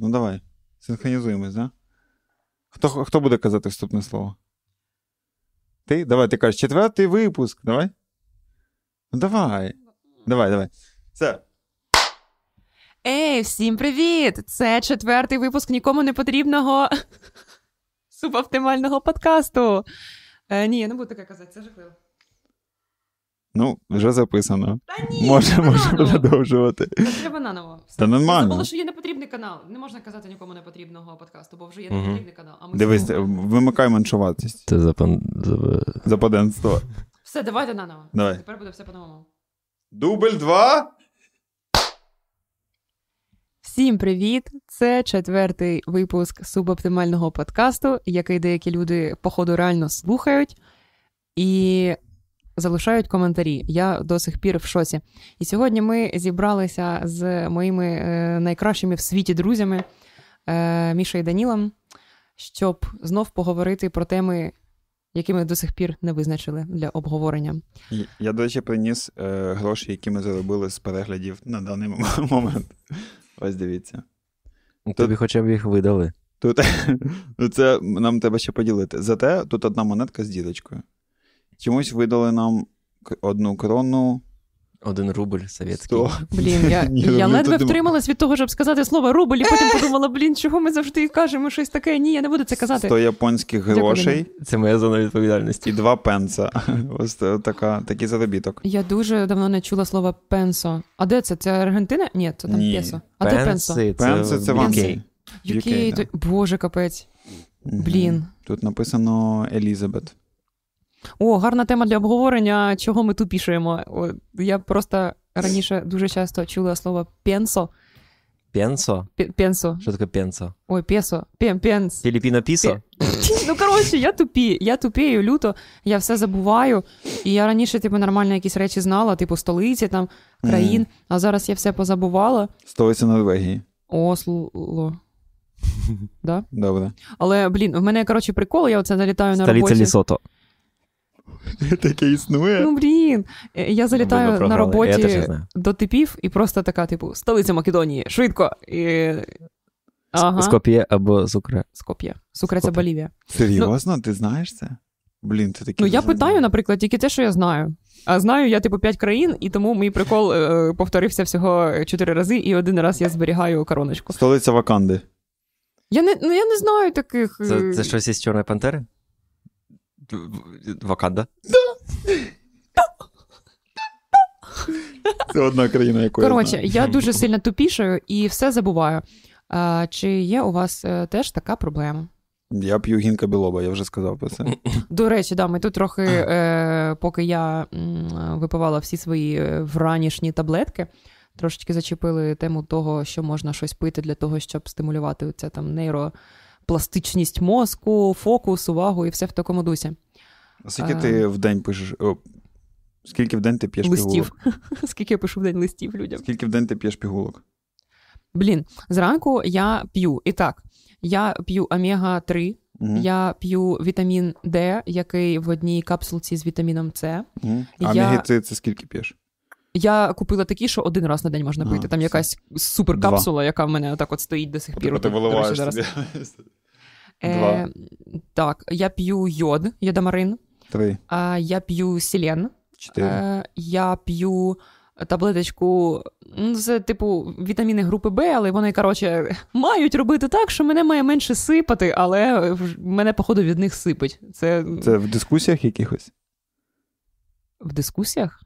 Ну давай. Синхронізуємось, да? Хто, хто буде казати вступне слово? Ти? Давай, ти кажеш, четвертий випуск. Давай. Ну давай. Давай, давай. Все. Ей, всім привіт! Це четвертий випуск нікому не потрібного субоптимального подкасту. Е, ні, я не буду таке казати, це жахливо. Ну, вже записано. Та ні, Може, може продовжувати. Та Треба наново. Та нормально. Я забула, що є непотрібний канал. Не можна казати нікому не потрібного подкасту, бо вже є непотрібний канал. А ми Дивись, вимикай меншуватість. Це запан... Западенство. Все, давайте наново. Давай. Тепер буде все по-новому. Дубль два. Всім привіт! Це четвертий випуск субоптимального подкасту, який деякі люди, походу, реально слухають і залишають коментарі. Я до сих пір в шоці. І сьогодні ми зібралися з моїми е, найкращими в світі друзями е, Мішою і Данілом, щоб знов поговорити про теми, які ми до сих пір не визначили для обговорення. Я- до речі, приніс е, гроші, які ми заробили з переглядів на даний момент. Ось дивіться. Тобі хоча б їх видали. Тут ну, це нам треба ще поділити. Зате тут одна монетка з дірочкою. Чомусь видали нам одну крону. Один рубль совєтський. Блін, я, Ні, я ледве втрималась від того, щоб сказати слово рубль, і потім подумала, блін, чого ми завжди кажемо щось таке. Ні, я не буду це казати. 100 японських Дякую, грошей Це моя зона відповідальності. і два пенса. Ось така, такий заробіток. Я дуже давно не чула слова пенсо. А де це? Це Аргентина? Ні, це там Ні. песо. А де пенсо? Пенси це в Пенси. Англії. UK, UK, да. то- Боже, капець. Блін. Тут написано Елізабет. О, гарна тема для обговорення, чого ми тупішуємо. Я просто раніше дуже часто чула слово пенсо. Пенсо? Пенсо. Що таке пенсо? Ой, песо. Пен, пенс. Філіпіно пісо? Ну, коротше, я тупі, я тупію люто, я все забуваю. І я раніше, типу, нормально якісь речі знала, типу, столиці там, країн, Мгм. а зараз я все позабувала. Столиця Норвегії. Осло. Да? Добре. Але, блін, в мене, коротше, прикол, я оце залітаю на Столиця роботі. Лісото. Таке існує. Ну, блін, е, я залітаю на роботі до типів і просто така, типу, столиця Македонії, швидко. І... Ага. Скоп'є або Зукре. Скоп'є. Сукре це Болівія. Серйозно? Ти знаєш це? Блін, це таке. Ну, я питаю, наприклад, тільки те, що я знаю. А знаю я, типу, п'ять країн, і тому мій прикол е, повторився всього чотири рази, і один раз я зберігаю короночку. Столиця Ваканди. Я не, ну, я не знаю таких. е, Це, це щось із Чорної пантери? Ваканда? Це одна країна, яку Коротше, я дуже сильно тупішаю і все забуваю. А, чи є у вас е, теж така проблема? Я п'ю гінка білоба, я вже сказав про це. До речі, да, ми тут трохи, е, поки я випивала всі свої е, вранішні таблетки, трошечки зачепили тему того, що можна щось пити для того, щоб стимулювати це там нейропластичність мозку, фокус, увагу і все в такому дусі. Скільки А. ти в день пишеш. О, скільки в день ти п'єш листів. пігулок? Скільки я пишу в день листів людям. Скільки в день ти п'єш пігулок? Блін, зранку я п'ю. І так, я п'ю омега-3, Угу. я п'ю вітамін Д, який в одній капсулці з вітаміном С. Угу. А Я- міги ти це скільки п'єш? Я купила такі, що один раз на день можна пити. Там якась суперкапсула, яка в мене отак от стоїть до сих пір. Ти виливаєш зараз. Е, так, я п'ю йод, йодамарин, Три, а я п'ю селен, чотири. е, я п'ю таблеточку, ну, це типу вітаміни групи Б, але вони, коротше, мають робити так, що мене має менше сипати, але мене, походу, від них сипить. Це, Це в дискусіях якихось? в дискусіях?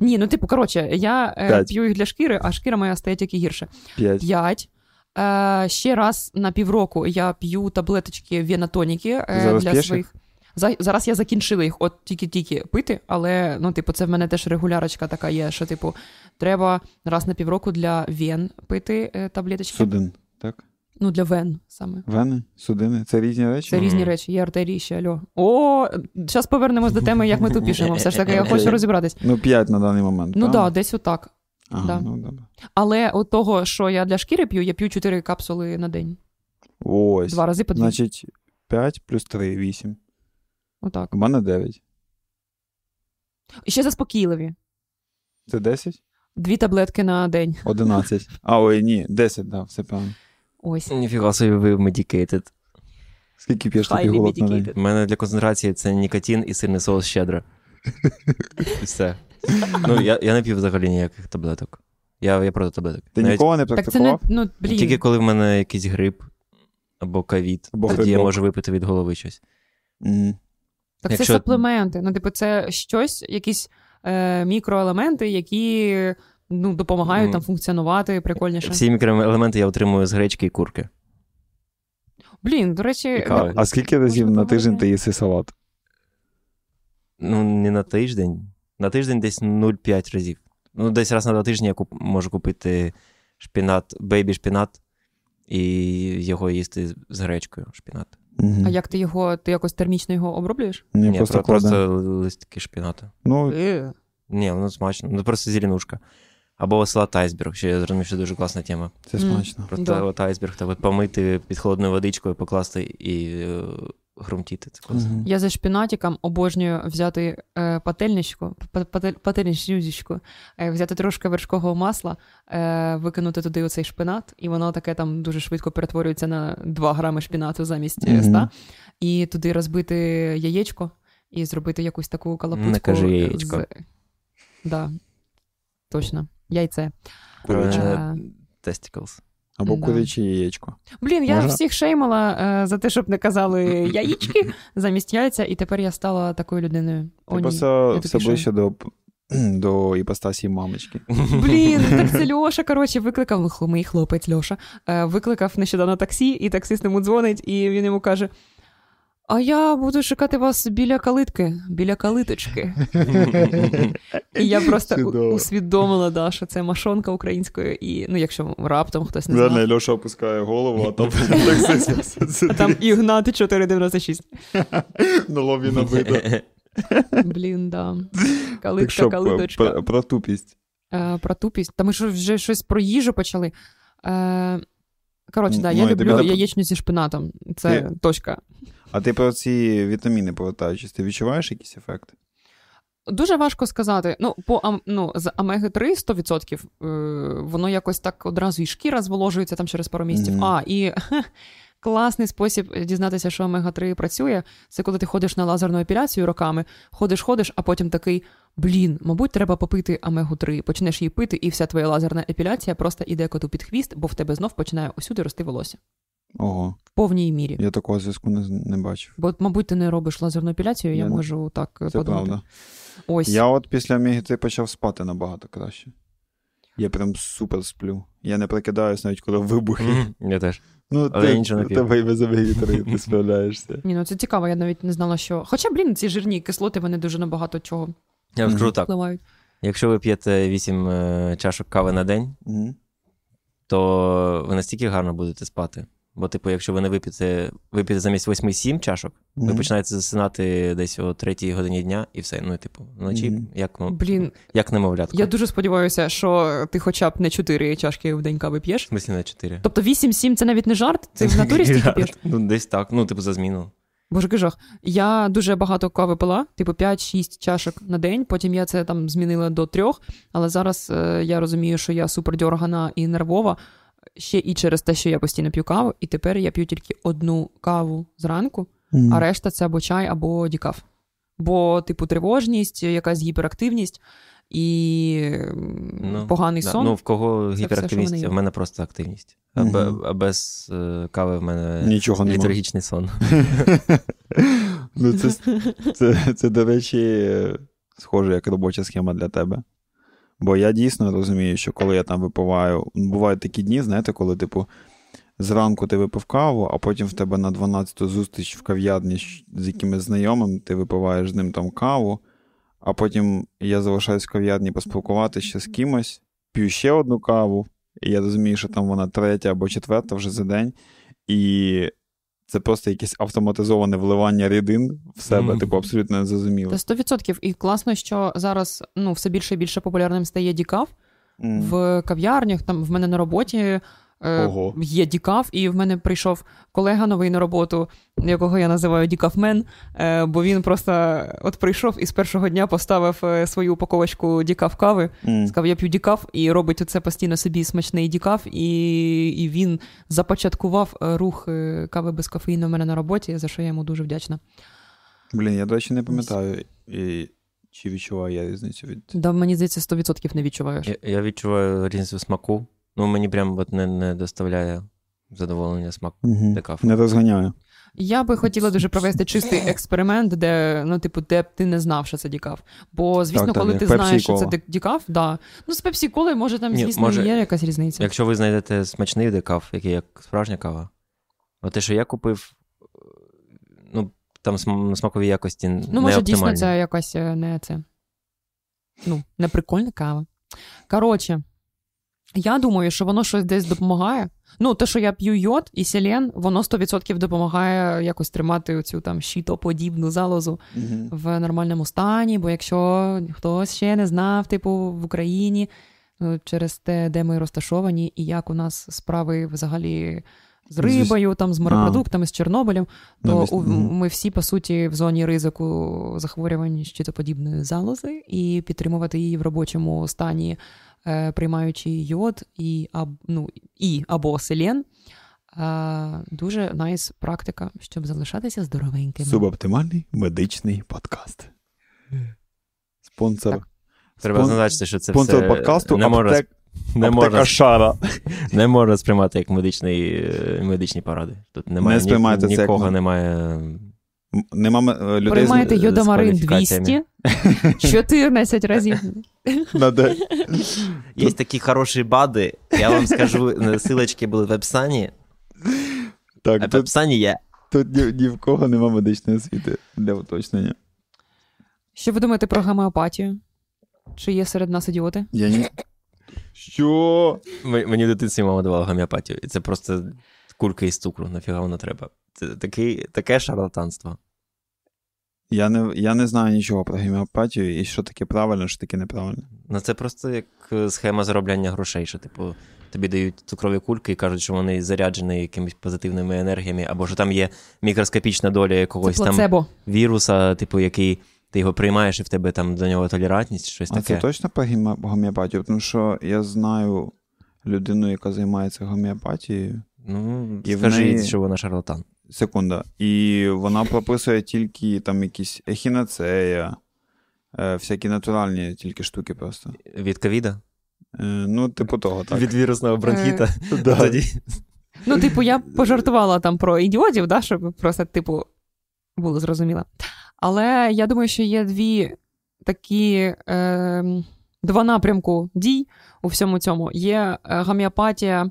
Ні, ну типу, коротше, я е, п'ю їх для шкіри, а шкіра моя стає тільки гірше. П'ять. П'ять. Е, ще раз на півроку я п'ю таблеточки венатоніки е, для п'єш своїх. За, зараз я закінчила їх, от тільки-тільки пити, але ну, типу, це в мене теж регулярочка така є, що, типу, треба раз на півроку для вен пити е, таблеточки. Судин, так? Ну, для вен саме. Вени, судини. Це різні речі? Це різні речі, є артерії ще альо. О, зараз повернемось до теми, як ми тут пишемо. Все ж таки, я хочу розібратись. Ну, п'ять на даний момент. Ну так, да, десь отак. Ага, да. ну добре. Але от того, що я для шкіри п'ю, я п'ю 4 капсули на день. Ось. Два рази по дві. Значить, 5 плюс 3, 8. Отак. У мене 9. І ще заспокійливі. Це 10? Дві таблетки на день. 11. А, ой, ні, 10, да, все правильно. Ось. Ніфіга собі ви medicated. Скільки п'єш Highly такий голод на день? medicated. У мене для концентрації це нікотин і сирний соус щедро. І все. Ну, я, я не п'ю взагалі ніяких таблеток. Я, я проти таблеток. Ти Навіть ніколи не Так це не, практикував? ну, блін. Тільки коли в мене якийсь грип або ковід, Або тоді я грибок. можу випити від голови щось. Мгм. Так це Якщо- суплементи. Ну, типу, це щось, якісь е, мікроелементи, які ну, допомагають Ну, там функціонувати прикольніше. Всі мікроелементи я отримую з гречки і курки. Блін, до речі, І. А скільки разів на тиждень ти їси салат? Ну, не на тиждень. На тиждень десь 0,5 разів. Ну, десь раз на два тижні я куп... можу купити шпінат, бейбі шпінат і його їсти з гречкою шпінат. Мгм. а як ти його, ти якось термічно його оброблюєш? Ні, Ні, просто просто листки шпінату. Ну, Е. Ні, воно смачно. Ну просто зеленушка. Або салат айсберг, що я зрозумів, що дуже класна тема. це смачно. Просто Да. от айсберг, так от помити під холодною водичкою, покласти і е, хрумтіти. Це класно. Мгм. Я за шпінатиком обожнюю взяти е, пательничку, па- пательничку, е, взяти трошки вершкового масла, е, викинути туди оцей шпинат, і воно таке там дуже швидко перетворюється на 2 грами шпінату замість mm 100, і туди розбити яєчко і зробити якусь таку калапуцьку. Не кажи яєчко. З... Да, точно. Яйце. Куряче. Testicles. Або Да. куряче яєчко. Блін, я Можна? всіх шеймала е, за те, щоб не казали яєчки замість яйця, і тепер я стала такою людиною. О, ні. просто все ближче до, до іпостасії мамочки. Блін, так це Льоша, коротше, викликав, ну, мій хлопець Льоша, е, викликав нещодавно таксі, і таксист йому дзвонить, і він йому каже: А я буду шукати вас біля калитки, біля калиточки. І я просто Чудово. усвідомила, да, що це машонка українською, і ну, якщо раптом хтось не знав. Реально, Льоша опускає голову, а там таксист А там Ігнат 496. на лобі набито. Блін, да. Калитка, що, калиточка. про, про тупість. Е, про тупість. Та ми ж вже щось про їжу почали. Е, коротше, да, я люблю яєчню зі шпинатом. Це точка. А ти про ці вітаміни повертаючись, ти відчуваєш якийсь ефект? Дуже важко сказати. Ну, по ну, з омеги 3 100%, е, воно якось так одразу і шкіра зволожується там через пару місяців. Мгм. А, і класний спосіб дізнатися, що омега 3 працює, це коли ти ходиш на лазерну епіляцію роками, ходиш, ходиш, а потім такий: блін, мабуть, треба попити омегу 3 Почнеш її пити, і вся твоя лазерна епіляція просто іде коту під хвіст, бо в тебе знов починає усюди рости волосся. Ого, В повній мірі. я такого зв'язку не, не бачив. Бо, мабуть, ти не робиш лазерну епіляцію, я, Я не- можу так е, Це подумати. правда. Ось. Я от після омеги почав спати набагато краще. Я прям супер сплю. Я не прикидаюсь навіть коли вибухи. Я теж. Ну, Але ти, я нічого не п'ю. тебе і без 3 ти справляєшся. Ні, ну це цікаво, я навіть не знала, що. Хоча, блін, ці жирні кислоти вони дуже набагато чого Я вам скажу так: впливають. якщо ви п'єте 8 е, чашок кави на день, то ви настільки гарно будете спати. Бо, типу, якщо ви не вип'єте, вип'єте замість 8-7 чашок, ви починаєте засинати десь о 3 годині дня і все. Ну, типу, вночі, Мгм. як, ну, Блін, як немовлятко. я дуже сподіваюся, що ти хоча б не 4 чашки в день кави В п'єш. смислі на 4. Тобто 8-7 це навіть не жарт, ти в натурі стільки п'єш. Ну, десь так. Ну, типу, за зміну. Боже який жах. Я дуже багато кави пила, типу 5-6 чашок на день. Потім я це там змінила до трьох. Але зараз е, я розумію, що я супер дьоргана і нервова. Ще і через те, що я постійно п'ю каву, і тепер я п'ю тільки одну каву зранку, Мгм. а решта це або чай, або дікаф. Бо, типу, тривожність, якась гіперактивність і Ну, поганий Да. сон. Ну, в кого все, гіперактивність, а в мене просто активність. А, а без е, кави в мене Нічого літургічний сон. ну, це, це, це, до речі, схоже як робоча схема для тебе. Бо я дійсно розумію, що коли я там випиваю, бувають такі дні, знаєте, коли, типу, зранку ти випив каву, а потім в тебе на 12-ту зустріч в кав'ярні з- якимось знайомим, ти випиваєш з ним там каву, а потім я залишаюсь в кав'ярні поспілкуватися ще з кимось, п'ю ще одну каву, і я розумію, що там вона третя або четверта вже за день. І це просто якесь автоматизоване вливання рідин в себе, Мгм. типу, абсолютно незрозуміло. Сто відсотків. І класно, що зараз ну, все більше і більше популярним стає Дікав М. в кав'ярнях, там в мене на роботі. Е, Ого. є Дікаф, і в мене прийшов колега новий на роботу, якого я називаю Дікафмен, е, бо він просто от прийшов і з першого дня поставив е, свою упаковочку Дікаф кави. М. Сказав, я п'ю дікаф і робить оце постійно собі смачний дікаф, і, і він започаткував рух кави без кофеїну в мене на роботі, за що я йому дуже вдячна. Блін, я, до речі, не пам'ятаю, і, чи відчуваю я різницю від. Да, мені здається, 100% не відчуваєш. Я, я відчуваю різницю смаку. Ну, мені прям от не, не доставляє задоволення смак Угу. декаф. Не розганяю. Я би хотіла дуже провести чистий експеримент, де ну, типу, де б ти не знав, що це дікаф. Бо, звісно, Так, так, коли як ти Pepsi знаєш, що це кола. ді- дікаф, да. Ну, з пепсі коли, може, там, Ні, звісно, може, є якась різниця. Якщо ви знайдете смачний декаф, який як справжня кава, от те, що я купив, ну, там смакові якості не Ну, може, дійсно, це якась е, не це. Ну, не прикольна кава. Коротше, я думаю, що воно щось десь допомагає. Ну, те, що я п'ю йод і селен, воно 100% допомагає якось тримати цю там щитоподібну залозу Угу. в нормальному стані. Бо якщо хтось ще не знав, типу, в Україні ну, через те, де ми розташовані, і як у нас справи взагалі з рибою, там, з морепродуктами, з Чорнобилем, то Ну, у, ми всі, по суті, в зоні ризику захворювань щитоподібної залози, і підтримувати її в робочому стані, приймаючи йод і, аб, ну, і або селен. Е, дуже найс практика, щоб залишатися здоровенькими. Субоптимальний медичний подкаст. Спонсор. Так. Треба спон- зазначити, що це Спонсор все подкасту не можна, аптек, не, аптека можна, Шара. не можна сприймати як медичний, е, медичні поради. Тут немає Не ні, це як нікого немає. Нема е, людей Приймайте йодомарин 200 14 разів. Є такі хороші бади, я вам скажу, силочки були в описанні, а Так, в описанні є. тут ні, ні в кого нема медичної освіти для уточнення. Що ви думаєте про гомеопатію? Чи є серед нас ідіоти? Я ні... Що? Мені в дитинстві мама давала гомеопатію, і це просто кулька із цукру, нафіга воно треба. Такий, таке шарлатанство. Я не, я не знаю нічого про гомеопатію і що таке правильно, що таке неправильно. Ну це просто як е, схема заробляння грошей, що, типу, тобі дають цукрові кульки і кажуть, що вони заряджені якимись позитивними енергіями, або що там є мікроскопічна доля Це якогось там віруса, типу, який ти його приймаєш, і в тебе там до нього толерантність, щось А таке. це точно про гомеопатію? Тому що я знаю людину, яка займається гомеопатією. Ну, І в неї- що вона шарлатан. Секунда. І вона прописує тільки там якісь ехінацея, е, всякі натуральні тільки штуки просто. Від ковіда? Е, ну, типу того, так. Від вірусного бронхіта. Ну, типу, я пожартувала там про ідіотів, да, щоб просто, типу, було зрозуміло. Але я думаю, що є дві такі е, два напрямку дій у всьому цьому. Є е, гомеопатія,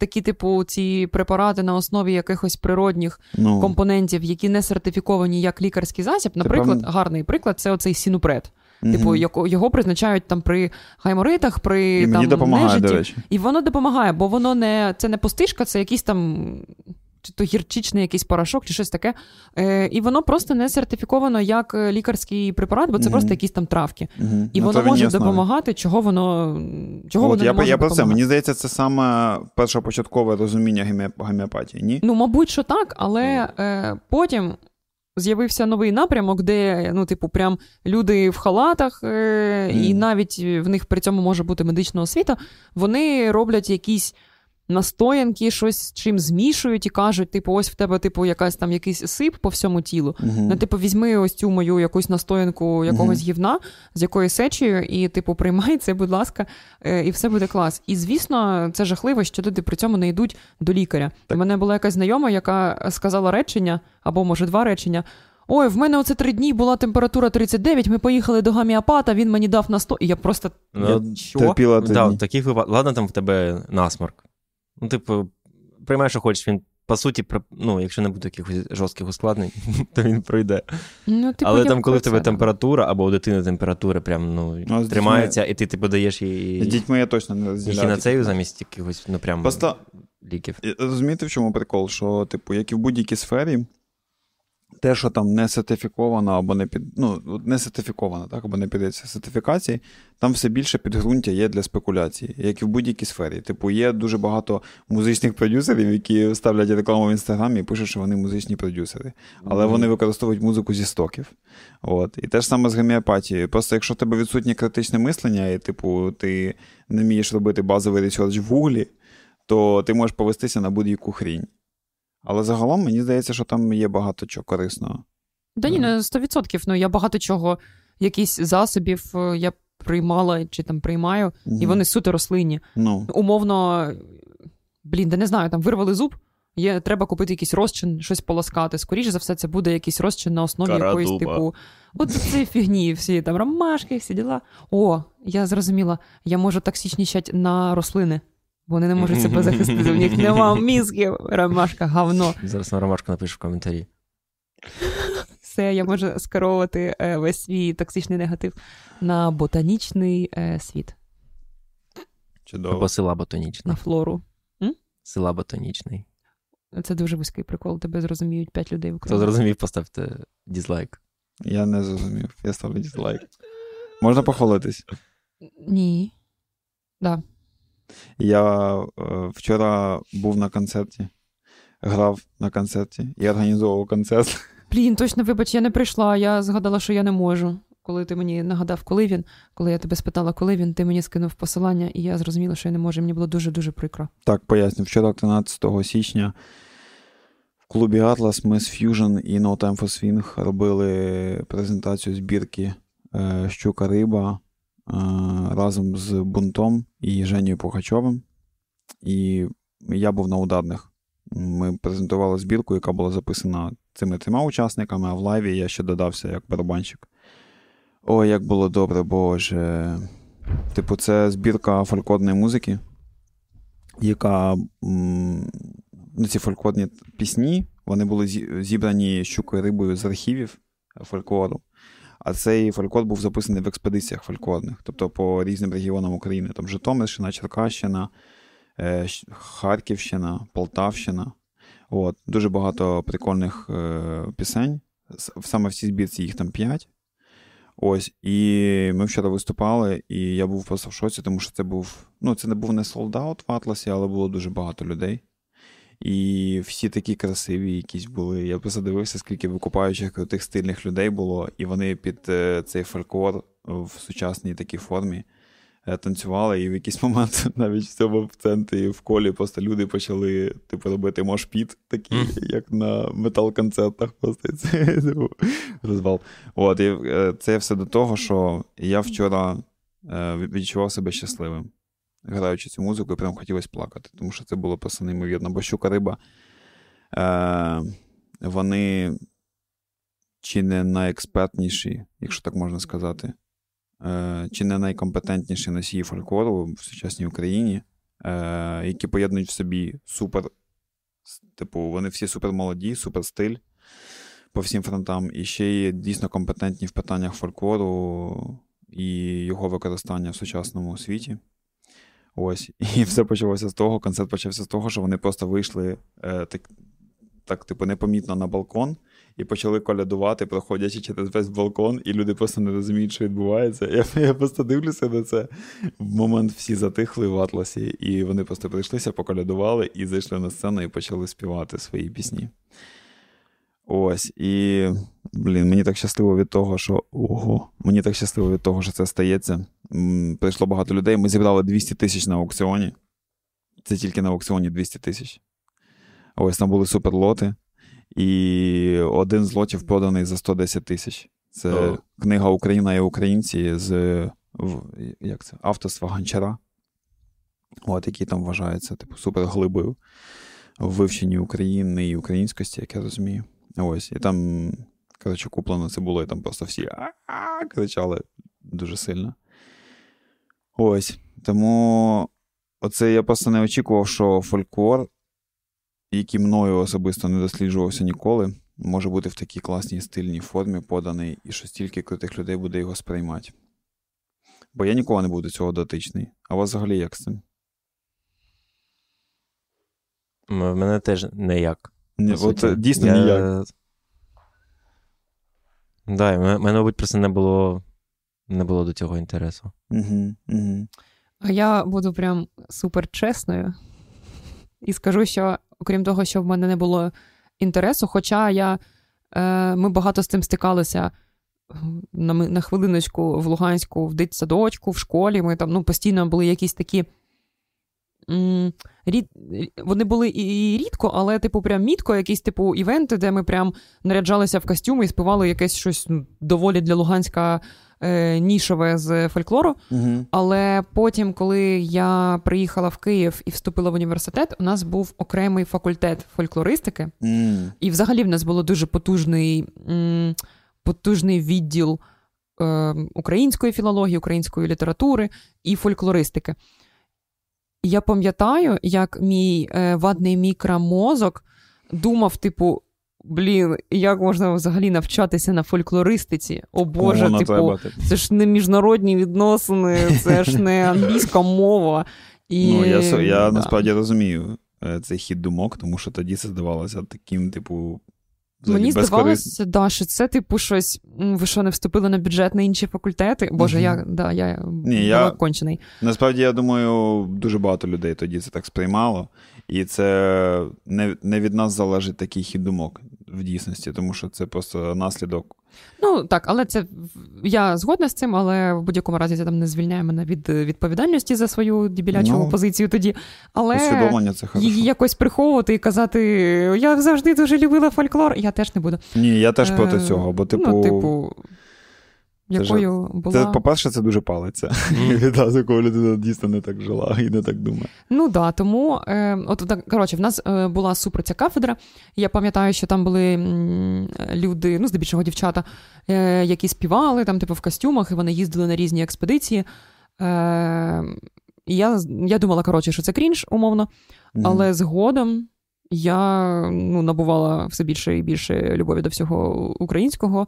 такі, типу, ці препарати на основі якихось природних Ну, компонентів, які не сертифіковані як лікарський засіб. Наприклад, певно- гарний приклад це оцей сінупред. мгм. Типу, яко- його призначають там при гайморитах, при І там, допомагає, нежиті. до речі. І воно допомагає, бо воно не це не пустишка, це якийсь там чи то гірчичний якийсь порошок, чи щось таке. Е, і воно просто не сертифіковано як е, лікарський препарат, бо це Мгм. просто якісь там травки. Мгм. І На воно може допомагати, чого воно чого От, воно я, не може я про це. Мені здається, це саме першопочаткове розуміння гомео- гомеопатії, ні? Ну, мабуть, що так, але е, потім. З'явився новий напрямок, де, ну, типу, прям люди в халатах, е, і навіть в них при цьому може бути медична освіта. Вони роблять якісь настоянки, щось з чим змішують і кажуть, типу, ось в тебе, типу, якась там якийсь сип по всьому тілу. Мгм. Ну, типу, візьми ось цю мою якусь настоянку якогось гівна з якоюсь сечею, і, типу, приймай це, будь ласка, е, і все буде клас. І звісно, це жахливо, що люди при цьому не йдуть до лікаря. У мене була якась знайома, яка сказала речення, або може два речення. Ой, в мене оце три дні була температура 39, ми поїхали до гомеопата, він мені дав на 100. І я просто. Ну, Я що? терпіла Да, в таких випадках, ладно, там в тебе насморк. Ну, типу, приймай, що хочеш, він, по суті, ну, якщо не буде якихось жорстких ускладнень, то він пройде. Ну, типу, Але там, коли в тебе це, температура, або у дитини температура прям ну, Ну, тримається, тримається, і ти типу даєш З їй дітьми я точно не розділяю. хінацею замість якихось, ну прям Просто ліків. Розумієте, в чому прикол? Що, типу, як і в будь-якій сфері, те, що там не сертифіковано або не під ну, не сертифіковано, так, або не піддається сертифікації, там все більше підґрунтя є для спекуляції, як і в будь-якій сфері. Типу, є дуже багато музичних продюсерів, які ставлять рекламу в інстаграмі і пишуть, що вони музичні продюсери. Але вони використовують музику зі стоків. От. І те ж саме з гомеопатією. Просто якщо в тебе відсутнє критичне мислення, і, типу, ти не вмієш робити базовий research в гуглі, то ти можеш повестися на будь-яку хрінь. Але загалом мені здається, що там є багато чого корисного. Да ні, на 100%. Ну, я багато чого, якісь засобів е, я приймала чи там приймаю, і вони суто рослинні. Ну, Умовно, блін, да не знаю, там вирвали зуб, є, треба купити якийсь розчин, щось полоскати. Скоріше за все, це буде якийсь розчин на основі Кара якоїсь типу. От ці фігні, всі там ромашки, всі діла. О, я зрозуміла, я можу токсичнічати на рослини. Вони не можуть себе захистити, в них нема мізків, ромашка, говно. Зараз на ромашку напишу в коментарі. Все, я можу скеровувати е, весь свій токсичний негатив на ботанічний е, світ, чудово. Або села ботанічна. на флору. Села ботанічний. Це дуже вузький прикол, тебе зрозуміють 5 людей в Хто Україні. зрозумів, поставте дізлайк. Я не зрозумів. Я ставлю дізлайк. Можна похвалитись? Ні. Да. Я е, вчора був на концерті, грав на концерті і організовував концерт. Блін, точно, вибач, я не прийшла. Я згадала, що я не можу. Коли ти мені нагадав, коли він, коли я тебе спитала, коли він, ти мені скинув посилання, і я зрозуміла, що я не можу. Мені було дуже-дуже прикро. Так, поясню. Вчора, 13 січня, в клубі Atlas ми з Fusion і No Time for Swing робили презентацію збірки е, Щука Риба разом з Бунтом і Женєю Пухачовим. І я був на ударних. Ми презентували збірку, яка була записана цими трьома учасниками, а в лайві я ще додався як барабанщик. Ой, як було добре, боже. Типу, це збірка фолькодної музики, яка ну, ці фолькодні пісні, вони були зі- зібрані щукою рибою з архівів фольклору. А цей фольклор був записаний в експедиціях фольклорних, тобто по різним регіонам України. Там Житомирщина, Черкащина, е, Харківщина, Полтавщина. От. Дуже багато прикольних е, пісень. Саме в цій збірці їх там п'ять. Ось, і ми вчора виступали, і я був просто в шоці, тому що це був. Ну, це не був не солдаут в Атласі, але було дуже багато людей. І всі такі красиві якісь були. Я просто дивився, скільки викупаючих крутих стильних людей було, і вони під е, цей фольклор в сучасній такій формі е, танцювали, і в якийсь момент навіть в цьому в центрі в колі просто люди почали типу, робити мошпіт, такий, Мгм. як на метал-концертах. Просто це типу, розвал. От, і е, це все до того, що я вчора відчував себе щасливим, граючи цю музику, і прям хотілося плакати, тому що це було просто неймовірно. Бо щука риба, е, вони чи не найекспертніші, якщо так можна сказати, е, чи не найкомпетентніші носії фольклору в сучасній Україні, е, які поєднують в собі супер. Типу, вони всі супер молоді, супер стиль по всім фронтам, і ще є дійсно компетентні в питаннях фольклору і його використання в сучасному світі. Ось, і все почалося з того. Концерт почався з того, що вони просто вийшли е, так, так, типу, непомітно на балкон і почали колядувати, проходячи через весь балкон, і люди просто не розуміють, що відбувається. Я, я просто дивлюся на це. В момент всі затихли в Атласі, і вони просто прийшлися, поколядували і зайшли на сцену і почали співати свої пісні. Ось, і, блін, мені так щасливо від того, що ого, мені так щасливо від того, що це стається. Прийшло багато людей. Ми зібрали 200 тисяч на аукціоні. Це тільки на аукціоні 200 тисяч. Ось там були суперлоти. І один з лотів проданий за 110 тисяч. Це О. книга Україна і українці з в- як це, авторства Гончара. От, який там вважається, типу, суперглибою в вивченні України і українськості, як я розумію. Ось, і там, коротше, куплено це було, і там просто всі кричали дуже сильно. Ось. Тому оце я просто не очікував, що фольклор, який мною особисто не досліджувався ніколи, може бути в такій класній стильній формі поданий, і що стільки крутих людей буде його сприймати. Бо я ніколи не був до цього дотичний. А у вас взагалі як з цим? В мене теж ніяк. Ні, от дійсно Я- ніяк. Да, мене, мабуть, просто не було не було до цього інтересу. Угу, угу. А я буду прям супер чесною і скажу, що окрім того, що в мене не було інтересу, хоча я, е, ми багато з цим стикалися на на хвилиночку в Луганську, в дитсадочку, в школі. Ми там ну, постійно були якісь такі. М- рід, Вони були і рідко, але, типу, прям мітко, якісь типу івенти, де ми прям наряджалися в костюми і співали якесь щось ну, доволі для Луганська е, нішове з фольклору. Угу. Але потім, коли я приїхала в Київ і вступила в університет, у нас був окремий факультет фольклористики, Mm. і взагалі в нас було дуже потужний, м, потужний відділ е, української філології, української літератури і фольклористики. Я пам'ятаю, як мій е, вадний мікромозок думав, типу. Блін, як можна взагалі навчатися на фольклористиці? О Боже, Воно типу, треба, типу. це ж не міжнародні відносини, це ж не англійська мова. І... Ну, я, я да. насправді розумію е, цей хід думок, тому що тоді це здавалося таким, типу. Взагалі Мені здавалося, да, що це, типу, щось. Ви що не вступили на бюджет на інші факультети? Боже, Мгм. я, да, я Ні, я- кончений. Насправді, я думаю, дуже багато людей тоді це так сприймало, і це не, не від нас залежить такий хід думок в дійсності, тому що це просто наслідок. Ну так, але це я згодна з цим, але в будь-якому разі це там не звільняє мене від е, відповідальності за свою дебілячу Ну, позицію тоді. Але це її якось приховувати і казати: я завжди дуже любила фольклор, я теж не буду. Ні, я теж проти Е, цього, бо, типу, ну, типу, це якою була. це, по-перше, це дуже палиться. Відразу, коли людина дійсно не так жила і не так думає. Ну да, тому е, от так, коротше, в нас е, була супер ця кафедра. Я пам'ятаю, що там були м, люди, ну здебільшого дівчата, е, які співали там, типу, в костюмах, і вони їздили на різні експедиції. Е, і я, я думала, коротше, що це крінж, умовно, Мгм. але згодом я ну, набувала все більше і більше любові до всього українського.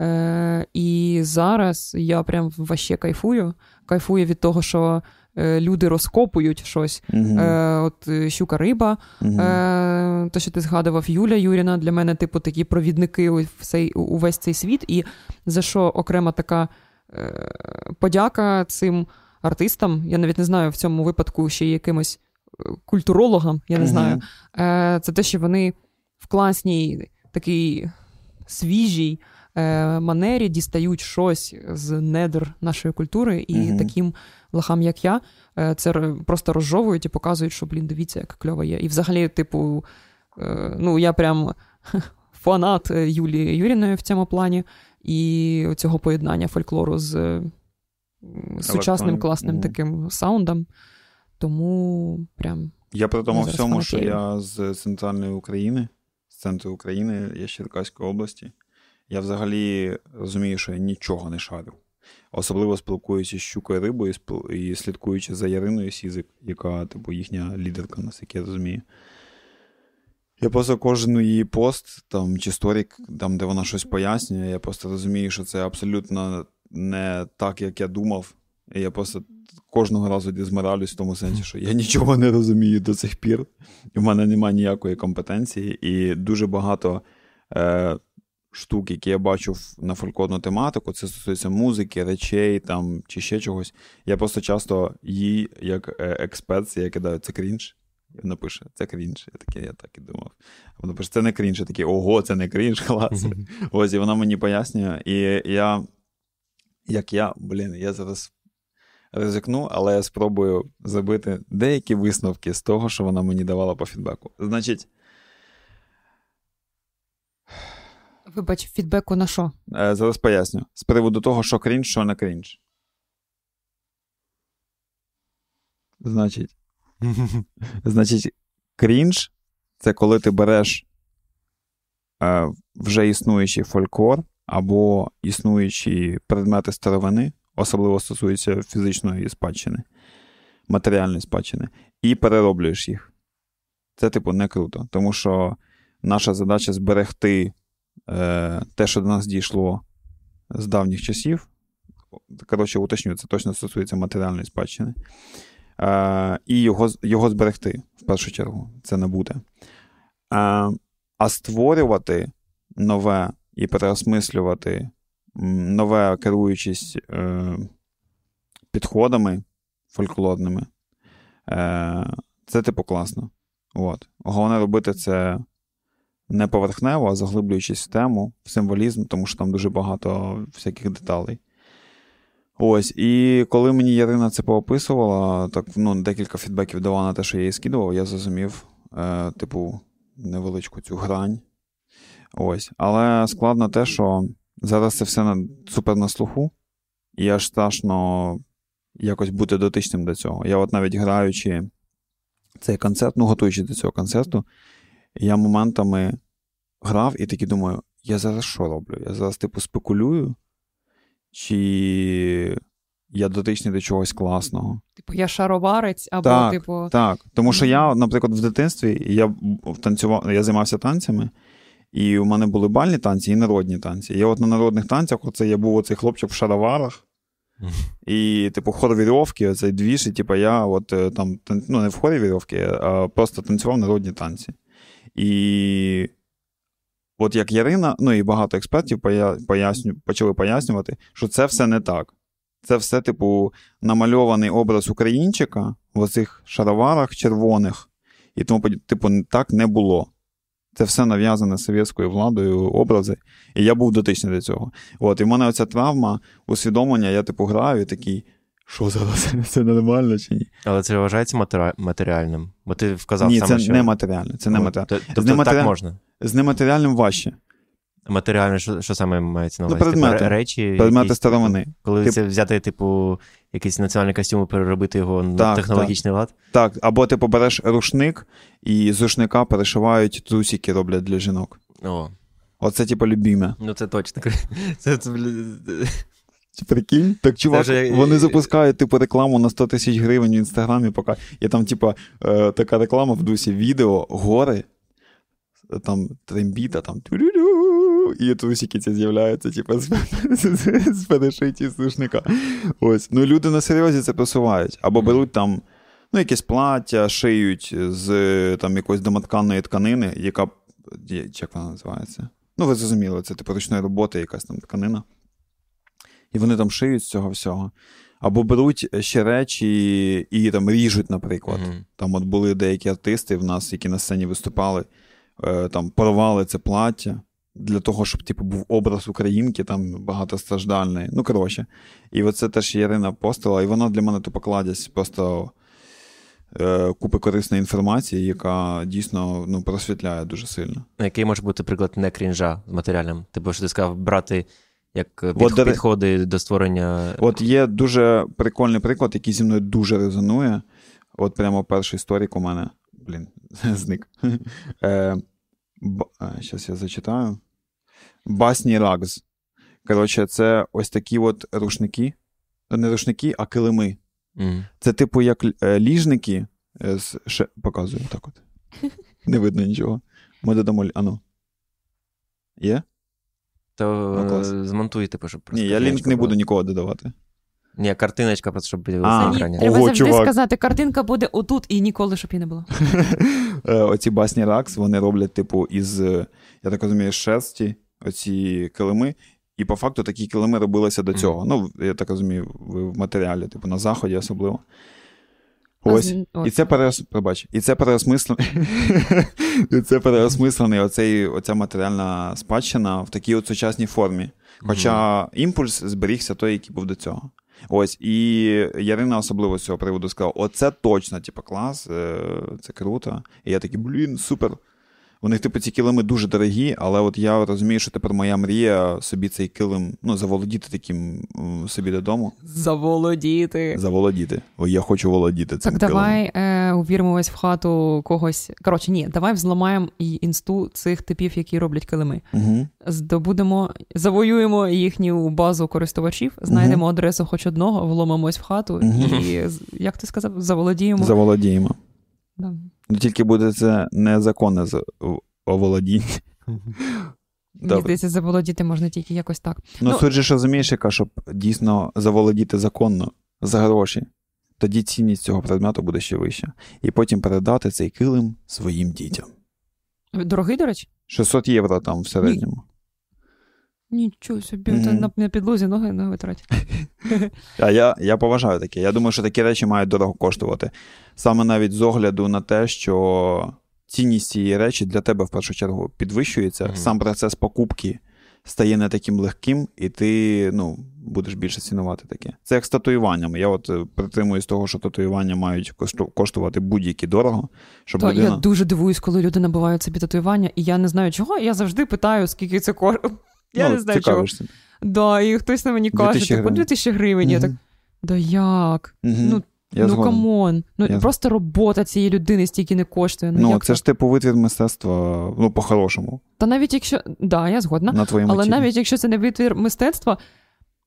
Е, і зараз я прям ваще кайфую. Кайфую від того, що е, люди розкопують щось. Мгм. Е, от е, щука риба, Мгм. е, те, що ти згадував, Юля Юріна, для мене, типу, такі провідники у цей, увесь цей світ. І за що окрема така е, подяка цим артистам. Я навіть не знаю в цьому випадку ще якимось культурологам, я не Мгм. знаю. Е, це те, що вони в класній такій свіжій манері дістають щось з недр нашої культури, і Мгм. таким лохам, як я, е, це просто розжовують і показують, що, блін, дивіться, як кльово є. І взагалі, типу, е, ну, я прям фанат е, Юлії Юріної в цьому плані, і цього поєднання фольклору з е, сучасним класним Мгм. таким саундом. Тому прям Я при тому всьому, що я з центральної України, з центру України, я з Черкаської області. Я взагалі розумію, що я нічого не шарю. Особливо спілкуючись з щукою рибою і слідкуючи за Яриною Сізик, яка, типу, їхня лідерка, наскільки я розумію. Я просто кожен її пост там, чи сторік, там, де вона щось пояснює, я просто розумію, що це абсолютно не так, як я думав. І я просто кожного разу дезморалюсь в тому сенсі, що я нічого не розумію до цих пір. В мене немає ніякої компетенції, і дуже багато е, штук, які я бачу на фольклорну тематику, це стосується музики, речей там, чи ще чогось. Я просто часто їй, як е, експерт, я кидаю, це крінж. І вона пише, це крінж. Я такий, я так і думав. Вона пише, це не крінж. Я такий, ого, це не крінж, клас. Ось, і вона мені пояснює. І я, як я, блін, я зараз ризикну, але я спробую зробити деякі висновки з того, що вона мені давала по фідбеку. Значить, вибач, фідбеку на що? е, зараз поясню. З приводу того, що крінж, що не крінж. Значить, значить, крінж це коли ти береш е, вже існуючий фольклор або існуючі предмети старовини, особливо стосується фізичної спадщини, матеріальної спадщини, і перероблюєш їх. Це, типу, не круто. Тому що наша задача зберегти те, що до нас дійшло з давніх часів. Коротше, уточню, це точно стосується матеріальної спадщини. Е, і його, його зберегти в першу чергу. Це не буде. Е, а створювати нове і переосмислювати нове керуючись е, підходами фольклорними. Е, Це, типу, класно. От. Головне робити це не поверхнево, а заглиблюючись в тему, в символізм, тому що там дуже багато всяких деталей. Ось, і коли мені Ярина це поописувала, так ну, декілька фідбеків дала на те, що я їй скидував, я зрозумів, е, типу, невеличку цю грань. Ось. Але складно те, що зараз це все на, супер на слуху, і аж страшно якось бути дотичним до цього. Я от навіть граючи цей концерт, ну, готуючи до цього концерту, я моментами грав і таки думаю, я зараз що роблю? Я зараз, типу, спекулюю, чи я дотичний до чогось класного. Типу, я шароварець, або, Так, типу, Так, тому що я, наприклад, в дитинстві я танцював, я займався танцями, і у мене були бальні танці і народні танці. Я от на народних танцях, оце я був оцей хлопчик в шароварах, і, типу, хор вірьовки, оцей двіж, і типу, я от е, там, ну, не в хорі вірьовки, а просто танцював народні танці. І от як Ярина, ну і багато експертів поясню, почали пояснювати, що це все не так. Це все, типу, намальований образ українчика в оцих шароварах червоних, і тому, типу, так не було. Це все нав'язане совєтською владою образи, і я був дотичний до цього. От, і в мене оця травма, усвідомлення, я типу граю такий, що зараз це нормально чи ні? Але це вважається матері- матеріальним. Бо ти вказав ні, саме, це що... нематеріально. Це От, нематеріально. то- Тобто нематеріаль- так можна. З нематеріальним важче. Матеріально, що, що саме мається на Ну, увазі? Типу, предмети. ре- речі. Предмети якісь, старовини. Коли Тип- це взяти, типу, якийсь національний костюм і переробити його на Так, технологічний лад. Так, або ти побереш рушник, і з рушника перешивають трусики роблять для жінок. О, Оце, типу, любіме. ну це точно. Це, це, Прикинь? Так, чувак, вже- вони запускають типу рекламу на 100 тисяч гривень в інстаграмі, поки є там, типу, е, така реклама в дусі відео, гори, там трембіта, там тю-лю-лю, і трусики ці з'являються, типу, з, з, з перешиті з рушника. Ось. Ну, люди на серйозі це просувають. Або беруть там ну, якесь плаття, шиють з там якоїсь домотканої тканини, яка. Як вона називається? Ну, ви зрозуміли, це типу ручної роботи, якась там тканина. І вони там шиють з цього всього. Або беруть ще речі і там ріжуть, наприклад. Мгм. Там от були деякі артисти в нас, які на сцені виступали, е, там порвали це плаття для того, щоб типу, був образ українки, там багатостраждальний. Ну, коротше. І оце теж Ярина постила, і вона для мене тупо кладязь просто е, купи корисної інформації, яка дійсно ну, просвітляє дуже сильно. Ну, Який може бути приклад не крінжа з матеріальним? Типу, що ти сказав, брати як е, От, під, до до створення. От є дуже прикольний приклад, який зі мною дуже резонує. От прямо перший історик у мене. Блін, зник. Е. Зараз я зачитаю. Басні Рагз. Коротше, це ось такі от рушники. Не рушники, а килими. Це, типу, як е, ліжники е, з ше... показую так от. Не видно нічого. Ми додамо. Ану. Є? То Ну, е, змонтуй, типу, щоб просто. Ні, я лінк не буду нікого додавати. Ні, картиночка просто, щоб А. на Ні, екрані. треба Ого, завжди чувак. сказати, картинка буде отут і ніколи, щоб її не було. Е, Оці басні Ракс, вони роблять, типу, із, е, я так розумію, з шерсті, оці килими. І по факту такі килими робилися до цього. Ну, я так розумію, в матеріалі, типу, на заході особливо. А Ось. І це переос... пробач, і це переосмислений. і це переосмислений оцей, оця матеріальна спадщина в такій от сучасній формі. Хоча імпульс зберігся той, який був до цього. Ось, і Ярина особливо з цього приводу сказала: оце точно, типу, клас, е, це круто. І я такий, блін, супер. У них, типу, ці килими дуже дорогі, але от я розумію, що тепер моя мрія собі цей килим, ну, заволодіти таким собі додому. Заволодіти. Заволодіти. О, я хочу володіти цим Так, давай е, увірмось в хату когось. Коротше, ні, давай взламаємо і інсту цих типів, які роблять килими. Угу. Здобудемо, завоюємо їхню базу користувачів, знайдемо адресу хоч одного, вломимось в хату Мгм. і, як ти сказав, заволодіємо. Заволодіємо. Да. Ну тільки буде це незаконне оволодіння. Мені здається, заволодіти можна тільки якось так. Ну, Ну- суть же ж розумієш, яка, щоб дійсно заволодіти законно за гроші, тоді цінність цього предмету буде ще вища. І потім передати цей килим своїм дітям. Дорогий, до речі? 600 євро там в середньому. Нічого собі, mm-hmm. на, на підлозі ноги не витратять. А я я поважаю таке. Я думаю, що такі речі мають дорого коштувати. Саме навіть з огляду на те, що цінність цієї речі для тебе в першу чергу підвищується, mm-hmm. сам процес покупки стає не таким легким, і ти ну, будеш більше цінувати таке. Це як з татуюваннями. Я от е, притримуюсь того, що татуювання мають коштувати будь-які дорого. Щоб То, людина... Я дуже дивуюсь, коли люди набувають собі татуювання, і я не знаю чого. Я завжди питаю, скільки це коштує. Я ну, не знаю чого. Да, І хтось на мені каже, типу, 2000 гривень. Угу. Я так, да як? Угу. Ну, я ну come on. Ну я... просто робота цієї людини стільки не коштує. Ну, ну це ж типу витвір мистецтва, ну, по-хорошому. Та навіть якщо. Да, я згодна. На Але навіть якщо це не витвір мистецтва,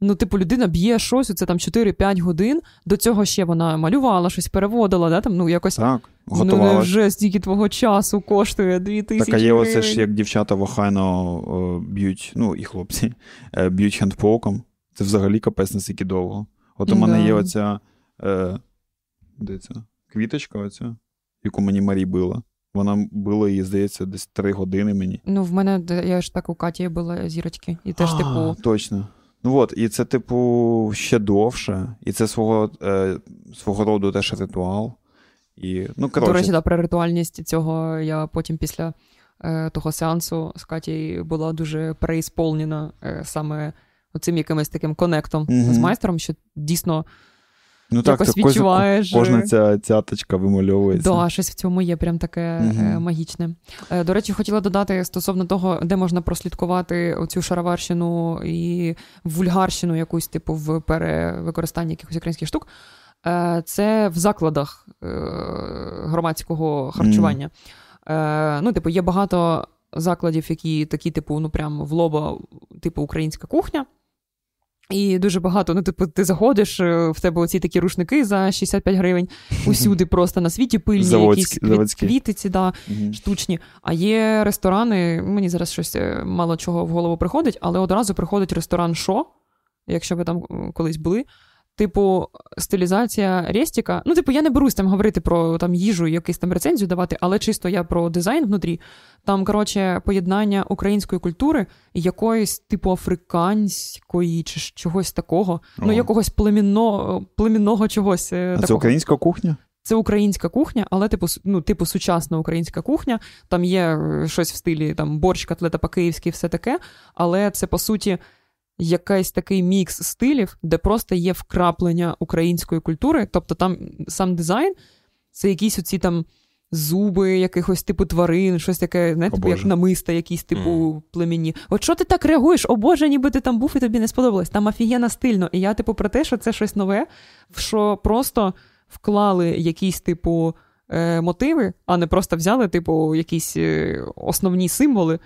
ну, типу, людина б'є щось, це там 4-5 годин. До цього ще вона малювала, щось переводила, да, там, ну, якось. Так, готувала. Ну, вже стільки твого часу коштує 2000 Так, а є оце ж, як дівчата вахайно б'ють, ну, і хлопці, е, б'ють хендпоком. Це взагалі капець настільки довго. От у мене є оця. Е, де це? Квіточка, оця, яку мені Марі била. Вона била її, здається, десь три години мені. Ну, в мене я ж так у Каті була зірочки. І теж, а, типу. Точно. Ну от, і це, типу, ще довше, і це свого е, свого роду теж ритуал. І, ну, До речі, да, про ритуальність цього я потім після е, того сеансу з Каті була дуже переісполнена е, саме оцим якимось таким конектом mm-hmm. з майстером, що дійсно Ну так, це відчуваєш. Кожна ця цяточка вимальовується. Да, щось в цьому є прям таке угу. магічне. Е, до речі, хотіла додати стосовно того, де можна прослідкувати оцю шароварщину і вульгарщину, якусь типу в перевикористанні якихось українських штук. Е, це в закладах громадського харчування. Mm. Ну, типу, є багато закладів, які такі, типу, ну прям в лоба, типу, українська кухня. І дуже багато, ну, типу, ти заходиш, е, в тебе оці такі рушники за 65 гривень, усюди просто на світі пильні, Заводські, якісь квіт, квітиці, да, угу. штучні. А є ресторани, мені зараз щось е, мало чого в голову приходить, але одразу приходить ресторан Шо, якщо ви там колись були. Типу, стилізація Рестіка. Ну, типу, я не берусь там говорити про там їжу, якийсь там рецензію давати, але чисто я про дизайн внутрі. Там, коротше, поєднання української культури і якоїсь, типу, африканської чи чогось такого. О. Ну, якогось племінного племінного чогось. Е, а такого. Це українська кухня? Це українська кухня, але типу ну, типу сучасна українська кухня. Там є е, щось в стилі там борщ, котлета по-київськи, все таке. Але це по суті якийсь такий мікс стилів, де просто є вкраплення української культури. Тобто там сам дизайн це якісь оці там зуби якихось типу тварин, щось таке, знаєте, типу, як намиста, якісь типу mm. племінні. От що ти так реагуєш? О Боже, ніби ти там був і тобі не сподобалось. Там офігенно стильно. І я, типу, про те, що це щось нове, що просто вклали якісь, типу, е, мотиви, а не просто взяли, типу, якісь е, основні символи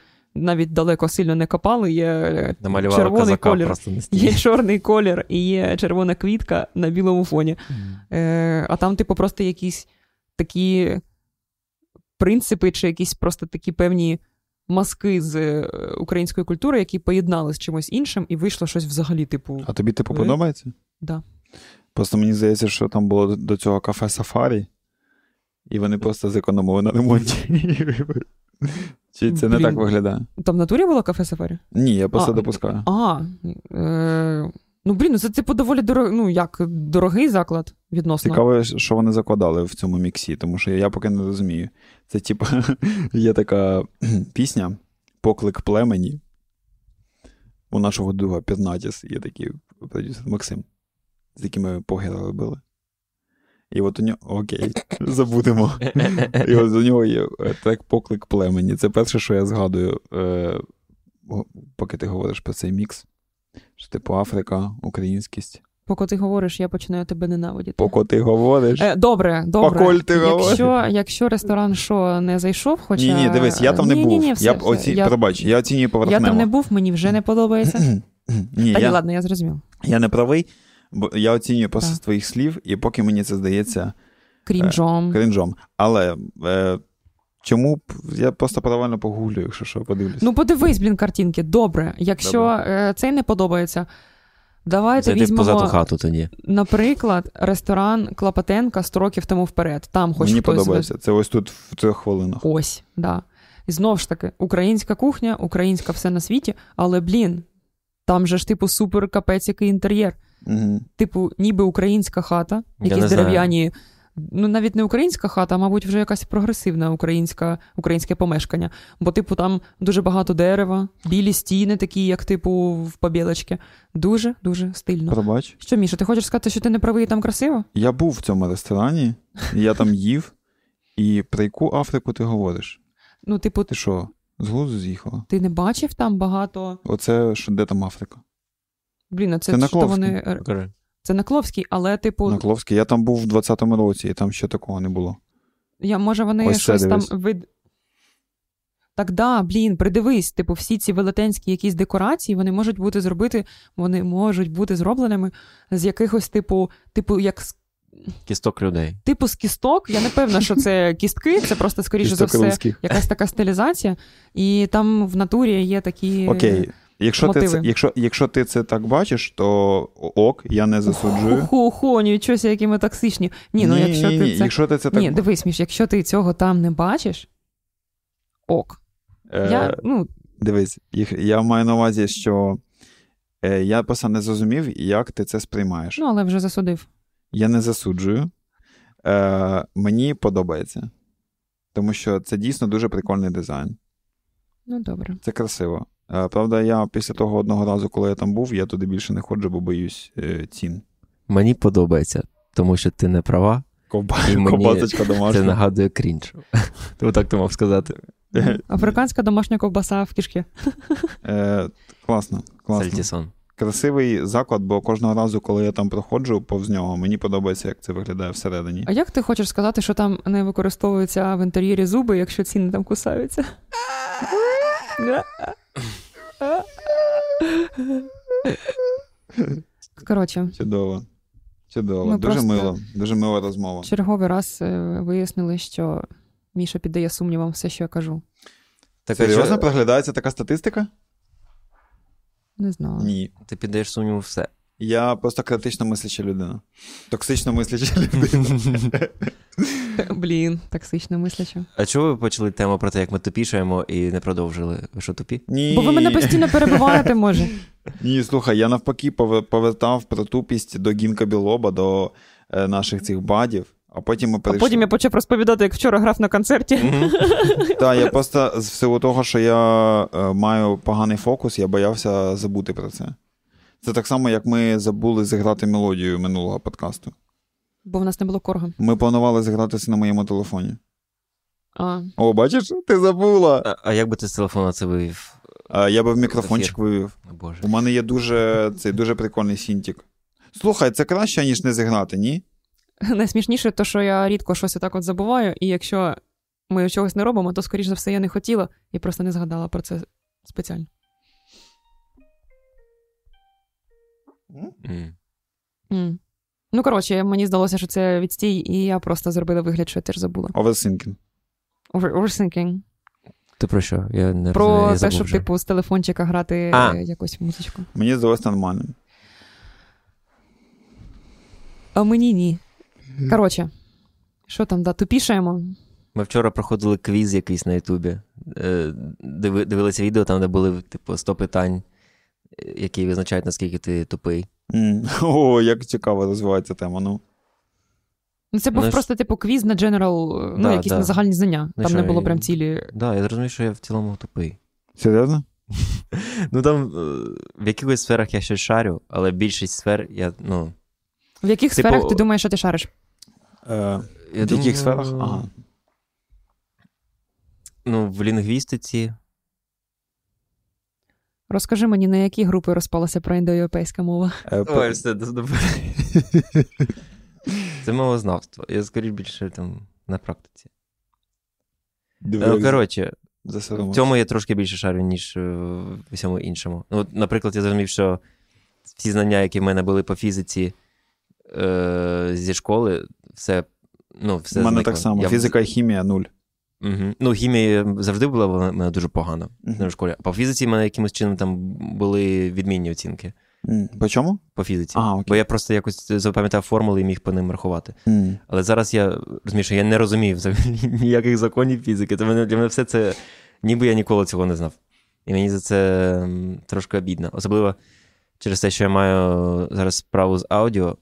навіть далеко сильно не копали, є Намалювали червоний колір, є чорний колір і є червона квітка на білому фоні. Mm. Е, А там, типу, просто якісь такі принципи, чи якісь просто такі певні маски з е, української культури, які поєднали з чимось іншим, і вийшло щось взагалі, типу. А тобі типу подобається? Так. Да. Просто мені здається, що там було до цього кафе Сафарі, і вони просто зекономили на ремонті. Чи це Блін. не так виглядає? Там в натурі було кафе Сафарі? Ні, я просто а, допускаю. А, е, ну блін, ну це типу доволі дорог, ну як дорогий заклад відносно. Цікаво, що вони закладали в цьому міксі, тому що я поки не розумію. Це, типу, є така пісня Поклик племені. У нашого друга Пірнатіс є такий продюсер Максим, з якими погіри робили. І от у нього окей, забудемо. І от у нього є е, так поклик племені. Це перше, що я згадую, е, поки ти говориш про цей мікс. Що типу Африка, українськість. Поки ти говориш, я починаю тебе ненавидіти. Поки ти говориш. Е, Добре, добре. Поколь ти якщо, говориш. якщо ресторан що не зайшов, хоча. Ні, ні, дивись, я там не ні, був. Ні, все, я все. Оці... Я... Пробач, я оцінюю поверхнево. Я там не був, мені вже не подобається. ні, Та я... ладно, я зрозумів. Я не правий. Бо я оцінюю просто з твоїх слів, і поки мені це здається крінжом. Е, крінжом. Але е, чому б я просто паралельно погуглю, якщо що, подивлюсь. Ну, подивись, блін, картинки. Добре. Якщо е, цей не подобається, давайте Зайди візьмемо, позаду хату тоді. Наприклад, ресторан Клопотенка 100 років тому вперед. Там хоч Мені хтось... подобається. Це ось тут в трьох хвилинах. Ось, да. І знову ж таки, українська кухня, українська все на світі, але, блін, Там же ж, типу, супер капець який інтер'єр. Угу. Типу, ніби українська хата, якісь дерев'яні. Ну, навіть не українська хата, а мабуть, вже якась прогресивна українська, українське помешкання. Бо, типу, там дуже багато дерева, білі стіни, такі, як, типу, в Побєлочці. Дуже, дуже стильно. Пробач. Що, Міша, ти хочеш сказати, що ти не правий і там красиво? Я був в цьому ресторані, я там їв, і про яку Африку ти говориш? Ну, типу, Ти що, з глузду з'їхала? ти не бачив там багато. Оце що, де там Африка? Блін, а це, Це що вони. Кажи. Це на Кловській, але, типу, На Кловській. Я там був в 20-му році, і там ще такого не було. я, може, вони Ось це щось там вид. Так да, блін, придивись, типу, всі ці велетенські якісь декорації, вони можуть бути зробити, вони можуть бути зробленими з якихось, типу, типу, як Кісток людей. типу з кісток. Я не певна, що це кістки, це просто, скоріше за все, людських. якась така стилізація. І там в натурі є такі. Окей. Якщо ти, це, якщо, якщо ти це так бачиш, то ок, я не засуджую. Ху-ху, нічого, які ми токсичні. Ні, ну якщо ні, ти ні. це. Якщо ти це так Ні, дивись, Міш, якщо ти цього там не бачиш, ок. е, Я, ну, Дивись, їх, я маю на увазі, що е, я просто не зрозумів, як ти це сприймаєш. ну, але вже засудив. Я не засуджую. Е, мені подобається. Тому що це дійсно дуже прикольний дизайн. Ну, добре. Це красиво. Е, правда, я після того одного разу, коли я там був, я туди більше не ходжу, бо боюсь е, цін. Мені подобається, тому що ти не права, Ковба... І мені Ковбасочка це нагадує крінж. Ти так ти мав сказати. Африканська домашня ковбаса в кишки. Е, класно, класно. Сальтісон. Красивий заклад, бо кожного разу, коли я там проходжу повз нього, мені подобається, як це виглядає всередині. А як ти хочеш сказати, що там не використовуються в інтер'єрі зуби, якщо ціни там кусаються? Коротше, Чудово. Чудово. Ми дуже мило, дуже мила розмова. черговий раз е, вияснили, що Міша піддає сумнівам все, що я кажу. Так, Серйозно що- проглядається така статистика? Не знаю. Ні. Ти піддаєш сумніву все. Я просто критично мисляча людина. Токсично мисляча людина. Блін, токсично мисляча. А чого ви почали тему про те, як ми тупішаємо і не продовжили? Ви що тупі? Ні. Бо ви мене постійно перебиваєте, може. Ні, слухай, я навпаки повертав про тупість до Гінка Білоба, до е, наших цих бадів, а потім ми А потім я почав розповідати, як вчора грав на концерті. Так, я просто з силу того, що я е, маю поганий фокус, я боявся забути про це. Це так само, як ми забули зіграти мелодію минулого подкасту. Бо в нас не було корга. Ми планували зіграти це на моєму телефоні. А, О, бачиш, ти забула. А, а як би ти з телефона це вивів? А, я би в мікрофончик вивів. О, Боже. У мене є дуже цей дуже прикольний сінтік. Слухай, це краще, ніж не зіграти, ні? Найсмішніше, то що я рідко щось отак от забуваю, і якщо ми чогось не робимо, то, скоріш за все, я не хотіла і просто не згадала про це спеціально. М. Ну, коротше, мені здалося, що це відстій, і я просто зробила вигляд, що я теж забула. Overthinking. Over- Overthinking. Ти про що? Я не Про розумію, я те, забув щоб, вже. типу, з телефончика грати А. е, якусь музичку. Мені здалося нормальним. А мені ні. Коротше, що там, да, тупішаємо? Ми вчора проходили квіз якийсь на Ютубі. Е, диви- Дивилися відео, там, де були, типу, 100 питань, які визначають, наскільки ти тупий. О, як цікаво розвивається тема. Ну. Ну, це був Ну, просто, типу, квіз на general, е, ну, якісь да. на загальні знання. Ну, Там що, не було прям цілі. Да, я зрозумів, що я в цілому тупий. Серйозно? Ну там е, в якихось сферах я щось шарю, але більшість сфер я, ну. В яких Типу- сферах ти думаєш, що ти шариш? Е, Я в яких думаю, сферах? Ага. Ну, в лінгвістиці. Розкажи мені, на які групи розпалася проіндоєвропейська мова? Е, Ой, все, Це мовознавство. Я скоріш більше там на практиці. Ну, коротше, в цьому я трошки більше шарю, ніж е, в усьому іншому. Ну, от, наприклад, я зрозумів, що всі знання, які в мене були по фізиці е, зі школи, все. Ну, все У мене зникло. так само. Я- Фізика і хімія нуль. Угу. Ну, хімія завжди була в мене дуже погана Мгм. в школі. А по фізиці в мене якимось чином там були відмінні оцінки. По чому? По фізиці. А, окей. Бо я просто якось запам'ятав формули і міг по ним рахувати. М. Але зараз я розумію, що я не розумію взагалі ніяких законів фізики. То мене, для мене все це, ніби я ніколи цього не знав. І мені за це трошки обідно. Особливо через те, що я маю зараз справу з аудіо.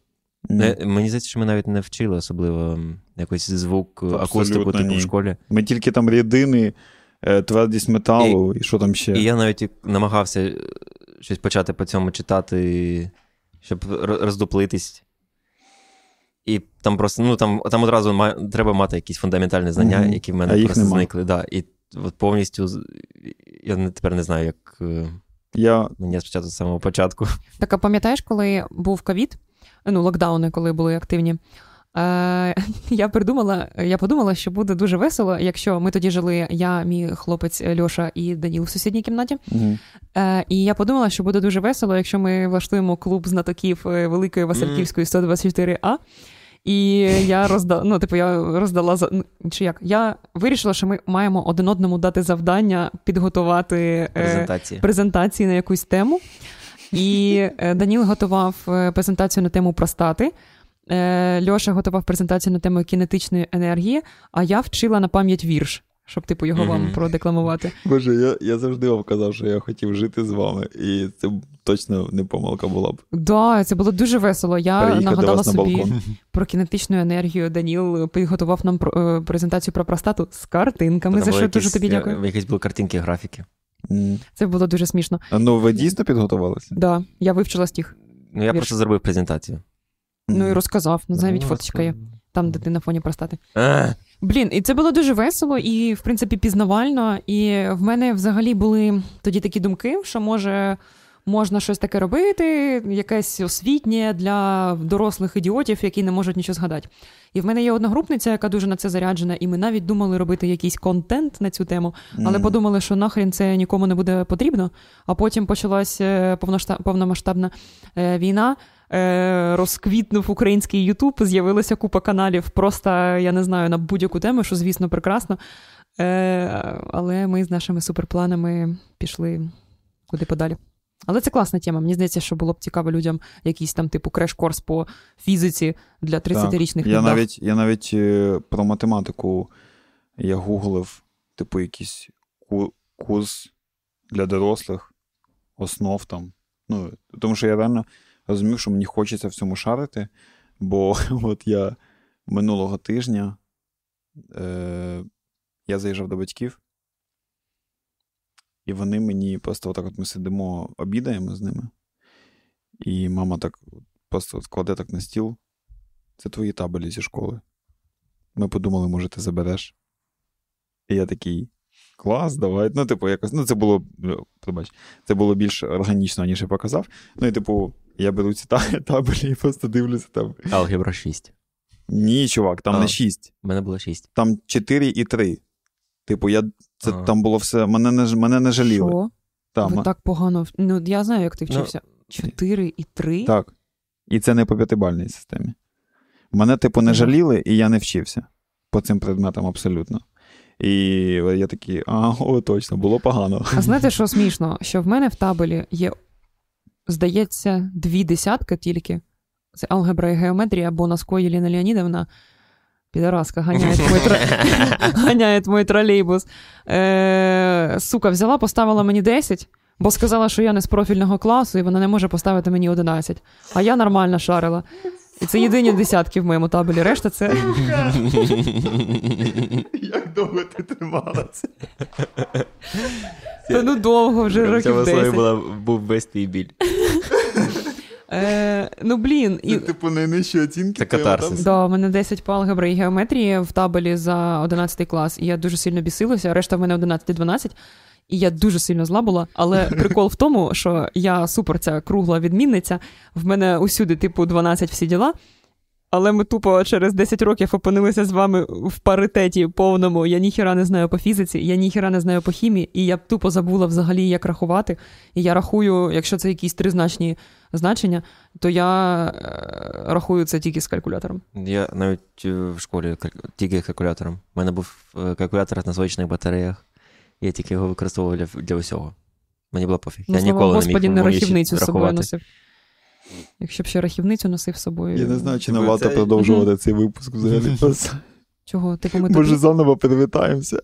Не- Мені здається, що ми навіть не вчили особливо якийсь звук, акустику, типу в школі. Ми тільки там рідини, е, твердість металу і, що там ще. І я навіть намагався е, щось почати по цьому читати, щоб роздуплитись. І там просто, ну там, там одразу ма- треба мати якісь фундаментальні знання, Мгм. які в А мене їх просто нема. зникли. Да. І от повністю я не- тепер не знаю, як Я мені спочатку з самого початку. Так, а пам'ятаєш, коли був ковід, ну, локдауни, коли були активні. Е, я придумала, я подумала, що буде дуже весело, якщо ми тоді жили, я, мій хлопець Льоша і Даніл в сусідній кімнаті. Е, і я подумала, що буде дуже весело, якщо ми влаштуємо клуб знатоків е, Великої Васильківської 124А. І я роздала, ну, типу, я роздала ну, чи як? Я вирішила, що ми маємо один одному дати завдання підготувати е, Презентації. презентації на якусь тему. І е, Даніл готував е, презентацію на тему простати. е, Льоша готував презентацію на тему кінетичної енергії, а я вчила на пам'ять вірш, щоб типу його вам продекламувати. Боже, я, я завжди вам казав, що я хотів жити з вами, і це точно не помилка була б. Да, це було дуже весело. Я Переїхати нагадала на собі балкон. про кінетичну енергію. Даніл підготував нам про- презентацію про простату з картинками. Там За що дуже тобі дякую. Якісь були картинки, графіки. Це було дуже смішно. А ну ви дійсно підготувалися? Да, я вивчила стих. Ну, я Вірш. просто зробив презентацію. Ну і розказав. Ну, навіть Ну, фоточка є. Там, де ти на фоні простати. Блін, і це було дуже весело і, в принципі, пізнавально. І в мене взагалі були тоді такі думки, що може. Можна щось таке робити, якесь освітнє для дорослих ідіотів, які не можуть нічого згадати. І в мене є одногрупниця, яка дуже на це заряджена, і ми навіть думали робити якийсь контент на цю тему, але М. подумали, що нахрін це нікому не буде потрібно. А потім почалась е, повномасштабна е, війна. е, Розквітнув український Ютуб, з'явилася купа каналів, просто я не знаю на будь-яку тему, що звісно прекрасно. Але ми з нашими суперпланами пішли куди подалі. Але це класна тема. Мені здається, що було б цікаво людям якийсь там типу креш-корс по фізиці для 30-річних Я навіть, я навіть е, про математику я гуглив, типу, якийсь курс для дорослих, основ там. Ну, тому що я реально розумів, що мені хочеться в цьому шарити, бо от я минулого тижня е, я заїжджав до батьків, і вони мені просто отак от ми сидимо, обідаємо з ними. І мама так просто от кладе так на стіл. Це твої табелі зі школи. Ми подумали, може, ти забереш. І я такий. Клас, давай. Ну, типу, якось. Ну, це було. е, Пробач, це було більш органічно, ніж я показав. Ну, і, типу, я беру ці табелі і просто дивлюся там. Алгебра 6. Ні, чувак, там А. не 6, У мене було 6. там 4 і 3. Типу, я. Це Ага. там було все. Мене не, мене не жаліли. Що? Там, Ви так погано. Ну, я знаю, як ти Ну, вчився. Чотири і три? Так. І це не по п'ятибальній системі. Мене, типу, не жаліли, і я не вчився по цим предметам абсолютно. І я такий, а, о, точно, було погано. А знаєте, що смішно? Що в мене в табелі є, здається, дві десятки тільки. Це алгебра і геометрія, бо Наско Єліна Леонідовна, підараска, ганяє мой, тр... ганяє мой тролейбус. Е... Сука, взяла, поставила мені 10, бо сказала, що я не з профільного класу, і вона не може поставити мені 11. А я нормально шарила. І це єдині десятки в моєму табелі. Решта це. Як довго ти трималася? Та ну довго, вже В років цьому слові 10. була, був весь твій біль. Е, ну, блін, і, типу, найнижчі оцінки. Це катарсис. Да, у мене 10 по алгебрі і геометрії в табелі за 11 клас, і я дуже сильно бісилася. Решта в мене 11-12. І я дуже сильно зла була. Але прикол в тому, що я супер ця кругла відмінниця. В мене усюди, типу, 12 всі діла. Але ми тупо через 10 років опинилися з вами в паритеті повному. Я ніхіра не знаю по фізиці, я ніхіра не знаю по хімії, і я тупо забула взагалі, як рахувати. І я рахую, якщо це якісь тризначні значення, то я е, рахую це тільки з калькулятором. Я навіть е, в школі тільки калькулятором. У мене був е, калькулятор на сонячних батареях. Я тільки його використовував для, для усього. Мені було пофіг. Ну, я ніколи Господі, не міг рахівницю з собою носив. Якщо б ще рахівницю носив з собою. Я не знаю, чи не варто це- продовжувати цей випуск взагалі. Чого? Типу, ми Може, тобі... заново привітаємося.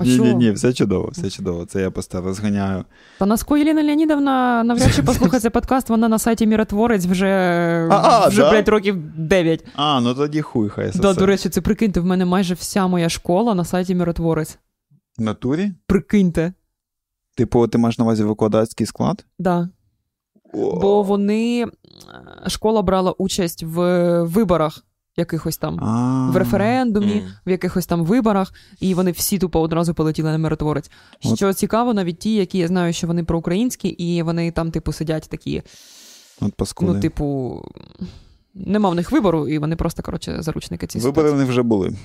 Ні-ні-ні, все чудово, все чудово. Це я просто розганяю. Та Наско Єліна Леонідовна навряд чи послухає цей подкаст, вона на сайті Міротворець вже, А, вже да? 5 років 9. А, ну тоді хуй хай Да, все. до речі, це прикиньте, в мене майже вся моя школа на сайті Міротворець. В натурі? Прикиньте. Типу, ти маєш на увазі викладацький склад? Да. Бо вони е, школа брала участь в виборах якихось там. В референдумі, в якихось там виборах, і вони всі тупо одразу полетіли на миротворець. Що цікаво, навіть ті, які я знаю, що вони проукраїнські, і вони там, типу, сидять такі, От паскуди. ну, типу, нема в них вибору, і вони просто, коротше, заручники ці Вибори в них вже були.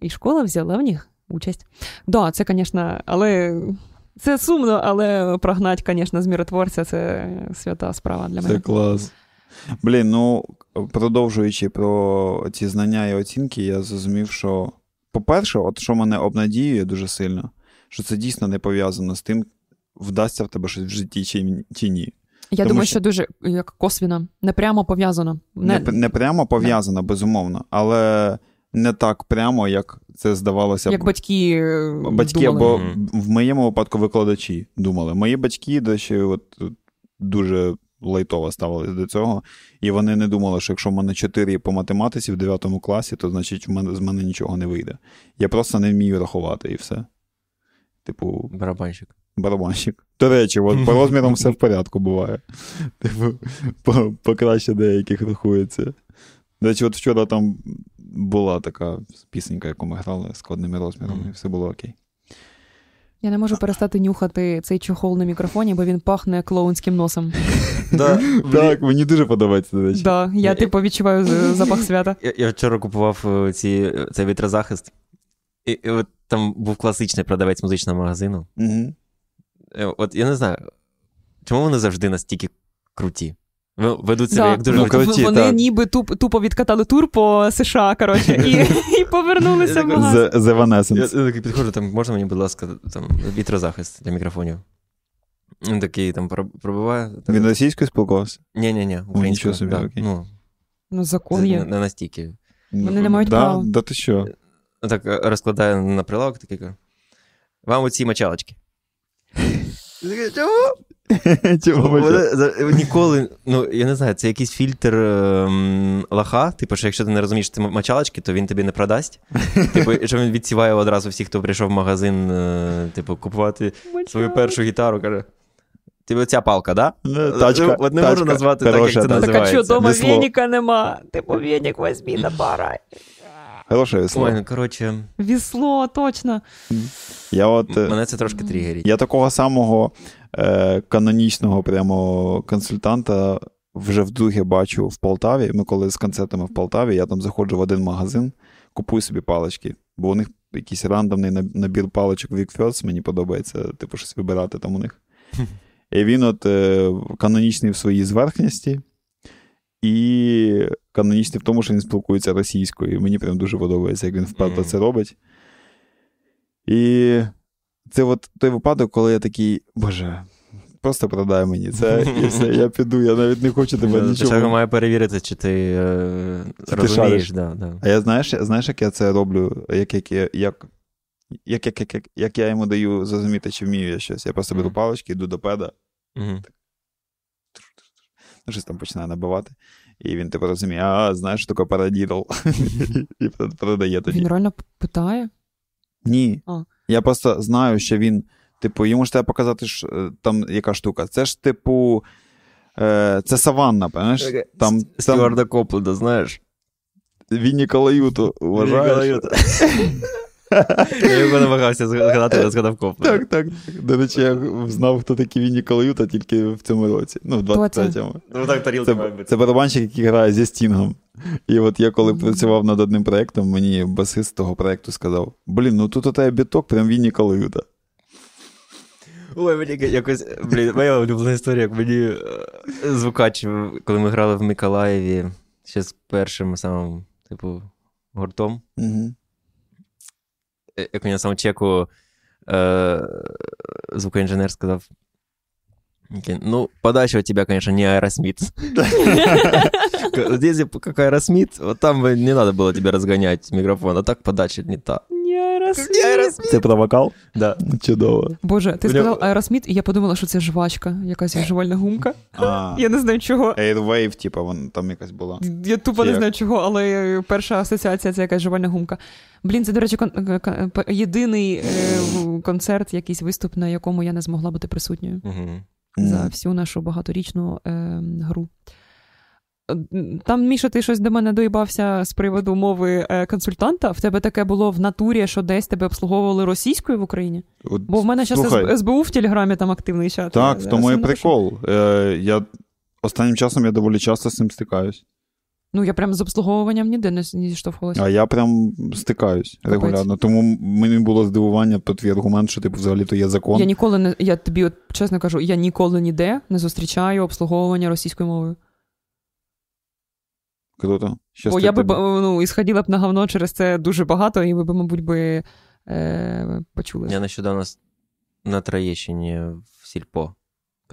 І школа взяла в них участь. Да, це, звісно, але це сумно, але прогнать, звісно, з міротворця це свята справа для мене. Це клас. Блін, ну продовжуючи про ці знання і оцінки, я зрозумів, що, по-перше, от що мене обнадіює дуже сильно, що це дійсно не пов'язано з тим, вдасться в тебе щось в житті чи, чи ні. Я Тому думаю, що- що дуже як косвіно, не прямо пов'язано. Не, Не, не прямо пов'язано, безумовно, але не так прямо, як це здавалося б. як батьки. е, Батьки думали. або в моєму випадку викладачі думали. Мої батьки дещо от, дуже лайтово ставились до цього, і вони не думали, що якщо в мене 4 по математиці в 9 класі, то значить в мене, з мене нічого не вийде. Я просто не вмію рахувати і все. Типу, Барабанщик. барабанщик. До речі, от по розмірам все в порядку буває. Типу, покраще деяких рахується. До речі, от вчора там була така пісенька, яку ми грали з складними розмірами, і все було окей. Я не можу перестати нюхати цей чохол на мікрофоні, бо він пахне клоунським носом. Да, Так, мені дуже подобається, до речі. Да, я, типу, відчуваю запах свята. Я, я вчора купував е, ці, цей вітрозахист, і, і от там був класичний продавець музичного магазину. Угу. Е, От я не знаю, чому вони завжди настільки круті? Ведуть себе Да. як дуже Ну, круті. Вони так. ніби туп, тупо відкатали тур по США, коротше, і, і повернулися в магазин. The, the Я, Evanescence. я такий підходжу, там, можна мені, будь ласка, там, вітрозахист для мікрофонів. Він такий там про- пробиває. Він російською спілкувався? Ні-ні-ні, нічого українською. собі, окей. Ну, Ну, закон є. не настільки. Вони не мають да, права. Да ти що? Так е, розкладає на прилавок, такий вам оці мочалочки. Чому? Ніколи, ну я не знаю, це якийсь фільтр ем, лаха. Типу, що якщо ти не розумієш ці мочалочки, то він тобі не продасть. Типу, що він відсіває одразу всіх, хто прийшов в магазин, е, типу, купувати свою першу гітару, каже. Тобі оця палка, да? Ну, Тачка, От не можу назвати так, як це тачка. Так а що, називається. дома веніка нема? Типу, венік возьми на барай. Хороше весло. Ой, ну коротше, Вісло, точно. Я от... е, мене це трошки тригерить. Я такого самого е, канонічного прямо консультанта вже вдруге бачу в Полтаві. Ми коли з концертами в Полтаві, я там заходжу в один магазин, купую собі палички, бо у них якийсь рандомний набір паличок Vic First, мені подобається, типу, щось вибирати там у них. І він от е, канонічний в своїй зверхності. І канонічний в тому, що він спілкується російською. І мені прям дуже подобається, як він вперто це робить. І це от той випадок, коли я такий, боже, просто продай мені це, і все, я піду, я навіть не хочу тебе нічого. маю перевірити, чи ти, е, Чи розумієш. Да, да. А я знаєш, знаєш, як я це роблю, як, як, я- як, як, як, як, як, як я йому даю зрозуміти, чи вмію я щось. Я просто беру Мгм. палички, йду до педа, ну, щось там починає набивати. І він типу розуміє, а знаєш, що таке парадідл. І продає тоді. Він реально питає. Ні. А. Я просто знаю, що він, типу, йому ж треба показати, що е, там яка штука. Це ж, типу, е, це саванна, пам'ятаєш? Там, там Стюарда Копленда, знаєш? Вінні Калаюту вважаєш? Я його намагався згадати, але згадав Копленда. Так, так. До речі, я знав, хто такий Вінні Калаюта тільки в цьому році. Ну, в 23-му. Ну так тарілка має Це, бути. це барабанщик, який грає зі Стінгом. І от я коли працював над одним проєктом, мені басист того проєкту сказав: Блін, ну тут у тебе біток, прям Вінні Калаюта. Ой, мені якось, блін, моя улюблена історія, як мені е, звукач, коли ми грали в Миколаєві ще з першим самим, типу, гуртом, Угу. е, як мені на самому чеку е, звукоінженер сказав: Окей. Ну, подача у тебя, конечно, не Аэросмит. Вот Если бы как Аэросмит, вот там бы не надо было тебе разгонять микрофон, а так подача не та. Ні, Аеросміт. Це про вокал? Да. Чудово. Боже, ти сказав Аеросміт, і я подумала, що це жвачка, якась жувальна гумка. А, Я не знаю чого. Airwave, типа, вон там якась була. Я тупо не знаю чого, але перша асоціація це якась жувальна гумка. Блін, це, до речі, кон- е, кон- єдиний е, концерт, якийсь виступ, на якому я не змогла бути присутньою за всю нашу багаторічну е, гру. Е, Там, Міша, ти щось до мене доїбався з приводу мови е, консультанта. В тебе таке було в натурі, що десь тебе обслуговували російською в Україні? От, Бо в мене зараз СБУ в Телеграмі там активний чат. Так, в тому і прикол. Е, я останнім часом я доволі часто з цим стикаюсь. Ну, я прям з обслуговуванням ніде не, зіштовхувалася. А я прям стикаюсь Капець. регулярно. Тому мені було здивування про твій аргумент, що типу взагалі то є закон. Я ніколи не я тобі от чесно кажу, я ніколи ніде не зустрічаю обслуговування російською мовою. Круто. Щас Бо я би ну, і сходила б на говно через це дуже багато, і ви б, мабуть, би е, почули. Я нещодавно на Троєщині в сільпо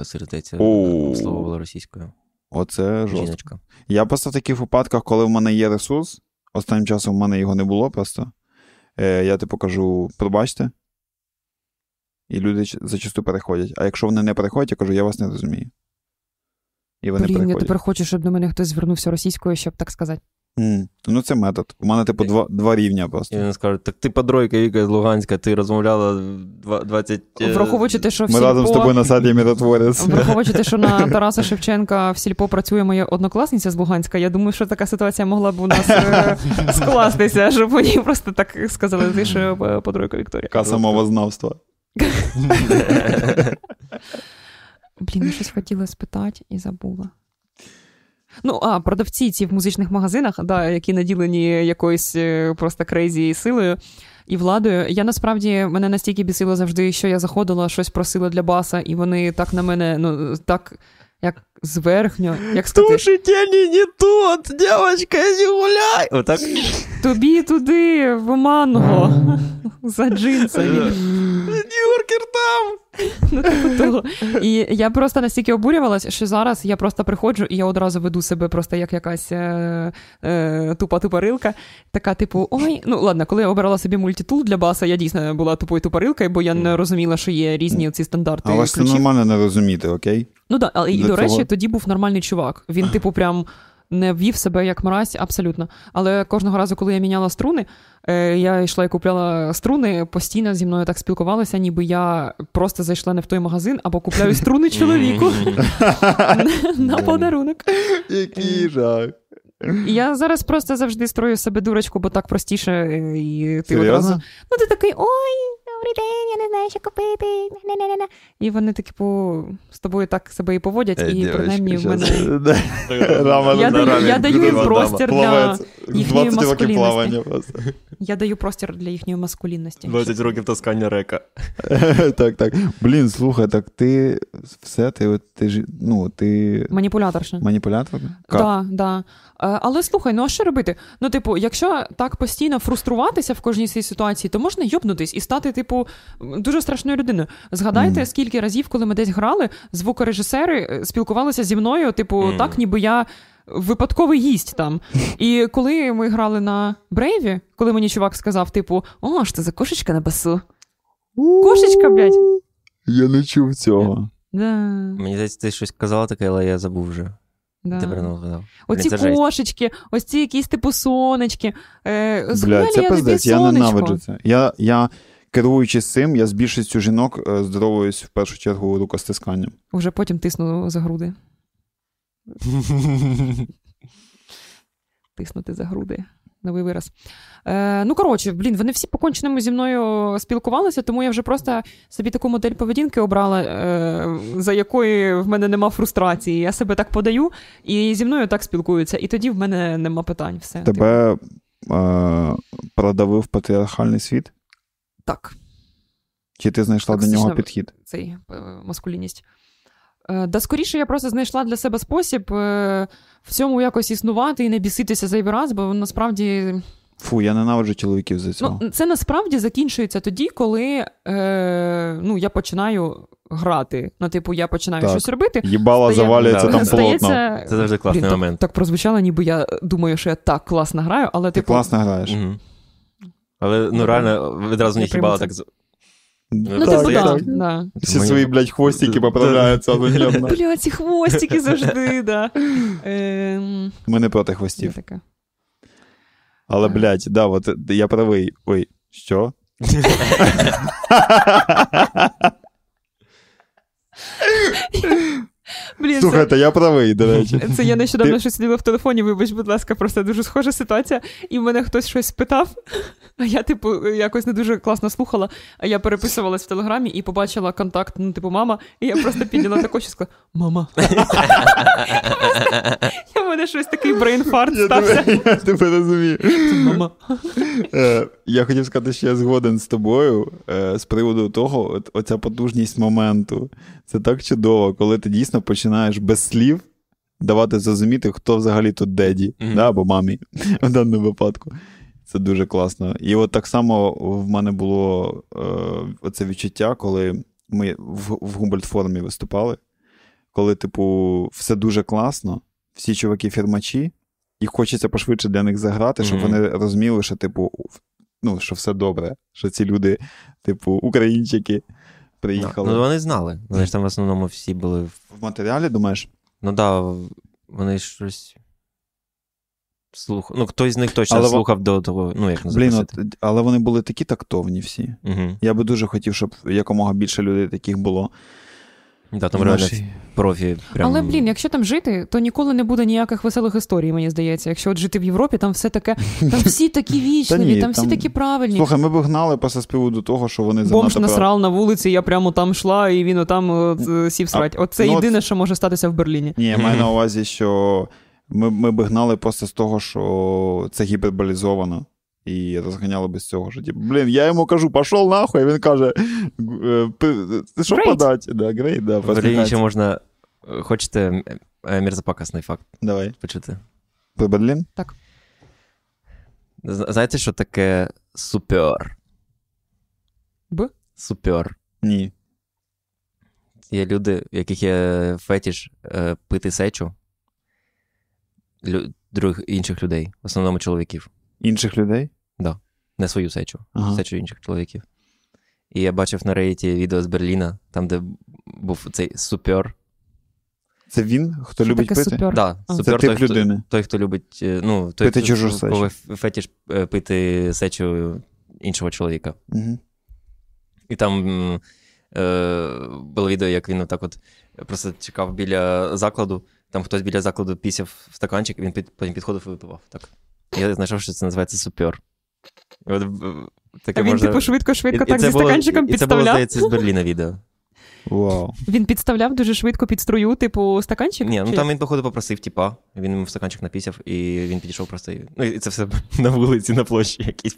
здається, Оу. обслуговувала російською. Оце жорстко. Я просто в таких випадках, коли в мене є ресурс, останнім часом в мене його не було просто. Е, я типу кажу, пробачте. І люди зачасту переходять. А якщо вони не переходять, я кажу, я вас не розумію. І вони Блін, я тепер хочу, щоб до мене хтось звернувся російською, щоб так сказати. М, Ну, це метод. У мене, типу, два, два рівня І просто. вони скажуть, так ти подройка Віка з Луганська, ти розмовляла два- 20... е, Враховуючи те, що в Ми разом з тобою на саді міротворець. враховуючи те, що на Тараса Шевченка в сільпо працює моя однокласниця з Луганська, я думаю, що така ситуація могла б у нас е, скластися, щоб мені просто так сказали, ти що е, подройка Вікторія. Каса мовознавства. Блін, я щось хотіла спитати і забула. Ну, а, продавці ці в музичних магазинах, да, які наділені якоюсь е, просто crazy силою і владою. Я насправді мене настільки бісило завжди, що я заходила, щось просила для баса, і вони так на мене, ну, так, як зверхньо, як сказати, Слушайте, не тут, девочка, не гуляй. Отак? тобі туди, в манго, за джинсами. Нюркер там. Ну, типу того. І я просто настільки обурювалася, що зараз я просто приходжу і я одразу веду себе просто як якась е, е, тупа тупорилка. Така, типу, ой, ну ладно, коли я обирала собі мультитул для баса, я дійсно була тупою тупорилкою, бо я не розуміла, що є різні ці стандарти. Але це нормально не розуміти, окей? Ну так, але і до речі, тоді був нормальний чувак. Він, типу, прям. Не ввів себе як мразь, абсолютно. Але кожного разу, коли я міняла струни, е, я йшла і купляла струни, постійно зі мною так спілкувалися, ніби я просто зайшла не в той магазин або купляю струни чоловіку на подарунок. Який жах. Я зараз просто завжди строю себе дурочку, бо так простіше, е, і ти одразу. Ну, ти такий, ой, добрий день, я не знаю, що купити. Не-не-не-не». І вони такі, типу, з тобою так себе і поводять, Е, і дівочки, принаймні в мене. Я даю- я даю їм простір для їхньої 20 маскулінності. Я даю простір для їхньої маскулінності. 20 років таскання река. Так, так. Блін, слухай, так ти все, ти, ти ж, ну, ти Маніпуляторша. маніпулятор? Да, да. Е, Але слухай, ну а що робити? Ну, типу, якщо так постійно фруструватися в кожній цій ситуації, то можна йобнутись і стати, типу, дуже страшною людиною. Згадайте, Мгм. скільки разів, коли ми десь грали, звукорежисери е, спілкувалися зі мною, типу, Мгм. так, ніби я. Випадковий гість там. І коли ми грали на Брейві, коли мені чувак сказав, типу, о, що це за кошечка на басу? Кошечка, блядь. Я не чув цього. Да, Мені здається, ти щось казала таке, але я забув вже. да. Тепер не згадав. Оці Блін, кошечки, ось ці якісь типу сонечки. Е, Блядь, згуляли це я тобі пиздець, я ненавиджу це. Я, я керуючись цим, я з більшістю жінок е, здоровуюсь в першу чергу рукостисканням. Уже потім тисну за груди. Тиснути за груди. Новий вираз. Е, ну, коротше, блін, вони всі по-конченому зі мною спілкувалися, тому я вже просто собі таку модель поведінки обрала, е, за якої в мене нема фрустрації. Я себе так подаю, і зі мною так спілкуються. І тоді в мене нема питань. Все. Тебе е, продавив патріархальний світ? Так. Чи ти знайшла до нього підхід? цей е, маскулінність. Е, Да скоріше я просто знайшла для себе спосіб е, в цьому якось існувати і не біситися зайвий раз, бо насправді Фу, я ненавиджу чоловіків за цього. Ну, це насправді закінчується тоді, коли е, ну, я починаю грати. Ну, типу, я починаю Так. щось робити. Їбала стає- завалюється Да, там полотно. Стається... Це завжди класний Блін, момент. Так прозвучало, ніби я думаю, що я так класно граю, але Ти типу. класно граєш. Мгм. Але ну реально відразу не хібала так. Ну, Так, типу, так, да, так. да. Всі свої, блядь, хвостики поправляються одночасно. Бля, ці хвостики завжди, да. Ем, Ми не проти хвостів. таке. Але, блядь, да, от я правий. Ой, що? Блін, це, Слухайте, я правий, до речі. це я нещодавно Ти- щось сиділа в телефоні, вибач, будь ласка, просто дуже схожа ситуація. І в мене хтось щось спитав, а я, типу, якось не дуже класно слухала, а я переписувалась в телеграмі і побачила контакт, ну, типу, мама, і я просто підняла таку і сказала: Мама. мене щось такий брейнфарт стався. я тебе розумію. Мама. Е, я хотів сказати, що я згоден з тобою е, з приводу того, от, оця потужність моменту. Це так чудово, коли ти дійсно починаєш без слів давати зрозуміти, хто взагалі тут деді, да, або мамі в даному випадку. Це дуже класно. І от так само в мене було е, оце відчуття, коли ми в, в Гумбольдт-форумі виступали, коли, типу, все дуже класно, всі чуваки фірмачі, і хочеться пошвидше для них заграти, щоб Мгм. вони розуміли, що, типу, ну, що все добре, що ці люди, типу, українчики приїхали. Ну, вони знали. Вони ж там в основному всі були. в- В матеріалі, думаєш? Ну да, вони щось. Слух... Ну, хтось з них точно Але слухав до того, ну, як Блін, от, але вони були такі тактовні всі. Угу. Я би дуже хотів, щоб якомога більше людей таких було. Да, там реально нашій- профі. Прям... Але, блін, якщо там жити, то ніколи не буде ніяких веселих історій, мені здається. Якщо от жити в Європі, там все таке, там всі такі вічливі, ні, там всі там- такі правильні. Слухай, ми б гнали з приводу того, що вони Бомж занадто прав- насрав на вулиці, я прямо там йшла, і він отам от, е, сів срать. Оце ну, от- єдине, що може статися в Берліні. Ні, я маю на увазі, що ми, ми б гнали просто з того, що це гіперболізовано. І розганяли без цього, що типу, блін, я йому кажу, пішов нахуй, а він каже, «Е, що подать? Да, great, да, В Берліні ще можна. е, Хочете е, мерзопакасний факт Давай. почути? Про Берлін? З- Знаєте, що таке супер? Б? Супер. Ні. Є люди, в яких є фетіш е, пити сечу лю... других інших людей, в основному чоловіків. Інших людей? Не свою сечу, Ага. сечу інших чоловіків. І я бачив на рейті відео з Берліна, там, де був цей супер. Це він, хто Що любить таке пити? супер? Да, А. Це супер тип той, хто, той, хто любить, е, ну, той, Пити хто, чужу сечу. ф- фетіш е, пити сечу іншого чоловіка. Угу. І там е, було відео, як він отак от просто чекав біля закладу, там хтось біля закладу пісяв в стаканчик, і він під, потім підходив і випивав. Так. Я знайшов, що це називається супер. І от, таке А він, можна... типу, швидко-швидко І- і так це зі було- стаканчиком І це було, здається, з Берліна відео. Вау. Він підставляв дуже швидко під струю, типу, стаканчик. Ні, ну Чи там він, походу, попросив типа, він йому в стаканчик напісяв, і він підійшов просто. І... Ну, і це все на вулиці, на площі якійсь.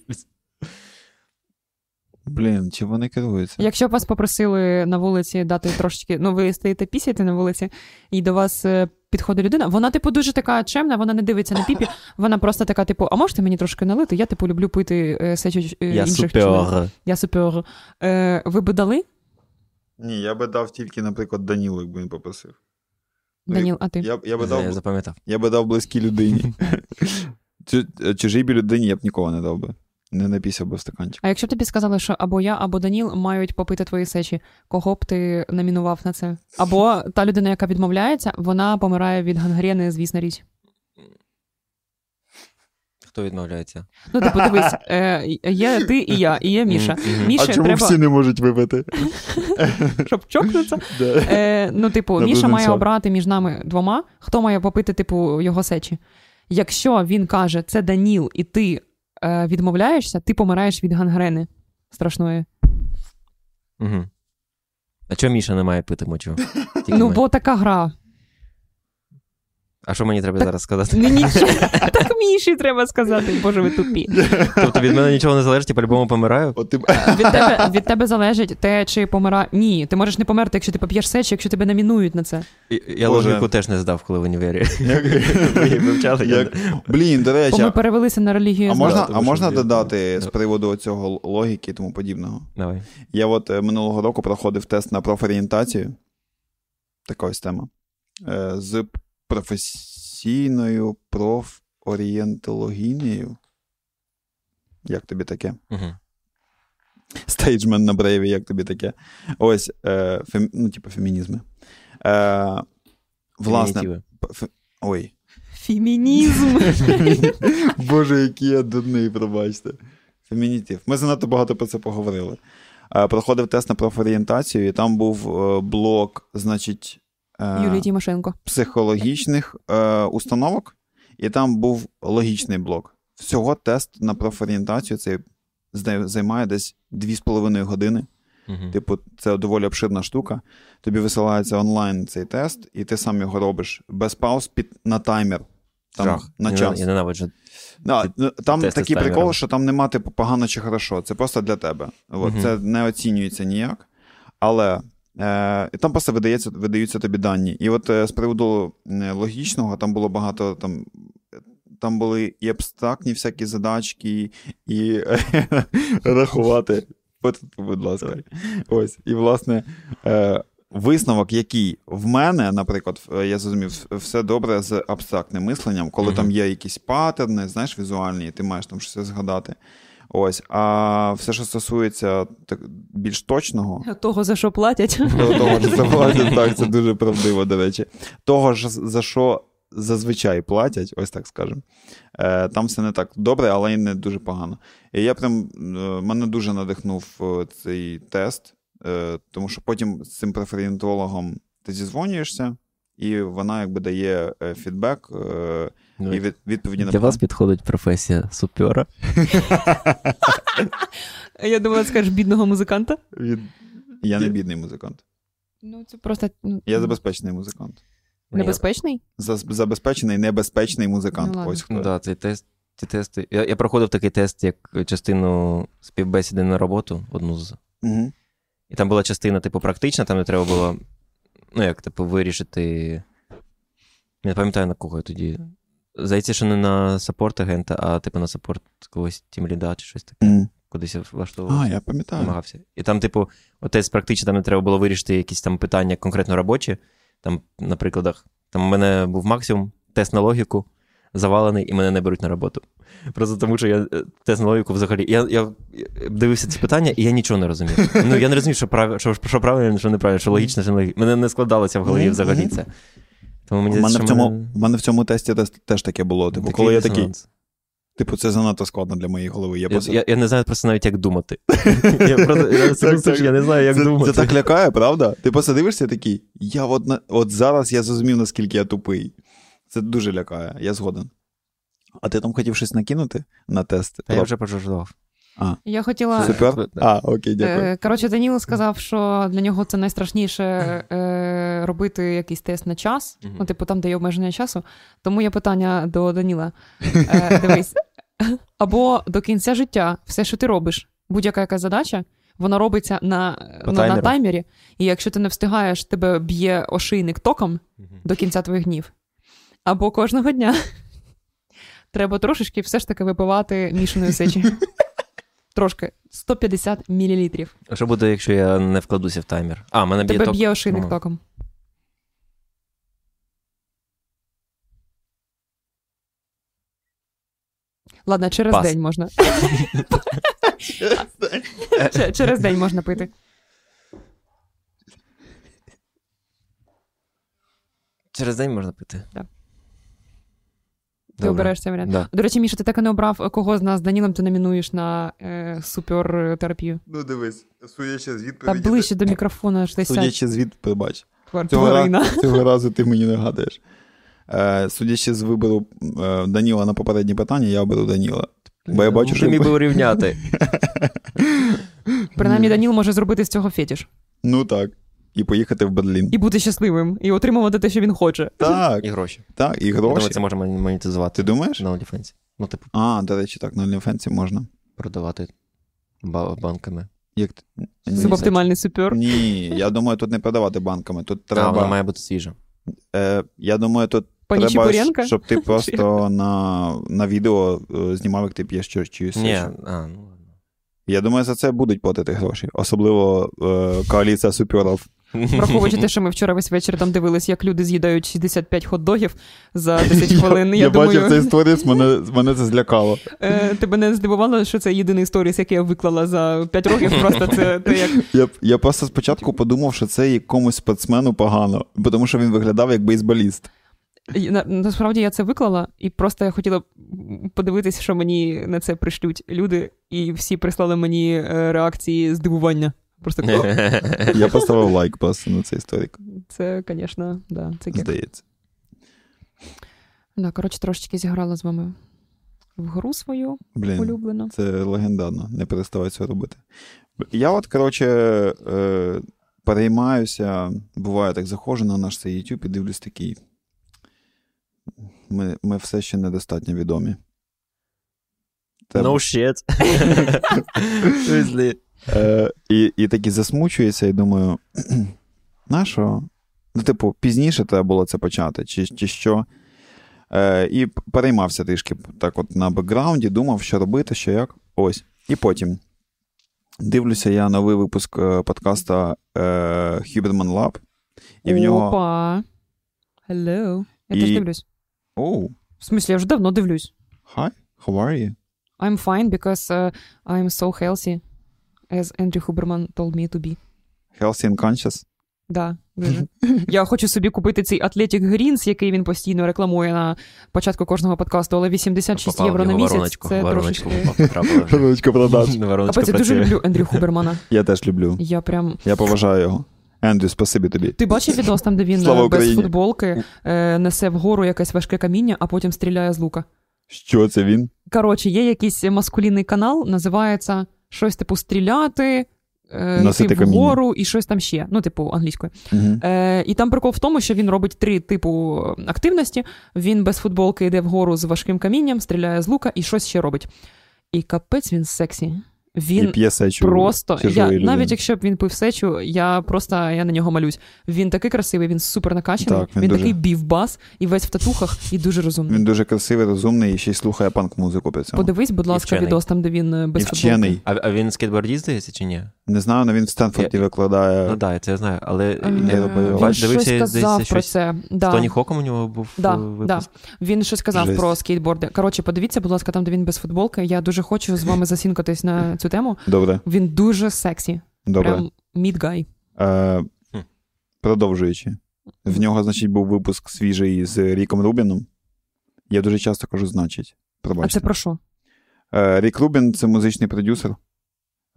Блін, чи вони керуються? Якщо б вас попросили на вулиці дати трошечки, ну ви стоїте пісяти на вулиці, і до вас е, підходить людина, вона, типу, дуже така чемна, вона не дивиться на піпі, вона просто така, типу, а можете мені трошки налити? Я, типу, люблю пити е, сечу е, Я інших супер. Я супер. Е, ви би дали, Ні, я би дав тільки, наприклад, Данілу, якби він попросив. Ну, Даніл, а ти? Я, я, би Я дав, запам'ятав. я би дав близькій людині. Чу- Чужій бі людині я б нікого не дав би. Не напісяв би в стаканчик. А якщо тобі сказали, що або я, або Даніл мають попити твої сечі, кого б ти номінував на це? Або та людина, яка відмовляється, вона помирає від гангрени, звісно річ. Хто відмовляється? Ну, типу, дивись, е, є ти і я, і є Міша. Мгм. А чому треба, всі не можуть випити? щоб чокнутися. Е, ну, типу, Міша має обрати між нами двома, хто має попити, типу, його сечі. Якщо він каже, це Даніл, і ти відмовляєшся, ти помираєш від гангрени страшної. Угу. А чого Міша не має пити мочу? Тільки Ну, ми. бо така гра. А що мені треба Так- зараз сказати? Нічого. Так Міші треба сказати, боже, ви тупі. Тобто від мене нічого не залежить, я по-любому помираю? От ти... Від тебе, від тебе залежить те, чи помира. Ні, ти можеш не померти, якщо ти поп'єш сечі, якщо тебе намінують на це. І- Я логіку теж не здав, коли в універі. Я Як... Блін, до речі, Бо ми а- перевелися на релігію. а можна, а можна додати з приводу цього логіки і тому подібного? Давай. Я от е, минулого року проходив тест на профорієнтацію. Така ось тема. Е, з професійною профорієнтологінією. Як тобі таке? Угу. Стейджмен на брейві, як тобі таке? Ось, е, фем... ну, типу, фемінізми. Е, власне, фе- ой. Фемінізм. Боже, який я дурний, пробачте. Фемінітив. Ми занадто багато про це поговорили. Е, Проходив тест на профорієнтацію, і там був е, блок, значить, е, Юлія Тимошенко. психологічних е, установок, і там був логічний блок. Всього тест на профорієнтацію цей займає десь 2,5 години. Угу. Типу, це доволі обширна штука. Тобі висилається онлайн цей тест, і ти сам його робиш без пауз під, на таймер. Там, Жах. на час. Я ненавиджу. Да, ну, там тести такий прикол, що там нема типу погано чи хорошо. Це просто для тебе. От, Мгм. Це не оцінюється ніяк. Але е, і там просто видається, видаються тобі дані. І от е, з приводу е, логічного, там було багато там. Там були і абстрактні всякі задачки, і рахувати. Будь ласка. Ось. І, власне, висновок, який в мене, наприклад, я зрозумів, все добре з абстрактним мисленням, коли там є якісь паттерни, знаєш, візуальні, і ти маєш там щось згадати. Ось. А все, що стосується так, більш точного, Того, за що платять. того, що заплатять, так, це дуже правдиво, до речі. Того ж, за що зазвичай платять, ось так скажемо. Е, там все не так добре, але й не дуже погано. І я прям е, мене дуже надихнув е, цей тест, тому що потім з цим преферентологом ти зізвонюєшся, і вона якби дає е, фідбек е, Ну, і від, відповіді на Для вас підходить професія супера. Я думала, скажеш бідного музиканта. Я не бідний музикант. Ну, це просто ну, Я забезпечений музикант. небезпечний. Забезпечений небезпечний музикант. Ну. Ось хто. Ну, да, цей тест, ці тести. Я, я проходив такий тест як частину співбесіди на роботу, одну з. Угу. І там була частина, типу, практична, там не треба було, ну, як, типу, вирішити. Я не пам'ятаю, на кого я тоді. Здається, що не на саппорт-агента, а типу на саппорт когось тімліда чи щось таке. Кудись я влаштовувався. А, я пам'ятаю. намагався. І там, типу, отець практично там не треба було вирішити якісь там питання конкретно робочі. Там, на прикладах, там у мене був максимум тест на логіку, завалений, і мене не беруть на роботу. Просто тому, що я е, тест на логіку взагалі. Я, я дивився ці питання, і я нічого не розумів. Ну, я не розумів, що, прав... що, що правильно, що неправильно, що логічно, що не логічно. Мене не складалося в голові взагалі це. Тому мені У мене, в цьому, мене- в мене в цьому тесті теж, таке було. Типу, коли я такий, типу, це занадто складно для моєї голови. Я, Я, просто... я, я не знаю просто навіть, як думати. я, просто, я, Так, так. я не знаю, як це, думати. це так лякає, правда? Ти просто дивишся такий, я от, от зараз я зрозумів, наскільки я тупий. Це дуже лякає, я згоден. А ти там хотів щось накинути на тест? Та я вже пожартував. Я хотіла. Супер? А, окей, дякую. Е, Коротше, Даніло сказав, що для нього це найстрашніше е, робити якийсь тест на час, ну, типу, там, де є обмеження часу. Тому є питання до Даніла. Е, дивись, або до кінця життя все, що ти робиш, будь-яка яка задача, вона робиться на, ну, на таймері, і якщо ти не встигаєш, тебе б'є ошийник током до кінця твоїх днів. Або кожного дня треба трошечки все ж таки випивати мішаної сечі. Трошки 150 мл. А що буде, якщо я не вкладуся в таймер? А, мене б'є Тебе ток. б'є ошийник Ну. током. Ладно, через Пас. день можна. Через день можна пити. Через день можна пити. Да. Ти Добре. обереш цей варіант. Да. До речі, Міша, ти так і не обрав, кого з нас з Данілом ти номінуєш на е, супертерапію. Ну дивись, судячи з Та відповіді. ближче до мікрофона ж десь сядь, Судячи з від... твар- Цього, цього разу ти мені нагадаєш. Е, судячи з вибору е, Даніла на попереднє питання, я оберу Даніла. Бо я бачу, Ти що- міг би урівняти. Принаймні, Даніл може зробити з цього фетіш. Ну так. І поїхати в Берлін. І бути щасливим, і отримувати те, що він хоче. Так, І гроші. так, і Я думаю, це можна монетизувати Ти думаєш? на OnlyFans. Ну, типу, А, до речі, так, на OnlyFans можна. продавати банками. Як... Субоптимальний супер. Ні, я думаю, тут не продавати банками. Тут Треба... треба. вона має бути свіжа. Е, я думаю, тут Пані треба, Чепуренка? щоб ти просто на, на відео е, знімав, як ти п'єш чиюсь Ні, а, ну. Я думаю, за це будуть платити гроші. Особливо е, коаліція суперів. Враховуючи те, що ми вчора весь вечір там дивились, як люди з'їдають 65 хот-догів за 10 хвилин. Я, думаю, бачив цей сторіс, мене, мене це злякало. е, тебе не здивувало, що це єдиний сторіс, який я виклала за 5 років. Просто це те, як Я, я просто спочатку подумав, що це якомусь спортсмену погано, тому що він виглядав як бейсболіст. На, насправді я це виклала, і просто я хотіла подивитися, що мені на це пришлють люди, і всі прислали мені е, реакції здивування. Просто «О, Я поставив лайк просто на цей сторік, це, звісно, да, це кек. здається. Да, коротше, трошечки зіграла з вами в гру свою Блін, улюблену. це легендарно, не переставай це робити. Я от, коротше, е, переймаюся, буває так, заходжу на наш цей YouTube і дивлюсь такий. Ми, ми все ще недостатньо відомі. Треба- No shit. Е, і, і такі засмучується, і думаю, на що? Ну, типу, пізніше треба було це почати, чи, чи що. Е, і переймався трішки так от на бекграунді, думав, що робити, що як. Ось. І потім дивлюся я новий випуск е, подкаста е, Huberman Lab. І в нього. Опа. Hello. Я І- теж дивлюсь. Оу, В смислі, я вже давно дивлюсь. hi, how are you? I'm fine because uh, I'm so healthy, as Andrew Huberman told me to be. Healthy and conscious? Да, дуже. Я хочу собі купити цей Athletic Greens, який він постійно рекламує на початку кожного подкасту, але 86 Попав євро на місяць. вороночку, Це вороночку трошечки. продаж. Вороночка я дуже люблю Ендрю Хубермана. Я теж люблю. Я прям. Я поважаю його. Ендрю, спасибі тобі. Ти бачив відос там, де він Слава е, без Україні. футболки е, несе вгору якесь важке каміння, а потім стріляє з лука. Що це він? Коротше, є якийсь маскулінний канал, називається щось типу стріляти, е, Носити йти каміння. вгору і щось там ще. Ну, типу, англійською. Угу. Е, і там прикол в тому, що він робить три типу активності. Він без футболки йде вгору з важким камінням, стріляє з лука і щось ще робить. І капець він сексі. І Він п'є сечу просто. Я, людини. навіть якщо б він пив сечу, я просто я на нього малюсь. Він такий красивий, він супер накачаний, Так, він він, дуже- такий бівбас і весь в татухах, і дуже розумний. Він дуже красивий, розумний і ще й слухає панк-музику при цьому. Подивись, будь ласка, відос там, де він е, без І вчений. А, а він скейтбордіст, здається, чи ні? Не знаю, але він в Стенфорді Я- викладає. Ну так, це я знаю, але Е. Він бач, щось дивився, казав здається, про щось це. з Да. Тоні Хоком у нього був Да, е, випуск. да. Він щось казав Жесть. про скейтборди. Коротше, подивіться, будь ласка, там, де він без футболки. Я дуже хочу з вами засінкатись на цю тему. Добре, Він дуже сексі. добре. Прям мідгай. Е, продовжуючи. В нього, значить, був випуск свіжий з Ріком Рубіном. Я дуже часто кажу, значить. А це про що? Е, Рік Рубін це музичний продюсер.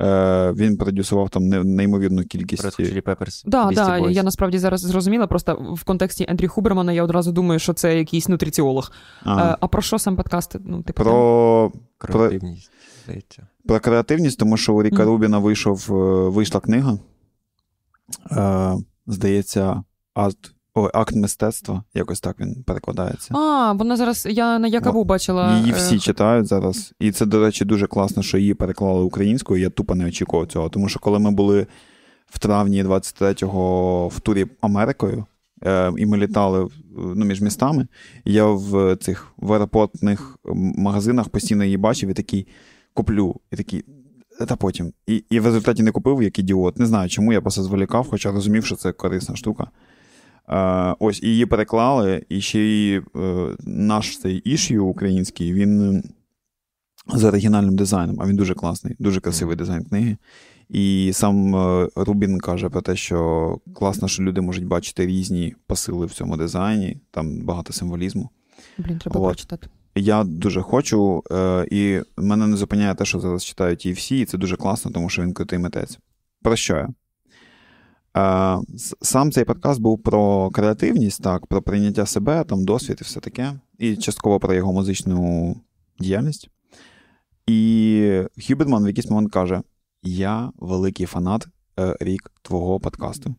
Е, він продюсував там неймовірну кількість. Red Hot Chili Peppers, Да, да, Boys. я насправді зараз зрозуміла. Просто в контексті Ендрю Хубермана я одразу думаю, що це якийсь нутриціолог. А, Е, А про що сам подкаст? Ну, типу, про, Креативність, здається. про креативність, тому що у Ріка Мгм. Рубіна вийшов, е, вийшла книга. Е, здається, акт, ой, акт мистецтва. Якось так він перекладається. А, вона зараз я на Якаву бачила. Її е, всі читають зараз. І це, до речі, дуже класно, що її переклали українською. Я тупо не очікував цього. Тому що коли ми були в травні 23-го в турі Америкою, е, і ми літали ну, між містами, я в цих в аеропортних магазинах постійно її бачив і такий куплю. І такий. Та потім. І, і в результаті не купив як ідіот. Не знаю, чому я просто зволікав, хоча розумів, що це корисна штука. Ось її переклали, і ще й е, наш цей ішю український, він е, з оригінальним дизайном, а він дуже класний, дуже красивий дизайн книги. І сам е, Рубін каже про те, що класно, що люди можуть бачити різні посили в цьому дизайні, там багато символізму. Блін, треба От. прочитати. Я дуже хочу, е, і мене не зупиняє те, що зараз читають і всі, і це дуже класно, тому що він крутий митець. Про що я? Сам цей подкаст був про креативність, так, про прийняття себе, там, досвід і все таке, і частково про його музичну діяльність. І Хюберман в якийсь момент каже: Я великий фанат е, рік твого подкасту.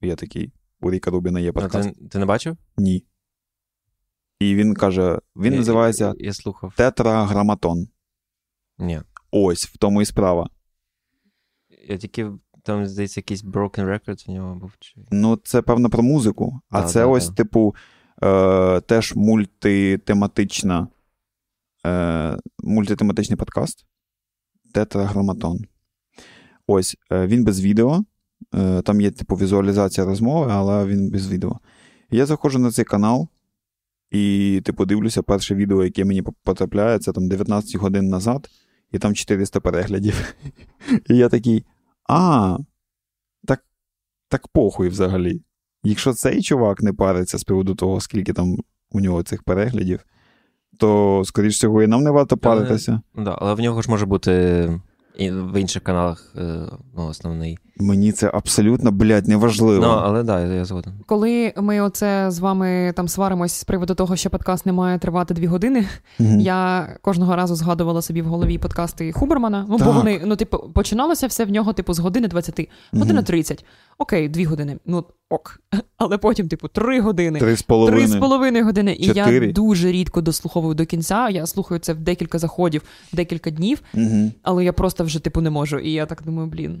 Я такий, у Ріка Рубіна є А подкаст. ти, ти не бачив? Ні. І він каже: він Я- називається Я, я слухав. Тетраграматон. Ні. Ось в тому і справа. Я тільки там, здається, якийсь Broken Records у нього був. Чи... Ну, це певно про музику, а Да, це да, ось, да. типу, е, теж мультитематична, е, мультитематичний подкаст. Тетраграматон. Ось, е, він без відео. Е, там є, типу, візуалізація розмови, але він без відео. Я заходжу на цей канал і, типу, дивлюся перше відео, яке мені потрапляє, це там 19 годин назад, і там 400 переглядів. І я такий. А, так, так похуй взагалі. Якщо цей чувак не париться з приводу того, скільки там у нього цих переглядів, то, скоріш всього, і нам не варто паритися. Але, да, але в нього ж може бути і в інших каналах е, ну, основний. Мені це абсолютно, блядь, неважливо. Ну, але да, я, згоден. Коли ми оце з вами там сваримось з приводу того, що подкаст не має тривати дві години, Мгм. я кожного разу згадувала собі в голові подкасти Хубермана. Ну, бо вони, ну, типу, починалося все в нього, типу, з години 20, година Мгм. 30. Окей, дві години. Ну ок. Але потім, типу, три години. Три з Три з половиною. половиною години. І Чотири. я дуже рідко дослуховую до кінця. Я слухаю це в декілька заходів, декілька днів, Мгм. але я просто вже типу не можу. І я так думаю, блін.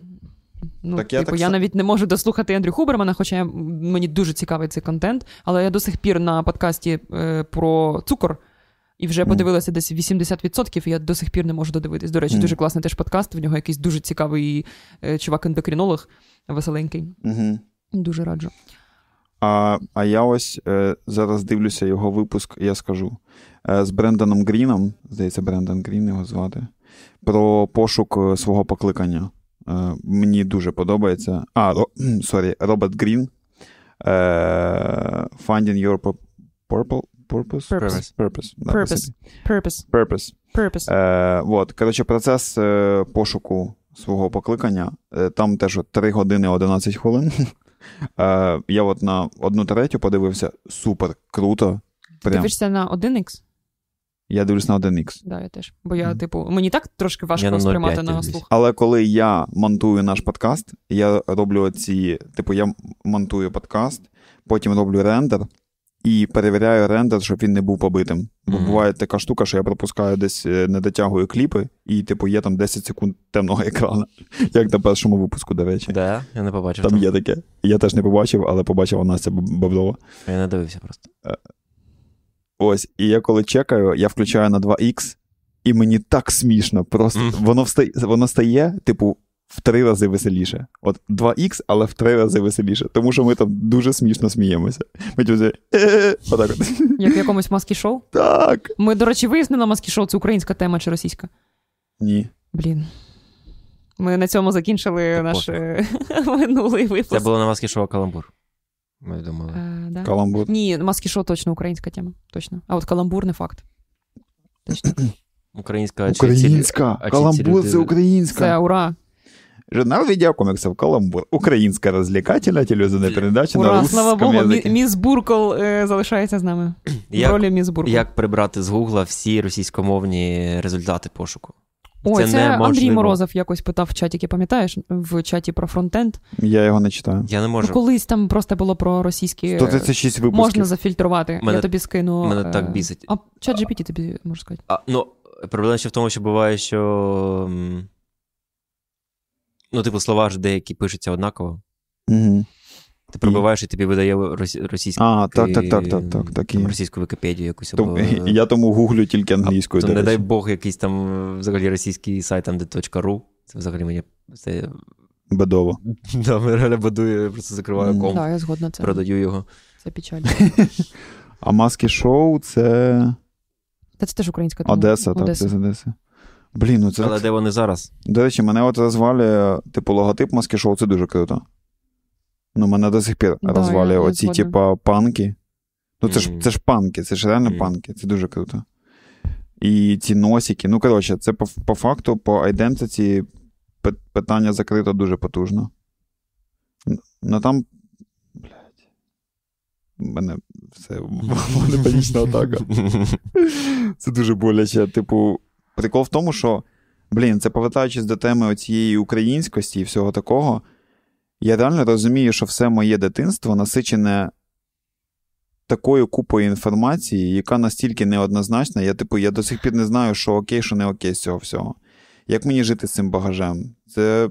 Ну, Так я типу, так я навіть не можу дослухати Ендрю Хубермана, хоча я, мені дуже цікавий цей контент. Але я до сих пір на подкасті е, про цукор. І вже подивилася десь 80%, і я до сих пір не можу додивитись. До речі, дуже класний теж подкаст. В нього якийсь дуже цікавий е, чувак-ендокринолог, веселенький. Дуже раджу. А, а я ось е, зараз дивлюся його випуск, я скажу. Е, з Бренданом Гріном, здається, Брендан Грін його звати, про пошук е, свого покликання. Е, мені дуже подобається. А, ро, sorry, Роберт Грін. Е, Finding Your Purple, Purpose? Purpose. Purpose. Да, Purpose. Purpose. Purpose. Purpose. Е, от, коротше, процес е, пошуку свого покликання. Е, там теж от 3 години 11 хвилин. Е, я от на одну третю подивився супер круто. Прям. Дивишся на 1х? Я дивлюсь на 1х. Да, я теж. Бо я, типу, мені так трошки Я важко на 0,5 сприймати на дивлюсь. слух. Але коли я монтую наш подкаст, я роблю ці, типу, я монтую подкаст, потім роблю рендер і перевіряю рендер, щоб він не був побитим. Бо Мгм. буває така штука, що я пропускаю десь, е, не дотягую кліпи, і, типу, є там 10 секунд темного екрану, як на першому випуску, до речі. Де? Я не побачив. Там є таке. Я теж не побачив, але побачила Настя Баблова. Я не дивився просто. Ось, і я коли чекаю, я включаю на 2х, і мені так смішно. Просто Мгм. воно встає, воно стає, типу, в три рази веселіше. От 2х, але в три рази веселіше. Тому що ми там дуже смішно сміємося. Ми типу, отак от. Як в якомусь маскі-шоу. Так. Ми, до речі, вияснили маскі-шоу, це українська тема чи російська. Ні. Блін. Ми на цьому закінчили Та наш е, минулий випуск. Це було на маски шоу Каламбур. Ми думали. Е, да. Каламбур. Ні, маскі-шоу точно українська тема. Точно. А от каламбур не факт. Точно. Українська а чи ці- Українська. чи ці Каламбур люди- це українська. Це ура. Журнал видеокомиксов «Каламбур». Українська розвлекательна телевізійна передача на Ура, русском слава Богу, мі- міс Буркл е, залишається з нами. В Як, ролі міс Буркл. як прибрати з Гугла всі російськомовні результати пошуку? Ой, це, Андрій. Морозов якось питав в чаті, пам'ятаєш, в чаті про фронтенд. Я його не читаю. Я не можу. Ну, колись там просто було про російські. е, 136 випусків. Можна зафільтрувати. Мене- Я тобі скину. мене е, так бісить. А чат GPT тобі можу сказати. А, ну, проблема ще в тому, що буває, що. Ну, типу, слова ж деякі пишуться однаково. Угу. Ти пробиваєш і тобі видає російську. А, так, так, так, так, так, так. там, і- російську Вікіпедію якусь. Або... Я тому гуглю тільки англійською. не дай. Бог, якийсь там взагалі російський сайт, там де .ru. Це взагалі мені. Це... Бедово. Да, реально будує, я просто закриваю Мгм. комп, Так, я згодна це. продаю його. Це печаль. А маски шоу це Та це теж українська тема. Одеса, так, це з Одеси. Блін, ну це. Але так- де вони зараз? До речі, мене от розвалює, типу, логотип маски шоу, це дуже круто. Ну, мене до сих пір Да, розвалює оці, згодна. типа, панки. Ну, це ж, це ж панки, це ж реально Мгм. панки, це дуже круто. І ці носики. Ну, коротше, це по, по факту, по айдентиці питання закрито дуже потужно. Ну там. Блядь. У мене все. Панічна атака. Це дуже боляче. Типу, прикол в тому, що, блін, це повертаючись до теми цієї українськості і всього такого. Я реально розумію, що все моє дитинство насичене такою купою інформації, яка настільки неоднозначна. Я, типу, я до сих пір не знаю, що окей, що не окей з цього всього. Як мені жити з цим багажем? Це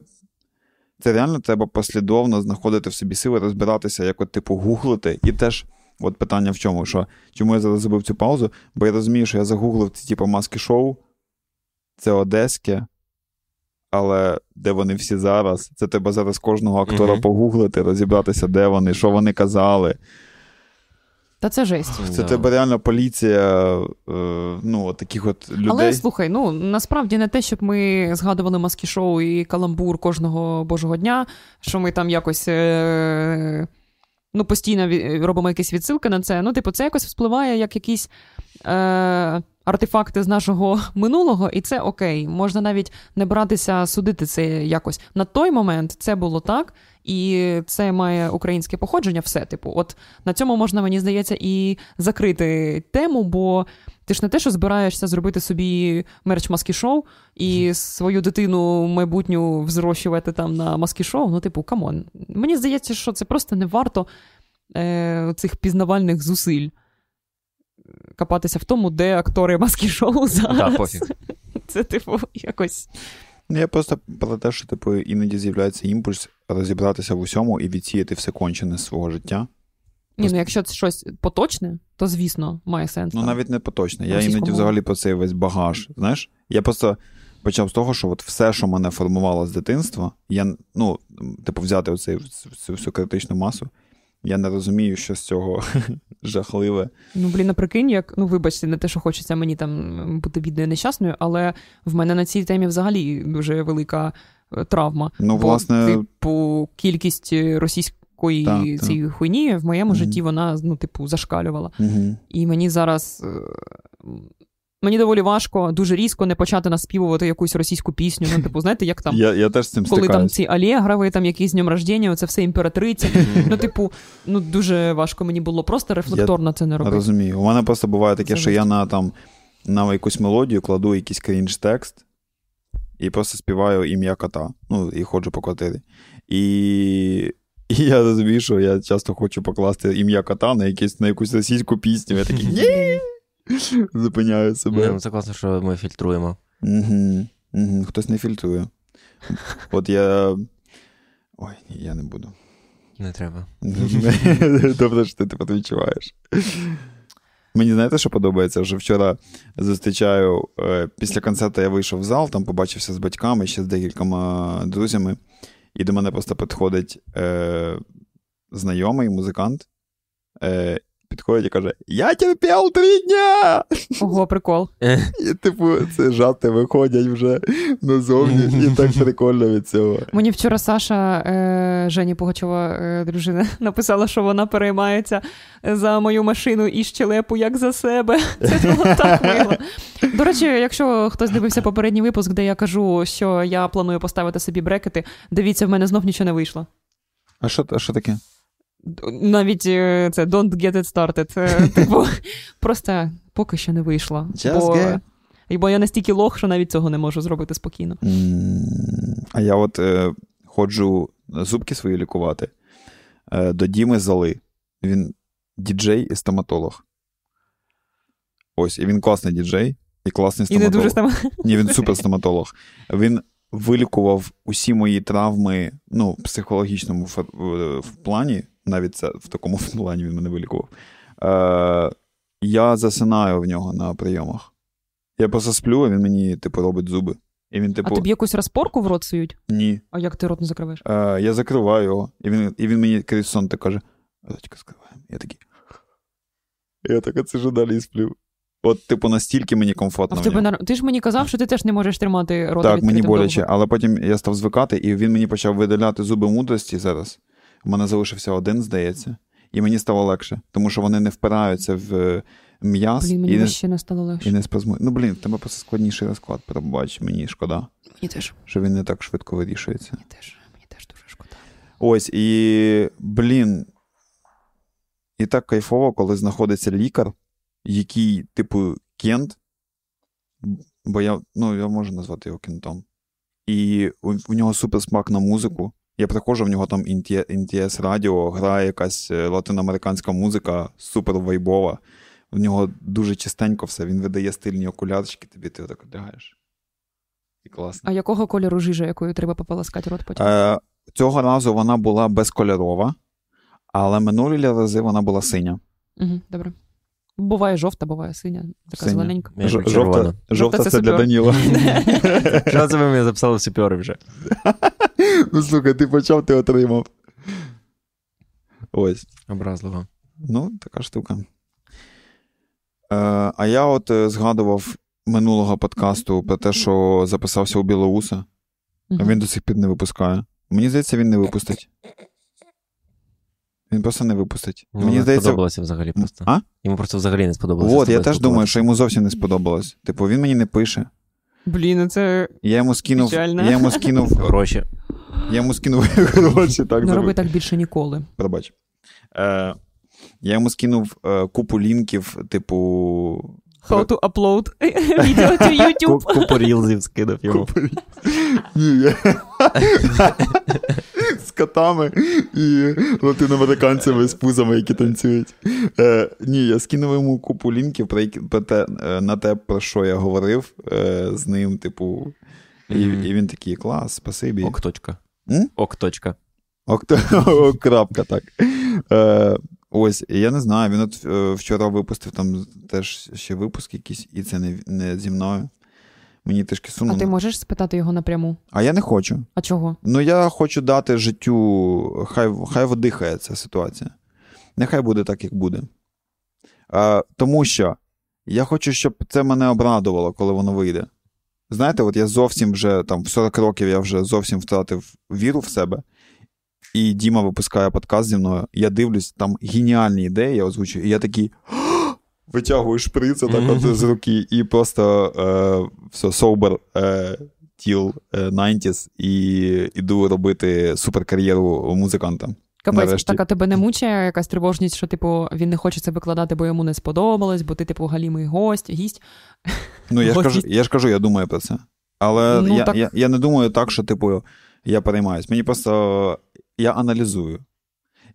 це реально треба послідовно знаходити в собі сили, розбиратися, як от, типу, гуглити. І теж, от питання в чому, що чому я зараз зробив цю паузу? Бо я розумію, що я загуглив ці, типу, маски шоу, це одеське, але де вони всі зараз? Це треба зараз кожного актора Мгм. погуглити, розібратися, де вони, що вони казали. Та це жесть. Це Да. тебе реально поліція, е, ну, от таких от людей. Але слухай, ну насправді не те, щоб ми згадували маски шоу і каламбур кожного божого дня, що ми там якось. Е- Ну, постійно робимо якісь відсилки на це. Ну, типу, це якось вспливає як якісь е- артефакти з нашого минулого, і це окей. Можна навіть не братися судити це якось. На той момент це було так, і це має українське походження, все. Типу, от на цьому можна, мені здається, і закрити тему, бо ти ж не те, що збираєшся зробити собі мерч маски шоу і свою дитину майбутню взрощувати там на маски шоу. Ну, типу, come on. Мені здається, що це просто не варто е, цих пізнавальних зусиль. Копатися в тому, де актори маски шоу зараз. Да, пофіг. Це, типу, якось. Ну, Я просто про те, що типу, іноді з'являється імпульс розібратися в усьому і відсіяти все кончене з свого життя. Ні, ну якщо це щось поточне, то звісно має сенс. Ну, там. навіть не поточне. Я іноді взагалі про цей весь багаж. Знаєш, я просто почав з того, що от все, що мене формувало з дитинства, я, ну, типу, взяти оцей, цю всю критичну масу, я не розумію, що з цього жахливе. Ну, блін, наприкинь, як, ну вибачте, не те, що хочеться мені там бути бідною нещасною, але в мене на цій темі взагалі дуже велика е, травма. Ну, Бо, власне, типу, кількість е, російської Так, так. цієї хуйні в моєму Мгм. житті вона, ну, типу, зашкалювала. угу. І мені зараз. Мені доволі важко дуже різко не почати наспівувати якусь російську пісню. Ну, типу, знаєте, як там, я, я теж з цим коли там ці Алєгрови, там якісь з днем рождення, це все імператриця. Ну, типу, ну дуже важко мені було просто рефлекторно це не робити. Розумію. У мене просто буває таке, Це що я на там на якусь мелодію кладу якийсь крінж текст і просто співаю ім'я кота. Ну, і ходжу по квартирі. І, і я розумію, що я часто хочу покласти ім'я кота на, якесь, на якусь російську пісню. Я такий ні. Зупиняю себе. Ну, це класно, що ми фільтруємо. Угу, угу. Хтось не фільтрує. От я. Ой, ні, я не буду. Не треба. Добре, що ти тепер відчуваєш. Мені знаєте, що подобається? Вже вчора зустрічаю е, після концерту я вийшов в зал, там побачився з батьками, ще з декількома друзями, і до мене просто підходить е, знайомий музикант. Е, підходить і каже: Я терпів три дня! Ого, прикол. І, типу, це жарти виходять вже назовні, і так прикольно від цього. Мені вчора Саша е, Жені Пугачова, е, дружина, написала, що вона переймається за мою машину і щелепу як за себе. Це було так мило. До речі, якщо хтось дивився попередній випуск, де я кажу, що я планую поставити собі брекети, дивіться, в мене знов нічого не вийшло. А що, а що таке? Навіть е, це don't get it started. Е, Типу, просто поки що не вийшло. Just Бо, get- бо я настільки лох, що навіть цього не можу зробити спокійно. А я от е, ходжу зубки свої лікувати е, до Діми Зали. Він діджей і стоматолог. Ось, і він класний діджей і класний І не стоматолог. дуже там. Ні, він супер стоматолог. Він вилікував усі мої травми, ну, в психологічному в плані, навіть це в такому плані він мене вилікував. Е, я засинаю в нього на прийомах. Я просто сплю, а він мені, типу, робить зуби. І він, типу, А тобі якусь розпорку в рот сують? ні. А як ти рот не закриваєш? Е, я закриваю його, і він, і він мені крізь сон так каже: Дочка, скриваємо. Я такий. Я так ж далі і сплю. От, типу, настільки мені комфортно. в в тебе нар... ти ж мені казав, що ти теж не можеш тримати рота Так, мені боляче, довго. але потім я став звикати, і він мені почав видаляти зуби мудрості зараз. У мене залишився один, здається, і мені стало легше, тому що вони не впираються в е, м'яз Блін, і, мені не, ще не стало легше. і не спазмують. Ну, блін, в тебе просто складніший розклад, пробач, мені шкода, Мені теж. що він не так швидко вирішується. Мені теж. Мені теж дуже шкода. Ось, і, блін, і так кайфово, коли знаходиться лікар, який, типу, кент, бо я, ну, я можу назвати його кентом. І у, у нього супер смак на музику. Я приходжу, в нього там NTS радіо, грає якась е, латиноамериканська музика, супер вайбова. В нього дуже чистенько все, він видає стильні окулярчики, тобі ти отак одягаєш. І класно. А якого кольору жижа, якою треба пополоскати рот потім? Е, цього разу вона була безкольорова, але минулі рази вона була синя. Угу, добре. Буває жовта, буває синя, така Синя. зелененька. Ж- жовта, жовта Жовта це це для. Даніла. Що це ви мене записали в супери вже? ну слухай, ти почав, ти отримав. Ось. Образливо. Ну, така штука. Е, а я от е, згадував минулого подкасту про те, що записався у Білоуса, а він до сих пір не випускає. Мені здається, він не випустить. Він просто не випустить. Ну, Мені не здається. сподобалося взагалі просто. А? Йому просто взагалі не сподобалося. От, я теж думаю, що йому зовсім не сподобалось. Типу, він мені не пише. Блін, ну це Я йому скинув. Печально. Я йому скинув. Гроші. Я йому скинув гроші, так не роби так більше ніколи. Пробач. Е, я йому скинув е, купу лінків, типу. How to upload відео to YouTube. Купу рілзів скинув йому. Котами і латиноамериканцями з пузами, які танцюють. Е, ні, я скинув йому купу лінків про які, про те, е, на те, про що я говорив е, з ним, типу. І, і він такий клас, спасибі. Ок точка. М? Ок точка. Ок, ок, крапка, так. Е, ось, я не знаю, він от е, вчора випустив там теж ще випуск якийсь, і це не, не зі мною. Мені трішки А ти можеш спитати його напряму? А я не хочу. А чого? Ну, я хочу дати життю, хай, хай видихає ця ситуація. Нехай буде так, як буде. Е, тому що я хочу, щоб це мене обрадувало, коли воно вийде. Знаєте, от я зовсім вже там в 40 років я вже зовсім втратив віру в себе. І Діма випускає подкаст зі мною. Я дивлюсь, там геніальні ідеї, я озвучую, і я такий. Витягую шприц так от з руки, і просто е, все, sober е, тіл е, 90s, і іду робити суперкар'єру музиканта. Капець, Нарешті. так а тебе не мучає якась тривожність, що типу він не хоче це викладати, бо йому не сподобалось, бо ти, типу, галімий гость, гість. Ну, я ж, кажу, я ж кажу, я думаю про це. Але Ну, я, так- я, я не думаю так, що, типу, я переймаюсь. Мені просто я аналізую.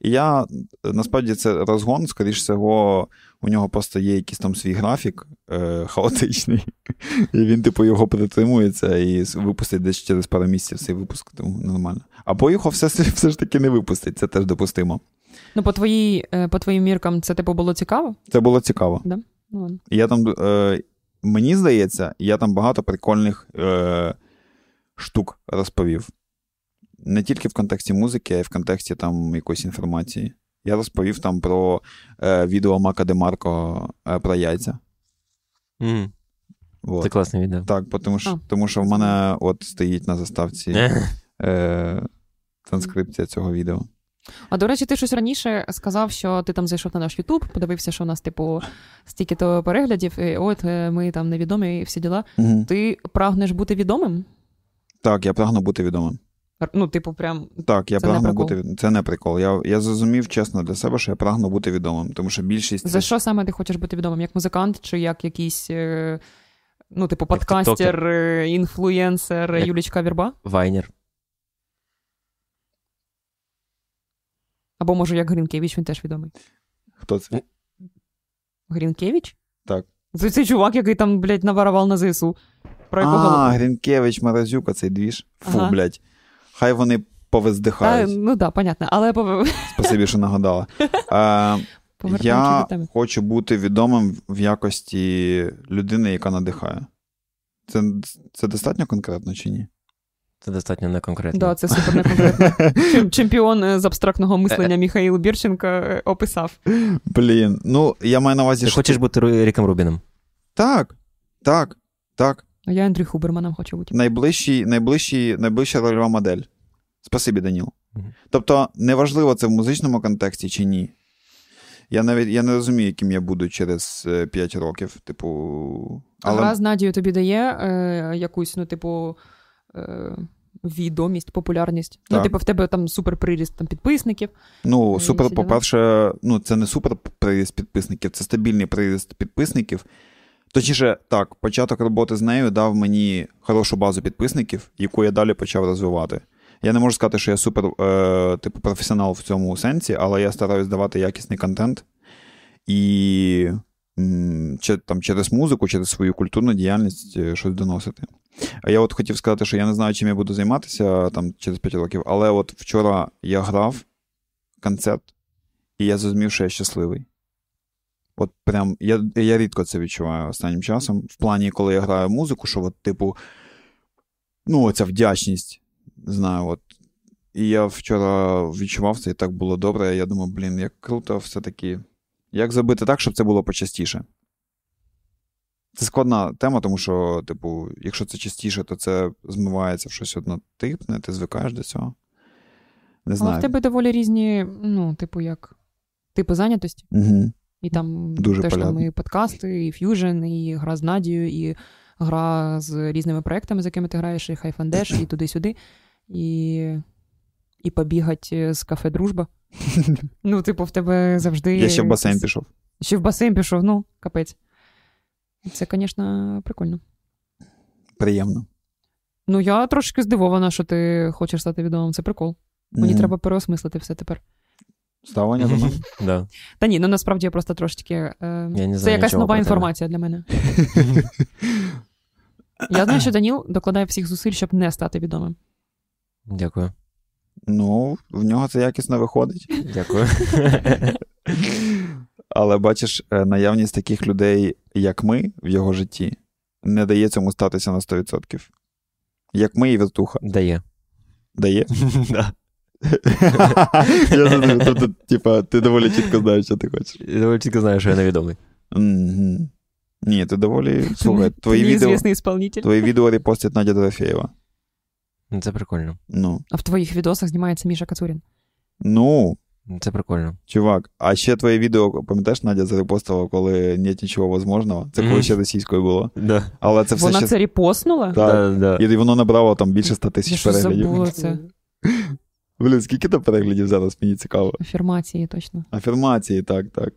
І я насправді це розгон, скоріш всього, у нього просто є якийсь там свій графік е, хаотичний, і він, типу, його притримується і випустить десь через пару місяців цей випуск, тому нормально. Або його все, все ж таки не випустить, це теж допустимо. Ну, по твоїй, е, по твоїм міркам, це типу було цікаво? Це було цікаво. Да? Ну, ладно. Я там, е, мені здається, я там багато прикольних е, штук розповів. Не тільки в контексті музики, а й в контексті там якоїсь інформації. Я розповів там про е, відео Мака Демарко е, про яйця. Мгм. Вот. Це класне відео. Так, тому що, тому що в мене от стоїть на заставці Е. е, транскрипція цього відео. А до речі, ти щось раніше сказав, що ти там зайшов на наш Ютуб, подивився, що у нас, типу, стільки-то переглядів, і от е, ми там невідомі і всі діла. Угу. Ти прагнеш бути відомим? Так, я прагну бути відомим. Ну, типу, прям Так, я Це прагну прикол. бути Це не прикол. Я, я зрозумів чесно для себе, що я прагну бути відомим, тому що більшість за що саме ти хочеш бути відомим? Як музикант, чи як якийсь, е, ну, типу, подкастер, е, інфлюєнсер, Як- Юлічка Вірба? Вайнер. Або може як Грінкевич, він теж відомий. Хто це? Грінкевич? Так. Це цей чувак, який там, блядь, наварував на ЗСУ. Про якого А, Грінкевич, Морозюка, цей двіж. Фу, Ага. блядь. Хай вони повиздихають. ну так, да, понятно. Але Спасибі, що нагадала. Е, я хочу бути відомим в якості людини, яка надихає. Це, це достатньо конкретно чи ні? Це достатньо неконкретно. Да, це супер неконкретно. Чемпіон е, з абстрактного мислення Міхаїл Бірченко е, описав. Блін, ну я маю на увазі, Ти що. хочеш бути Ріком Рубіном? Так, так, так. А я Андрій Хуберманом хочу бути. Найближчий, найближчий, найближча рольова модель. Спасибі, Даніл. Тобто, неважливо, це в музичному контексті чи ні. Я навіть я не розумію, яким я буду через 5 років. Типу. А Але гра з Надією тобі дає е, якусь, ну, типу, е, відомість, популярність. Ну, типу, в тебе там супер приріст там, підписників. ну, супер, по-перше, ну, це не супер приріст підписників, це стабільний приріст підписників. Точніше, так, початок роботи з нею дав мені хорошу базу підписників, яку я далі почав розвивати. Я не можу сказати, що я супер, е, типу, професіонал в цьому сенсі, але я стараюсь давати якісний контент і чи, там, через музику, через свою культурну діяльність е, щось доносити. А я от хотів сказати, що я не знаю, чим я буду займатися там через 5 років, але от вчора я грав концерт, і я зрозумів, що я щасливий. От прям я я рідко це відчуваю останнім часом. В плані, коли я граю музику, що, от, типу, ну, оця вдячність. Знаю, от. І я вчора відчував це, і так було добре. Я думав, блін, як круто, все-таки. Як зробити так, щоб це було почастіше? Це складна тема, тому що, типу, якщо це частіше, то це змивається в щось однотипне, ти звикаєш до цього. Не знаю. Але в тебе доволі різні, ну, типу, як типи зайнятості. Угу. І там Дуже теж там і подкасти, і ф'южн, і гра з Надією, і гра з різними проектами, з якими ти граєш, і хайфандеш, і туди-сюди. І, і побігати з кафе Дружба. Ну, типу, в тебе завжди. Я ще в басейн пішов. Ще в басейн пішов, ну, капець. Це, звісно, прикольно. Приємно. Ну, я трошки здивована, що ти хочеш стати відомим. Це прикол. Мені Мгм. треба переосмислити все тепер. Ставлення до мене. Да. Та ні, ну насправді я просто трошечки. Е, Я не це якась нова інформація для мене. Я знаю, що Даніл докладає всіх зусиль, щоб не стати відомим. Дякую. Ну, в нього це якісно виходить. Дякую. Але бачиш, е, наявність таких людей, як ми, в його житті, не дає цьому статися на 100%. Як ми і вертуха. Дає. Дає. Да. Я тобто, типа, ти доволі чітко знаєш, що ти хочеш. Я доволі чітко знаю, що я невідомий. Ні, ти доволі. Слухай, твої відео, твої відео репостить Надя Дорофєєва. Це прикольно. Ну, А в твоїх відосах знімається Міша Кацурін. ну, Це прикольно. чувак, а ще твоє відео, пам'ятаєш, Надя зарепостила, коли нет нічого возможного. Це коли ще російською було. Да. Але це все Вона ще. це репостнула? Так. Да, да. І воно набрало там більше 100 тисяч щось переглядів. забула це. Блін, скільки там переглядів зараз, мені цікаво. Афірмації, точно. Афірмації, так, так.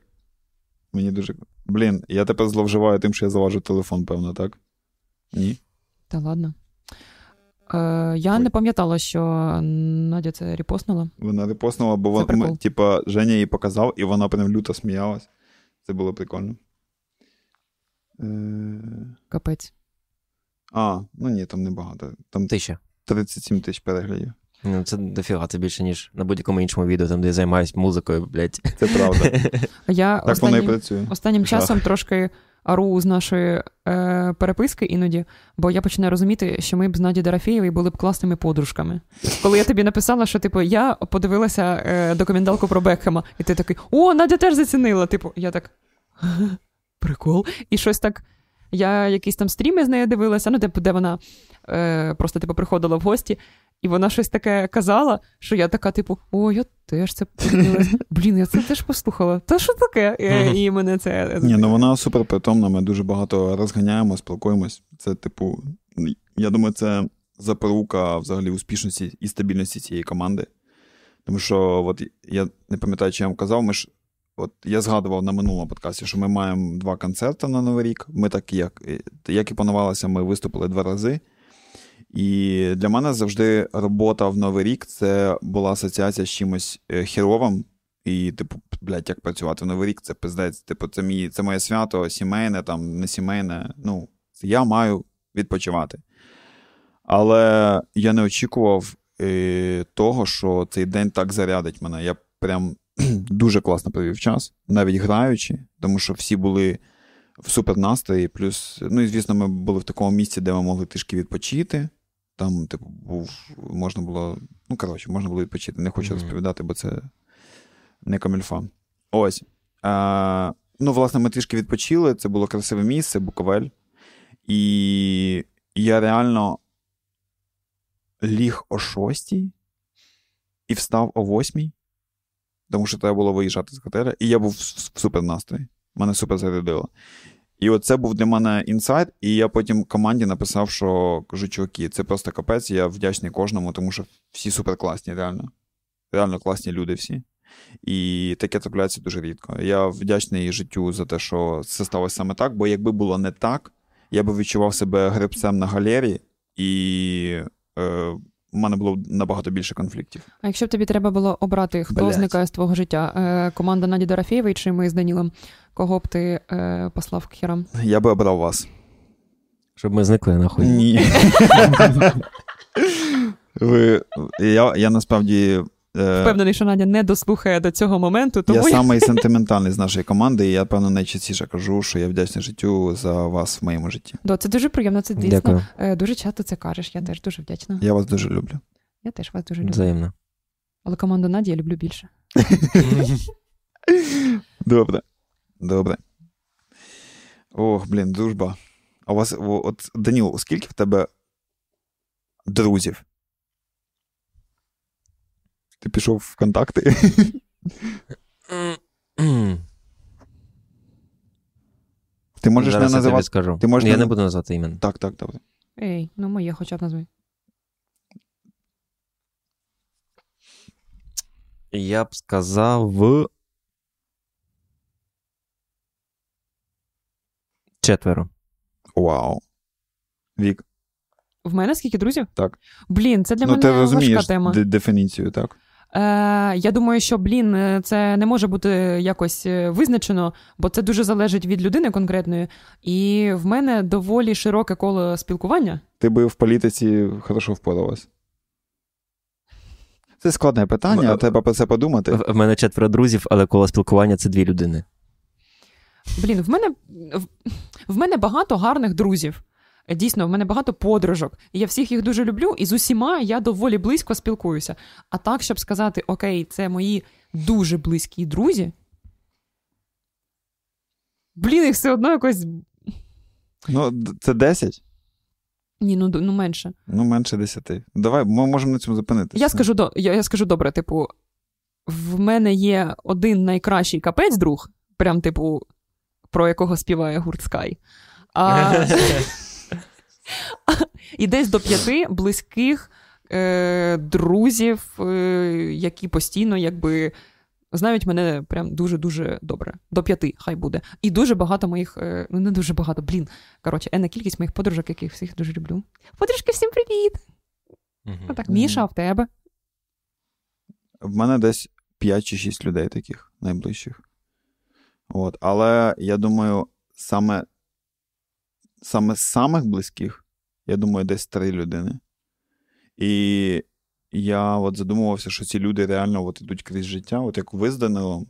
Мені дуже. Блін, я тепер зловживаю тим, що я заважу телефон, певно, так? Ні. Та ладно. Е, я Ой. не пам'ятала, що Надя це репостнула. Вона репостнула, бо Це типа, Женя їй показав, і вона прям люто сміялась. Це було прикольно. Е... Капець. А, ну ні, там небагато. Там Тисяча. 37 тисяч переглядів. Ну, це дофіга, це більше, ніж на будь-якому іншому відео, там, де я займаюсь музикою, блядь. Це правда. Я Так воно і останнім, працює. останнім часом трошки ару з нашої е, переписки іноді, бо я починаю розуміти, що ми б з Наді Дорофєєвою були б класними подружками. Коли я тобі написала, що типу я подивилася е, документалку про Бекхема, і ти такий: О, Надя теж зацінила. Типу, я так. Прикол. І щось так. Я якісь там стріми з нею дивилася, ну, типу, де вона е, просто типу, приходила в гості, і вона щось таке казала, що я така, типу, о, я теж це подивилася. Блін, я це теж послухала. Та що таке? І, і мене це. Ні, ну вона супер притомна, ми дуже багато розганяємо, спілкуємось. Це, типу, я думаю, це запорука взагалі успішності і стабільності цієї команди. Тому що, от я не пам'ятаю, чи я вам казав, ми ж. От я згадував на минулому подкасті, що ми маємо два концерти на Новий рік. Ми так, як, як і планувалося, ми виступили два рази. І для мене завжди робота в Новий рік це була асоціація з чимось е, херовим. І, типу, блядь, як працювати в Новий рік, це пиздець. Типу, це мій, це моє свято, сімейне, там, не сімейне. Ну, я маю відпочивати. Але я не очікував е, того, що цей день так зарядить мене. Я прям дуже класно провів час, навіть граючи, тому що всі були в супернастрої. Плюс, ну і звісно, ми були в такому місці, де ми могли трішки відпочити. Там, типу, був, можна було. Ну, коротше, можна було відпочити. Не хочу Мгм. розповідати, бо це не камільфа. Ось. А, ну, власне, ми трішки відпочили. Це було красиве місце, Буковель. І я реально ліг о шостій і встав о восьмій, тому що треба було виїжджати з готеля, і я був в, в супер настрої. Мене супер зарядило. І от це був для мене інсайт, і я потім команді написав, що кажу, чуваки, це просто капець, я вдячний кожному, тому що всі супер класні, реально. Реально класні люди всі. І таке трапляється дуже рідко. Я вдячний життю за те, що це сталося саме так, бо якби було не так, я би відчував себе гребцем на галері, і е, в мене було набагато більше конфліктів. А якщо б тобі треба було обрати, хто Блять. зникає з твого життя? Е, команда Наді Дорофєєвої чи ми з Данілом? Кого б ти е, послав к хірам? Я би обрав вас. Щоб ми зникли нахуй. Ні. Ви, я, я насправді. Е, Впевнений, що Надя не дослухає до цього моменту, тому Я самий сентиментальний з нашої команди, і я, певно, найчастіше кажу, що я вдячний життю за вас в моєму житті. Да, це дуже приємно, це дійсно. Дякую. Е, дуже часто це кажеш. Я теж дуже вдячна. Я вас дуже люблю. Я теж вас дуже люблю. Взаємно. Але команду Наді я люблю більше. Добре. Добре. Ох, блін, дружба. А у вас, от, Даніл, скільки в тебе друзів? Ти пішов в контакти? Ти можеш Зараз не я тобі називати. скажу. ти можеш я не- не буду назвати імен. Так, так, добре. Ей, ну моє хоча б назви. Я б сказав. Четверо. Вау. Вік. В мене скільки друзів? Так. Блін, це для ну, мене ти важка розумієш тема. де- дефініцію, так? Е, я думаю, що блін, е, це не може бути якось е, визначено, бо це дуже залежить від людини конкретної. І в мене доволі широке коло спілкування. Ти би в політиці хорошо впоралась. Це складне питання, Ну, треба про це подумати. В в мене четверо друзів, але коло спілкування це дві людини. Блін, в мене в, в мене багато гарних друзів. Дійсно, в мене багато подружок. І я всіх їх дуже люблю, і з усіма я доволі близько спілкуюся. А так, щоб сказати, окей, це мої дуже близькі друзі. Блін, їх все одно якось. Ну, це 10? Ні, ну, ну менше. Ну, менше 10. Давай, ми можемо на цьому зупинитися. Я скажу, до, я, я скажу добре, типу, в мене є один найкращий капець друг, прям, типу, про якого співає гурт Sky. А, і десь до п'яти близьких е, друзів, е, які постійно якби. Знають мене прям дуже-дуже добре. До п'яти, хай буде. І дуже багато моїх, е, ну не дуже багато, блін. Коротше, енна кількість моїх подружок, яких всіх дуже люблю. Подружки, всім привіт! Отак, Мгм. Міша, а в тебе? В мене десь 5 чи 6 людей таких найближчих. От. Але я думаю, саме, саме з самих близьких, я думаю, десь 3 людини. І я от задумувався, що ці люди реально от ідуть крізь життя, от як ви з Данилом.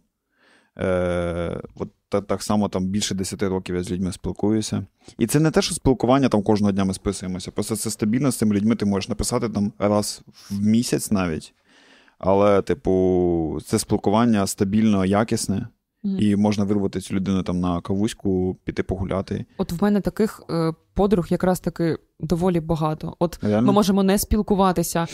Е, от та, так само там більше 10 років я з людьми спілкуюся. І це не те, що спілкування там кожного дня ми списуємося. Просто це стабільно з цими людьми ти можеш написати там раз в місяць навіть. Але, типу, це спілкування стабільно, якісне, І можна вирвати цю людину там на кавуську, піти погуляти. От в мене таких е, подруг якраз таки доволі багато. От Реально? ми можемо не спілкуватися.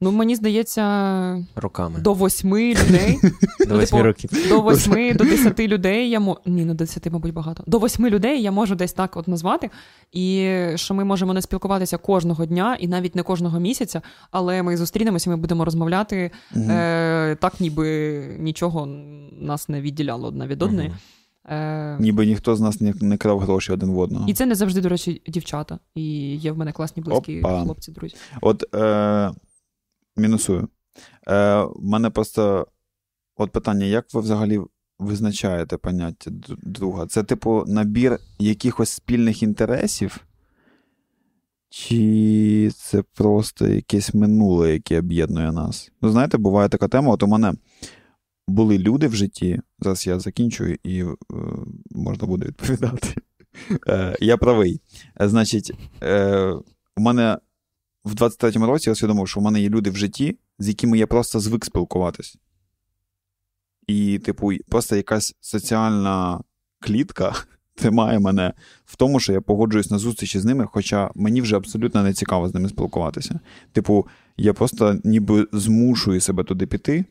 Ну, мені здається, Роками. до восьми людей. До восьми типу, років. До восьми, до десяти людей я мо... Ні, ну до десяти, мабуть, багато. До восьми людей я можу десь так от назвати. І що ми можемо не спілкуватися кожного дня і навіть не кожного місяця, але ми зустрінемося, ми будемо розмовляти е, так, ніби нічого нас не відділяло одна від одної. Е, Ніби ніхто з нас не, не крав гроші один в одного. І це не завжди, до речі, дівчата. І є в мене класні близькі Опа. хлопці, друзі. От е, мінусую. Е, в мене просто от питання: як ви взагалі визначаєте поняття друга? Це, типу, набір якихось спільних інтересів? Чи це просто якесь минуле, яке об'єднує нас? Ну, знаєте, буває така тема. От у мене були люди в житті. Зараз я закінчую і е, можна буде відповідати. Е, я правий. Е, Значить, е, у мене в 23-му році я усвідомив, що в мене є люди в житті, з якими я просто звик спілкуватись. І, типу, просто якась соціальна клітка тримає мене в тому, що я погоджуюсь на зустрічі з ними, хоча мені вже абсолютно не цікаво з ними спілкуватися. Типу, я просто ніби змушую себе туди піти,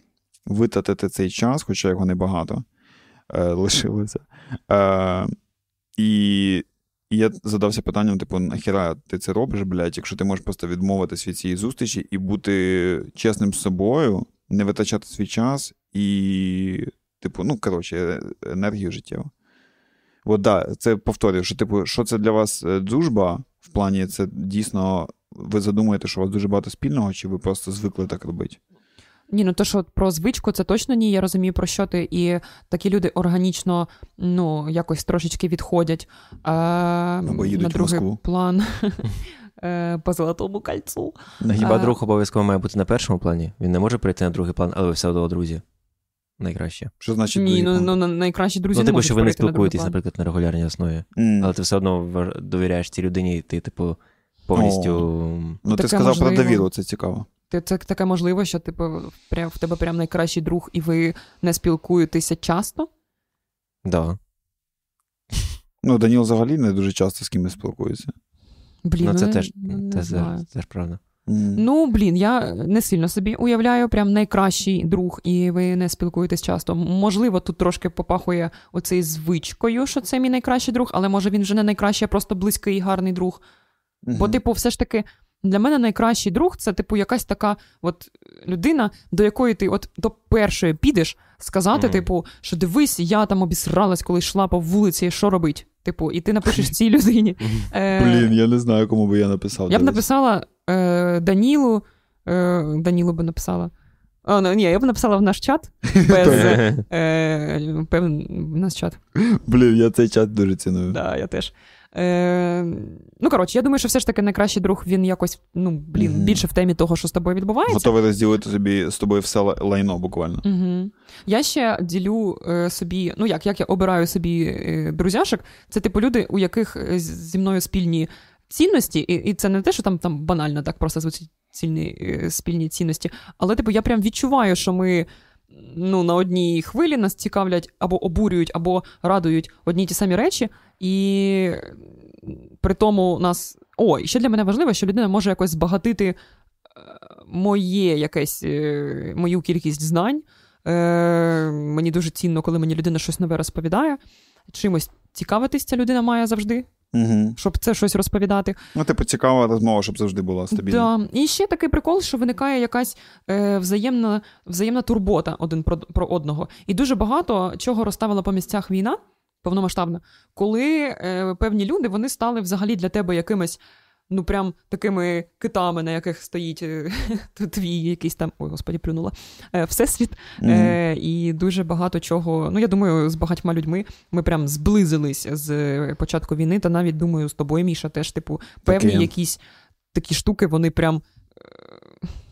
витратити цей час, хоча його небагато е, лишилося. Е, і і я задався питанням: типу, нахіра ти це робиш, блядь, якщо ти можеш просто відмовитись від цієї зустрічі і бути чесним з собою, не витрачати свій час і, типу, ну, коротше, енергію життєву. От да, це повторюю, що, типу, що це для вас е, дружба в плані, це дійсно ви задумуєте, що у вас дуже багато спільного, чи ви просто звикли так робити? Ні, ну то що про звичку, це точно ні. Я розумію, про що ти. І такі люди органічно ну, якось трошечки відходять а, Або їдуть на в Москву. план е, по золотому кольцу. Хіба А- друг обов'язково має бути на першому плані? Він не може прийти на другий план, але ви все одно друзі. Найкраще. Що значить Ні, ну, ну на- найкращі друзі ну, не типу, можуть що ви не перейти на другий спілкуєтесь, план. наприклад, на регулярній основі. М. Але ти все одно вваж- довіряєш цій людині, і ти, типу, повністю. Ну, ти Таке сказав можливо. про довіру, це цікаво. Ти- Це таке можливо, що типу, прям, в тебе прям найкращий друг, і ви не спілкуєтеся часто. Да. Ну, Даніл взагалі не дуже часто з кимось спілкується. Блін, Ну, це не- теж, не це, знаю. це, теж правда. М. Ну, блін, я не сильно собі уявляю, прям найкращий друг, і ви не спілкуєтесь часто. Можливо, тут трошки попахує оцей звичкою, що це мій найкращий друг, але може він вже не найкращий, а просто близький і гарний друг. Бо, типу, все ж таки, для мене найкращий друг це, типу, якась така от людина, до якої ти от до першої підеш сказати, Мгм. типу, що дивись, я там обісралась, коли йшла по вулиці, що робить? Типу, і ти напишеш цій людині. Е, Блін, я не знаю, кому би я написав. я б написала е, Данілу. Е, Данілу би написала. А, ну, ні, я б написала в наш чат. Без, е, певен, в наш чат. Блін, я цей чат дуже ціную. Да, я теж. Е, ну, коротше, я думаю, що все ж таки найкращий друг він якось, ну, блін, Мгм. більше в темі того, що з тобою відбувається. Готовий розділити собі з тобою все лайно буквально. Угу. Я ще ділю е, собі, ну як, як я обираю собі е, друзяшок, це типу люди, у яких е, зі мною спільні цінності, і, і це не те, що там, там банально так просто звучить цільні, е, спільні цінності, але типу я прям відчуваю, що ми. Ну, на одній хвилі нас цікавлять або обурюють, або радують одні ті самі речі, і при тому нас. О, і ще для мене важливо, що людина може якось збагатити е, моє якесь, е, мою кількість знань. Е, мені дуже цінно, коли мені людина щось нове розповідає. Чимось цікавитись ця людина має завжди, Угу. щоб це щось розповідати. Ну, типу, цікава розмова, щоб завжди була стабільна. Да. І ще такий прикол, що виникає якась е, взаємна, взаємна турбота один про, про одного. І дуже багато чого розставила по місцях війна повномасштабна, коли е, певні люди вони стали взагалі для тебе якимись. Ну, прям такими китами, на яких стоїть е, твій якийсь там, ой, господі, плюнула, е, всесвіт. Е, і дуже багато чого. Ну, я думаю, з багатьма людьми ми прям зблизились з початку війни, та навіть думаю, з тобою, Міша, теж, типу, певні Таке. якісь такі штуки, вони прям,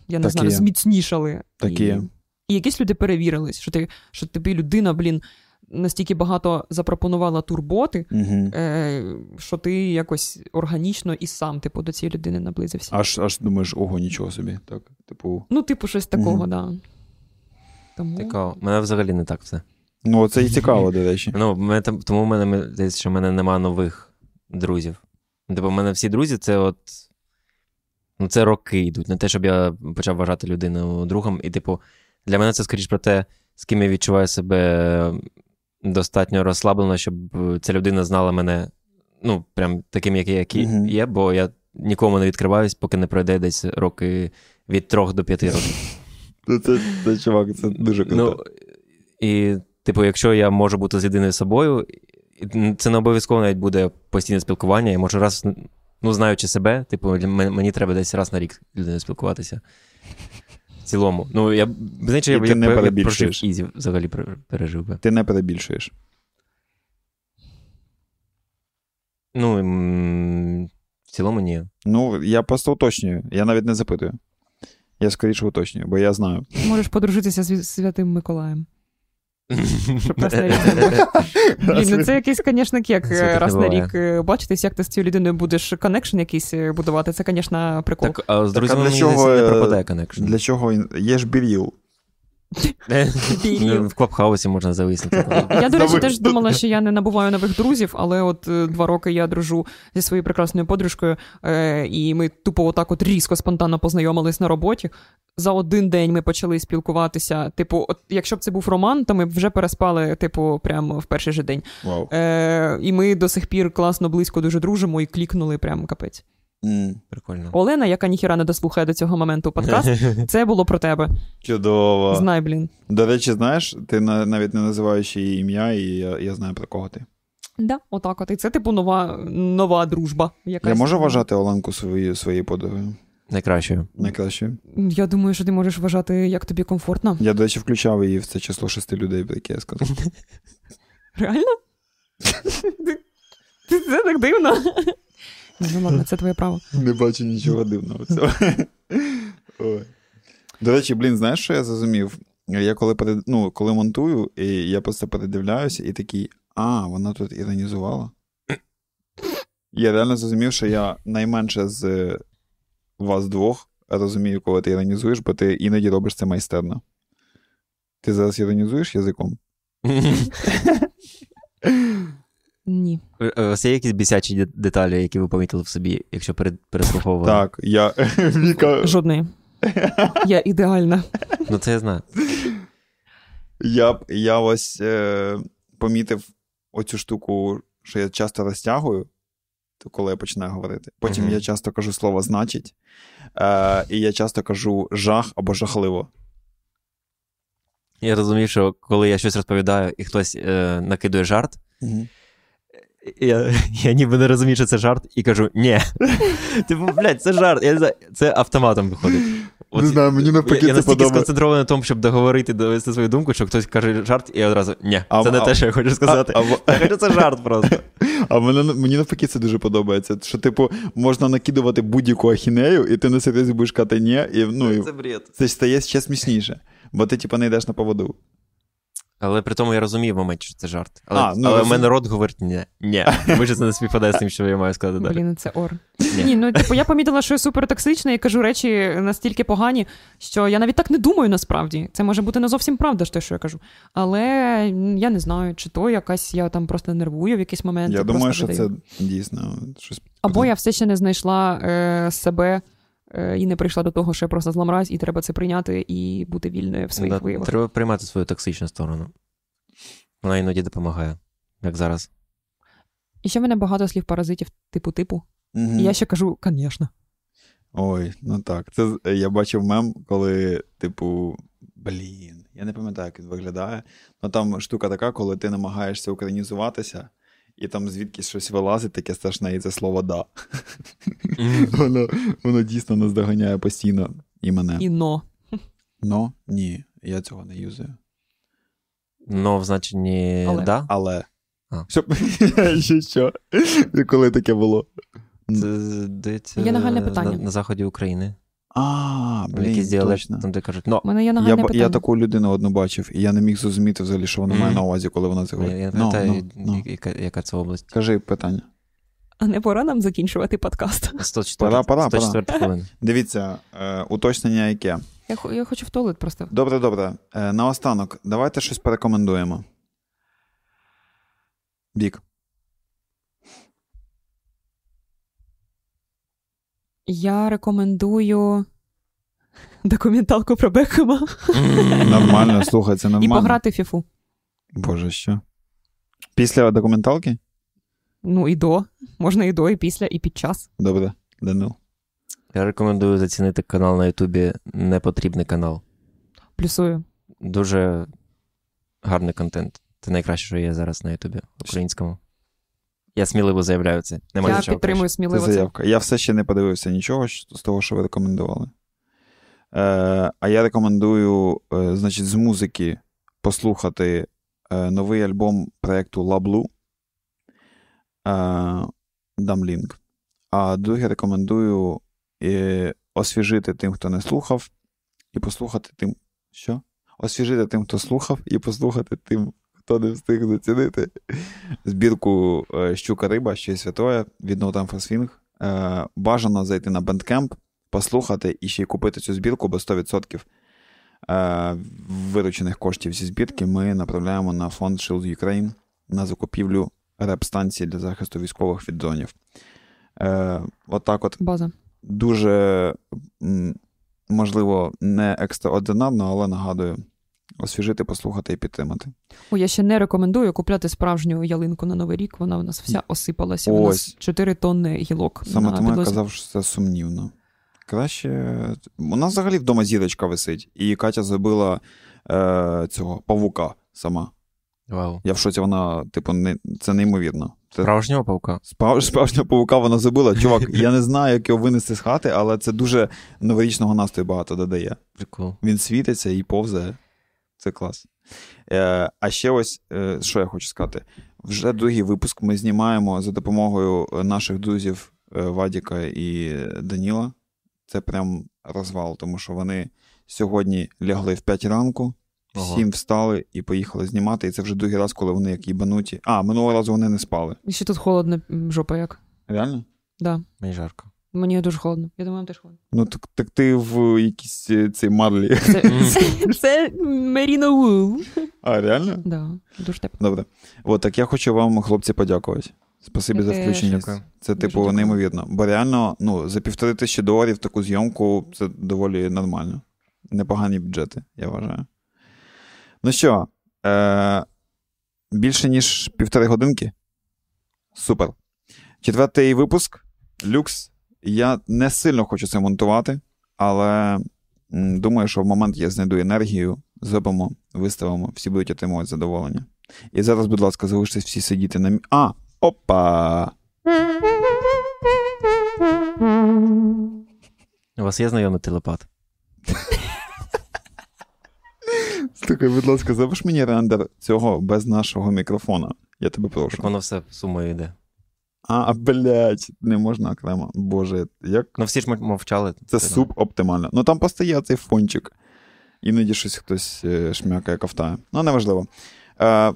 я не Таке. знаю, зміцнішали. Таке. І, і якісь люди перевірились, що ти, що тобі людина, блін, настільки багато запропонувала турботи, Угу. е, що ти якось органічно і сам, типу, до цієї людини наблизився. Аж аж думаєш, ого, нічого собі. Так, типу. Ну, типу, щось такого, Мгм. да. Тому... Цікаво. Мене взагалі не так все. Ну, це і цікаво, до речі. Ну, в мене, тому в мене здається, що в мене нема нових друзів. Типу, в мене всі друзі це от. Ну, це роки йдуть. Не те, щоб я почав вважати людину другом. І, типу, для мене це скоріш про те, з ким я відчуваю себе достатньо розслаблено, щоб ця людина знала мене, ну, прям таким, який який Мгм. є, бо я нікому не відкриваюсь, поки не пройде десь роки від трьох до п'яти років. Це, це, це чувак, це дуже круто. Ну, і, типу, якщо я можу бути з єдиною собою, це не обов'язково навіть буде постійне спілкування. Я можу раз, ну, знаючи себе, типу, мені треба десь раз на рік людиною спілкуватися. В цілому. Ну, я знаєш, я, ти я, не я, прожив easy взагалі пережив би. Ти не перебільшуєш. Ну, в цілому ні. Ну, я просто уточнюю. Я навіть не запитую. Я скоріше уточнюю, бо я знаю. Можеш подружитися з Святим Миколаєм. Щоб раз на рік. Блін, ну це якийсь, звісно, кек раз на рік е, бачитись, як ти з цією людиною будеш connection якийсь е, будувати. Це, звісно, прикол. Так, а з друзями для мені чого, не е, пропадає connection. Для чого він. Є ж BeReal. Ну, В клабхаусі можна зависнути. Я, до речі, теж думала, що я не набуваю нових друзів, але от е, два роки я дружу зі своєю прекрасною подружкою, е, і ми тупо отак от різко спонтанно познайомились на роботі. За один день ми почали спілкуватися. Типу, от якщо б це був роман, то ми б вже переспали, типу, прямо в перший же день. Вау. Е, і ми до сих пір класно, близько дуже дружимо і клікнули прямо капець. М, Прикольно. Олена, яка ніхіра не дослухає до цього моменту подкаст, це було про тебе. Чудово. Знай, блін. До речі, знаєш, ти навіть не називаєш її ім'я, і я, я знаю про кого ти. Да, отак от. І це, типу, нова, нова дружба. Якась. Я можу вважати Оленку своєю своєю подругою? Найкращою. Найкращою. Я думаю, що ти можеш вважати, як тобі комфортно. Я, до речі, включав її в це число шести людей, про яке я сказав. Реально? Це так дивно. Ні, Ну ладно, це твоє право. Не бачу нічого дивного в цьому. Ой. До речі, блін, знаєш, що я зрозумів? Я коли перед... ну, коли монтую, і я просто передивляюся і такий, а, вона тут іронізувала. Я реально зрозумів, що я найменше з вас двох розумію, коли ти іронізуєш, бо ти іноді робиш це майстерно. Ти зараз іронізуєш язиком? Ні. Е, У вас є якісь бісячі деталі, які ви помітили в собі, якщо переслуховували? Так, я Віка. Жодної. Я ідеальна. Ну це я знаю. Я, б- я ось е, помітив оцю штуку, що я часто розтягую, то коли я починаю говорити. Потім Мгм. я часто кажу слово значить, е, і я часто кажу жах або жахливо. Я розумію, що коли я щось розповідаю і хтось е, накидує жарт, я, я ніби не розумію, що це жарт, і кажу ні. Типу, блядь, це жарт. Я не знаю, це автоматом виходить. Не знаю, мені навпаки я, це я настільки сконцентрований на тому, щоб договорити, довести свою думку, що хтось каже жарт, і я одразу ні, це не те, що я хочу сказати. Я хочу це жарт просто. а мене, мені навпаки це дуже подобається. Що, типу, можна накидувати будь-яку ахінею, і ти на серйозі будеш казати ні, і, ну, і Це бред. це стає ще смішніше. Бо ти, типу, не йдеш на поводу. Але при тому я розумію в моменті, що це жарт. Але, А, ну, але в мене рот говорить ні. Ні. Ви ж це не співпадає з тим, що я маю сказати далі. Блін, це ор. Ні. Ні, ну типу, я помітила, що я супер токсична і кажу речі настільки погані, що я навіть так не думаю насправді. Це може бути не зовсім правда, те, що я кажу. Але я не знаю, чи то якась я там просто нервую в якийсь момент. Я думаю, що видаю. це дійсно щось. Або я все ще не знайшла е, себе і не прийшла до того, що я просто зламрась, і треба це прийняти і бути вільною в своїх Да, виявах. Треба приймати свою токсичну сторону. Вона іноді допомагає, як зараз. І ще в мене багато слів паразитів, типу типу. Мгм. І я ще кажу, звісно. Ой, ну так. Це я бачив мем, коли, типу, блін, я не пам'ятаю, як він виглядає. Ну там штука така, коли ти намагаєшся українізуватися, і там звідкись щось вилазить, таке страшне, і це слово да. воно, воно дійсно нас доганяє постійно і мене. І но. Но ні, я цього не юзаю. Ну, в значенні Але. да. Але. А. Щоб... Ще що? Коли таке було? Це здається, Є нагальне на, питання. на заході України. А, Блін, блін, точно. там де кажуть, У мене є Я, питання. я таку людину одну бачив, і я не міг зрозуміти взагалі, що вона має на увазі, коли вона це говорить. я не Ну, пам'ятаю, ну, ну. яка, яка це область. Кажи питання. А не пора нам закінчувати подкаст. 104, Пора, пора, пора. 104 хвилини. Дивіться, е, уточнення яке. Я, хо- я хочу в туалет просто. Добре, добре. Е, наостанок, давайте щось порекомендуємо. Вік. Я рекомендую документалку про Бекхема Нормально, слухай, це і пограти в фіфу. Боже, що? Після документалки? Ну і до. Можна і до, і після, і під час. Добре, Данил. Я рекомендую зацінити канал на Ютубі Непотрібний канал. Плюсую. Дуже гарний контент. Це найкраще, що є зараз на Ютубі українському. Я сміливо заявляю це. Немає я нічого підтримую Це сміливо це. заявка. Я все ще не подивився нічого з того, що ви рекомендували. Е, а я рекомендую, е, значить, з музики послухати е, новий альбом проєкту Лаблу. Е, дам лінк. А друге рекомендую е, освіжити тим, хто не слухав, і послухати тим. Що? Освіжити тим, хто слухав, і послухати тим, хто не встиг зацінити. Збірку е, Щука Риба, ще й святое від for Swing. Е, бажано зайти на Bandcamp, послухати і ще й купити цю збірку, бо 100% е, виручених коштів зі збірки ми направляємо на фонд Shield Ukraine на закупівлю реп-станції для захисту військових від дронів. Отак от База. дуже, можливо, не екстраординарно, але нагадую, освіжити, послухати і підтримати. О, я ще не рекомендую купляти справжню ялинку на Новий рік. Вона у нас вся осипалася. У нас 4 тонни гілок. Саме на тому я казав, що це сумнівно. Краще. У нас взагалі вдома зірочка висить, і Катя зробила е, цього павука сама. Вау. Я в шоці, вона, типу, не, це неймовірно. Це Справжнього паука. спав- справжня павука вона забила. Чувак, я не знаю, як його винести з хати, але це дуже новорічного настрою багато додає. Прикол. Він світиться і повзає. Це клас. Е, а ще ось, е, що я хочу сказати. Вже другий випуск ми знімаємо за допомогою наших друзів е, Вадіка і Даніла. Це прям розвал, тому що вони сьогодні лягли в 5 ранку, в Ого. 7 встали і поїхали знімати. І це вже другий раз, коли вони як їбануті. А, минулого разу вони не спали. І ще тут холодно, жопа як. Реально? Да. Мені жарко. Мені дуже холодно. Я думаю, теж холодно. Ну, так, так ти в якійсь е, цій марлі. Це, це, це Merino Wool. А, реально? Да, дуже тепло. Добре. От так я хочу вам, хлопці, подякувати. Спасибі за включення. Дякую. Це, типу, дякую. неймовірно. Бо реально, ну, за півтори тисячі доларів таку зйомку це доволі нормально. Непогані бюджети, я вважаю. Ну що, е- більше ніж півтори годинки? Супер. Четвертий випуск. Люкс. Я не сильно хочу це монтувати, але думаю, що в момент я знайду енергію, зробимо, виставимо, всі будуть отримувати задоволення. І зараз, будь ласка, залиштесь всі сидіти на мі... А! Опа! У вас є знайомий телепат? Слухай, будь ласка, зробиш мені рендер цього без нашого мікрофона. Я тебе Так воно все сумою йде. А, блядь, не можна окремо. Боже, як Ну всі ж мовчали. це субоптимально. Ну там просто є цей фончик. Іноді щось хтось е, шмякає, ковтає. Ну, неважливо. Е,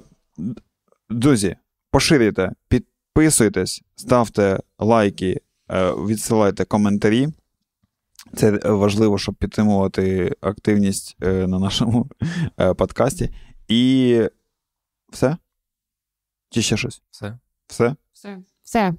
друзі, поширюйте, підписуйтесь, ставте лайки, е, відсилайте коментарі. Це важливо, щоб підтримувати активність е, на нашому е, подкасті. І все? Чи ще щось? Все. Все? Все. Все.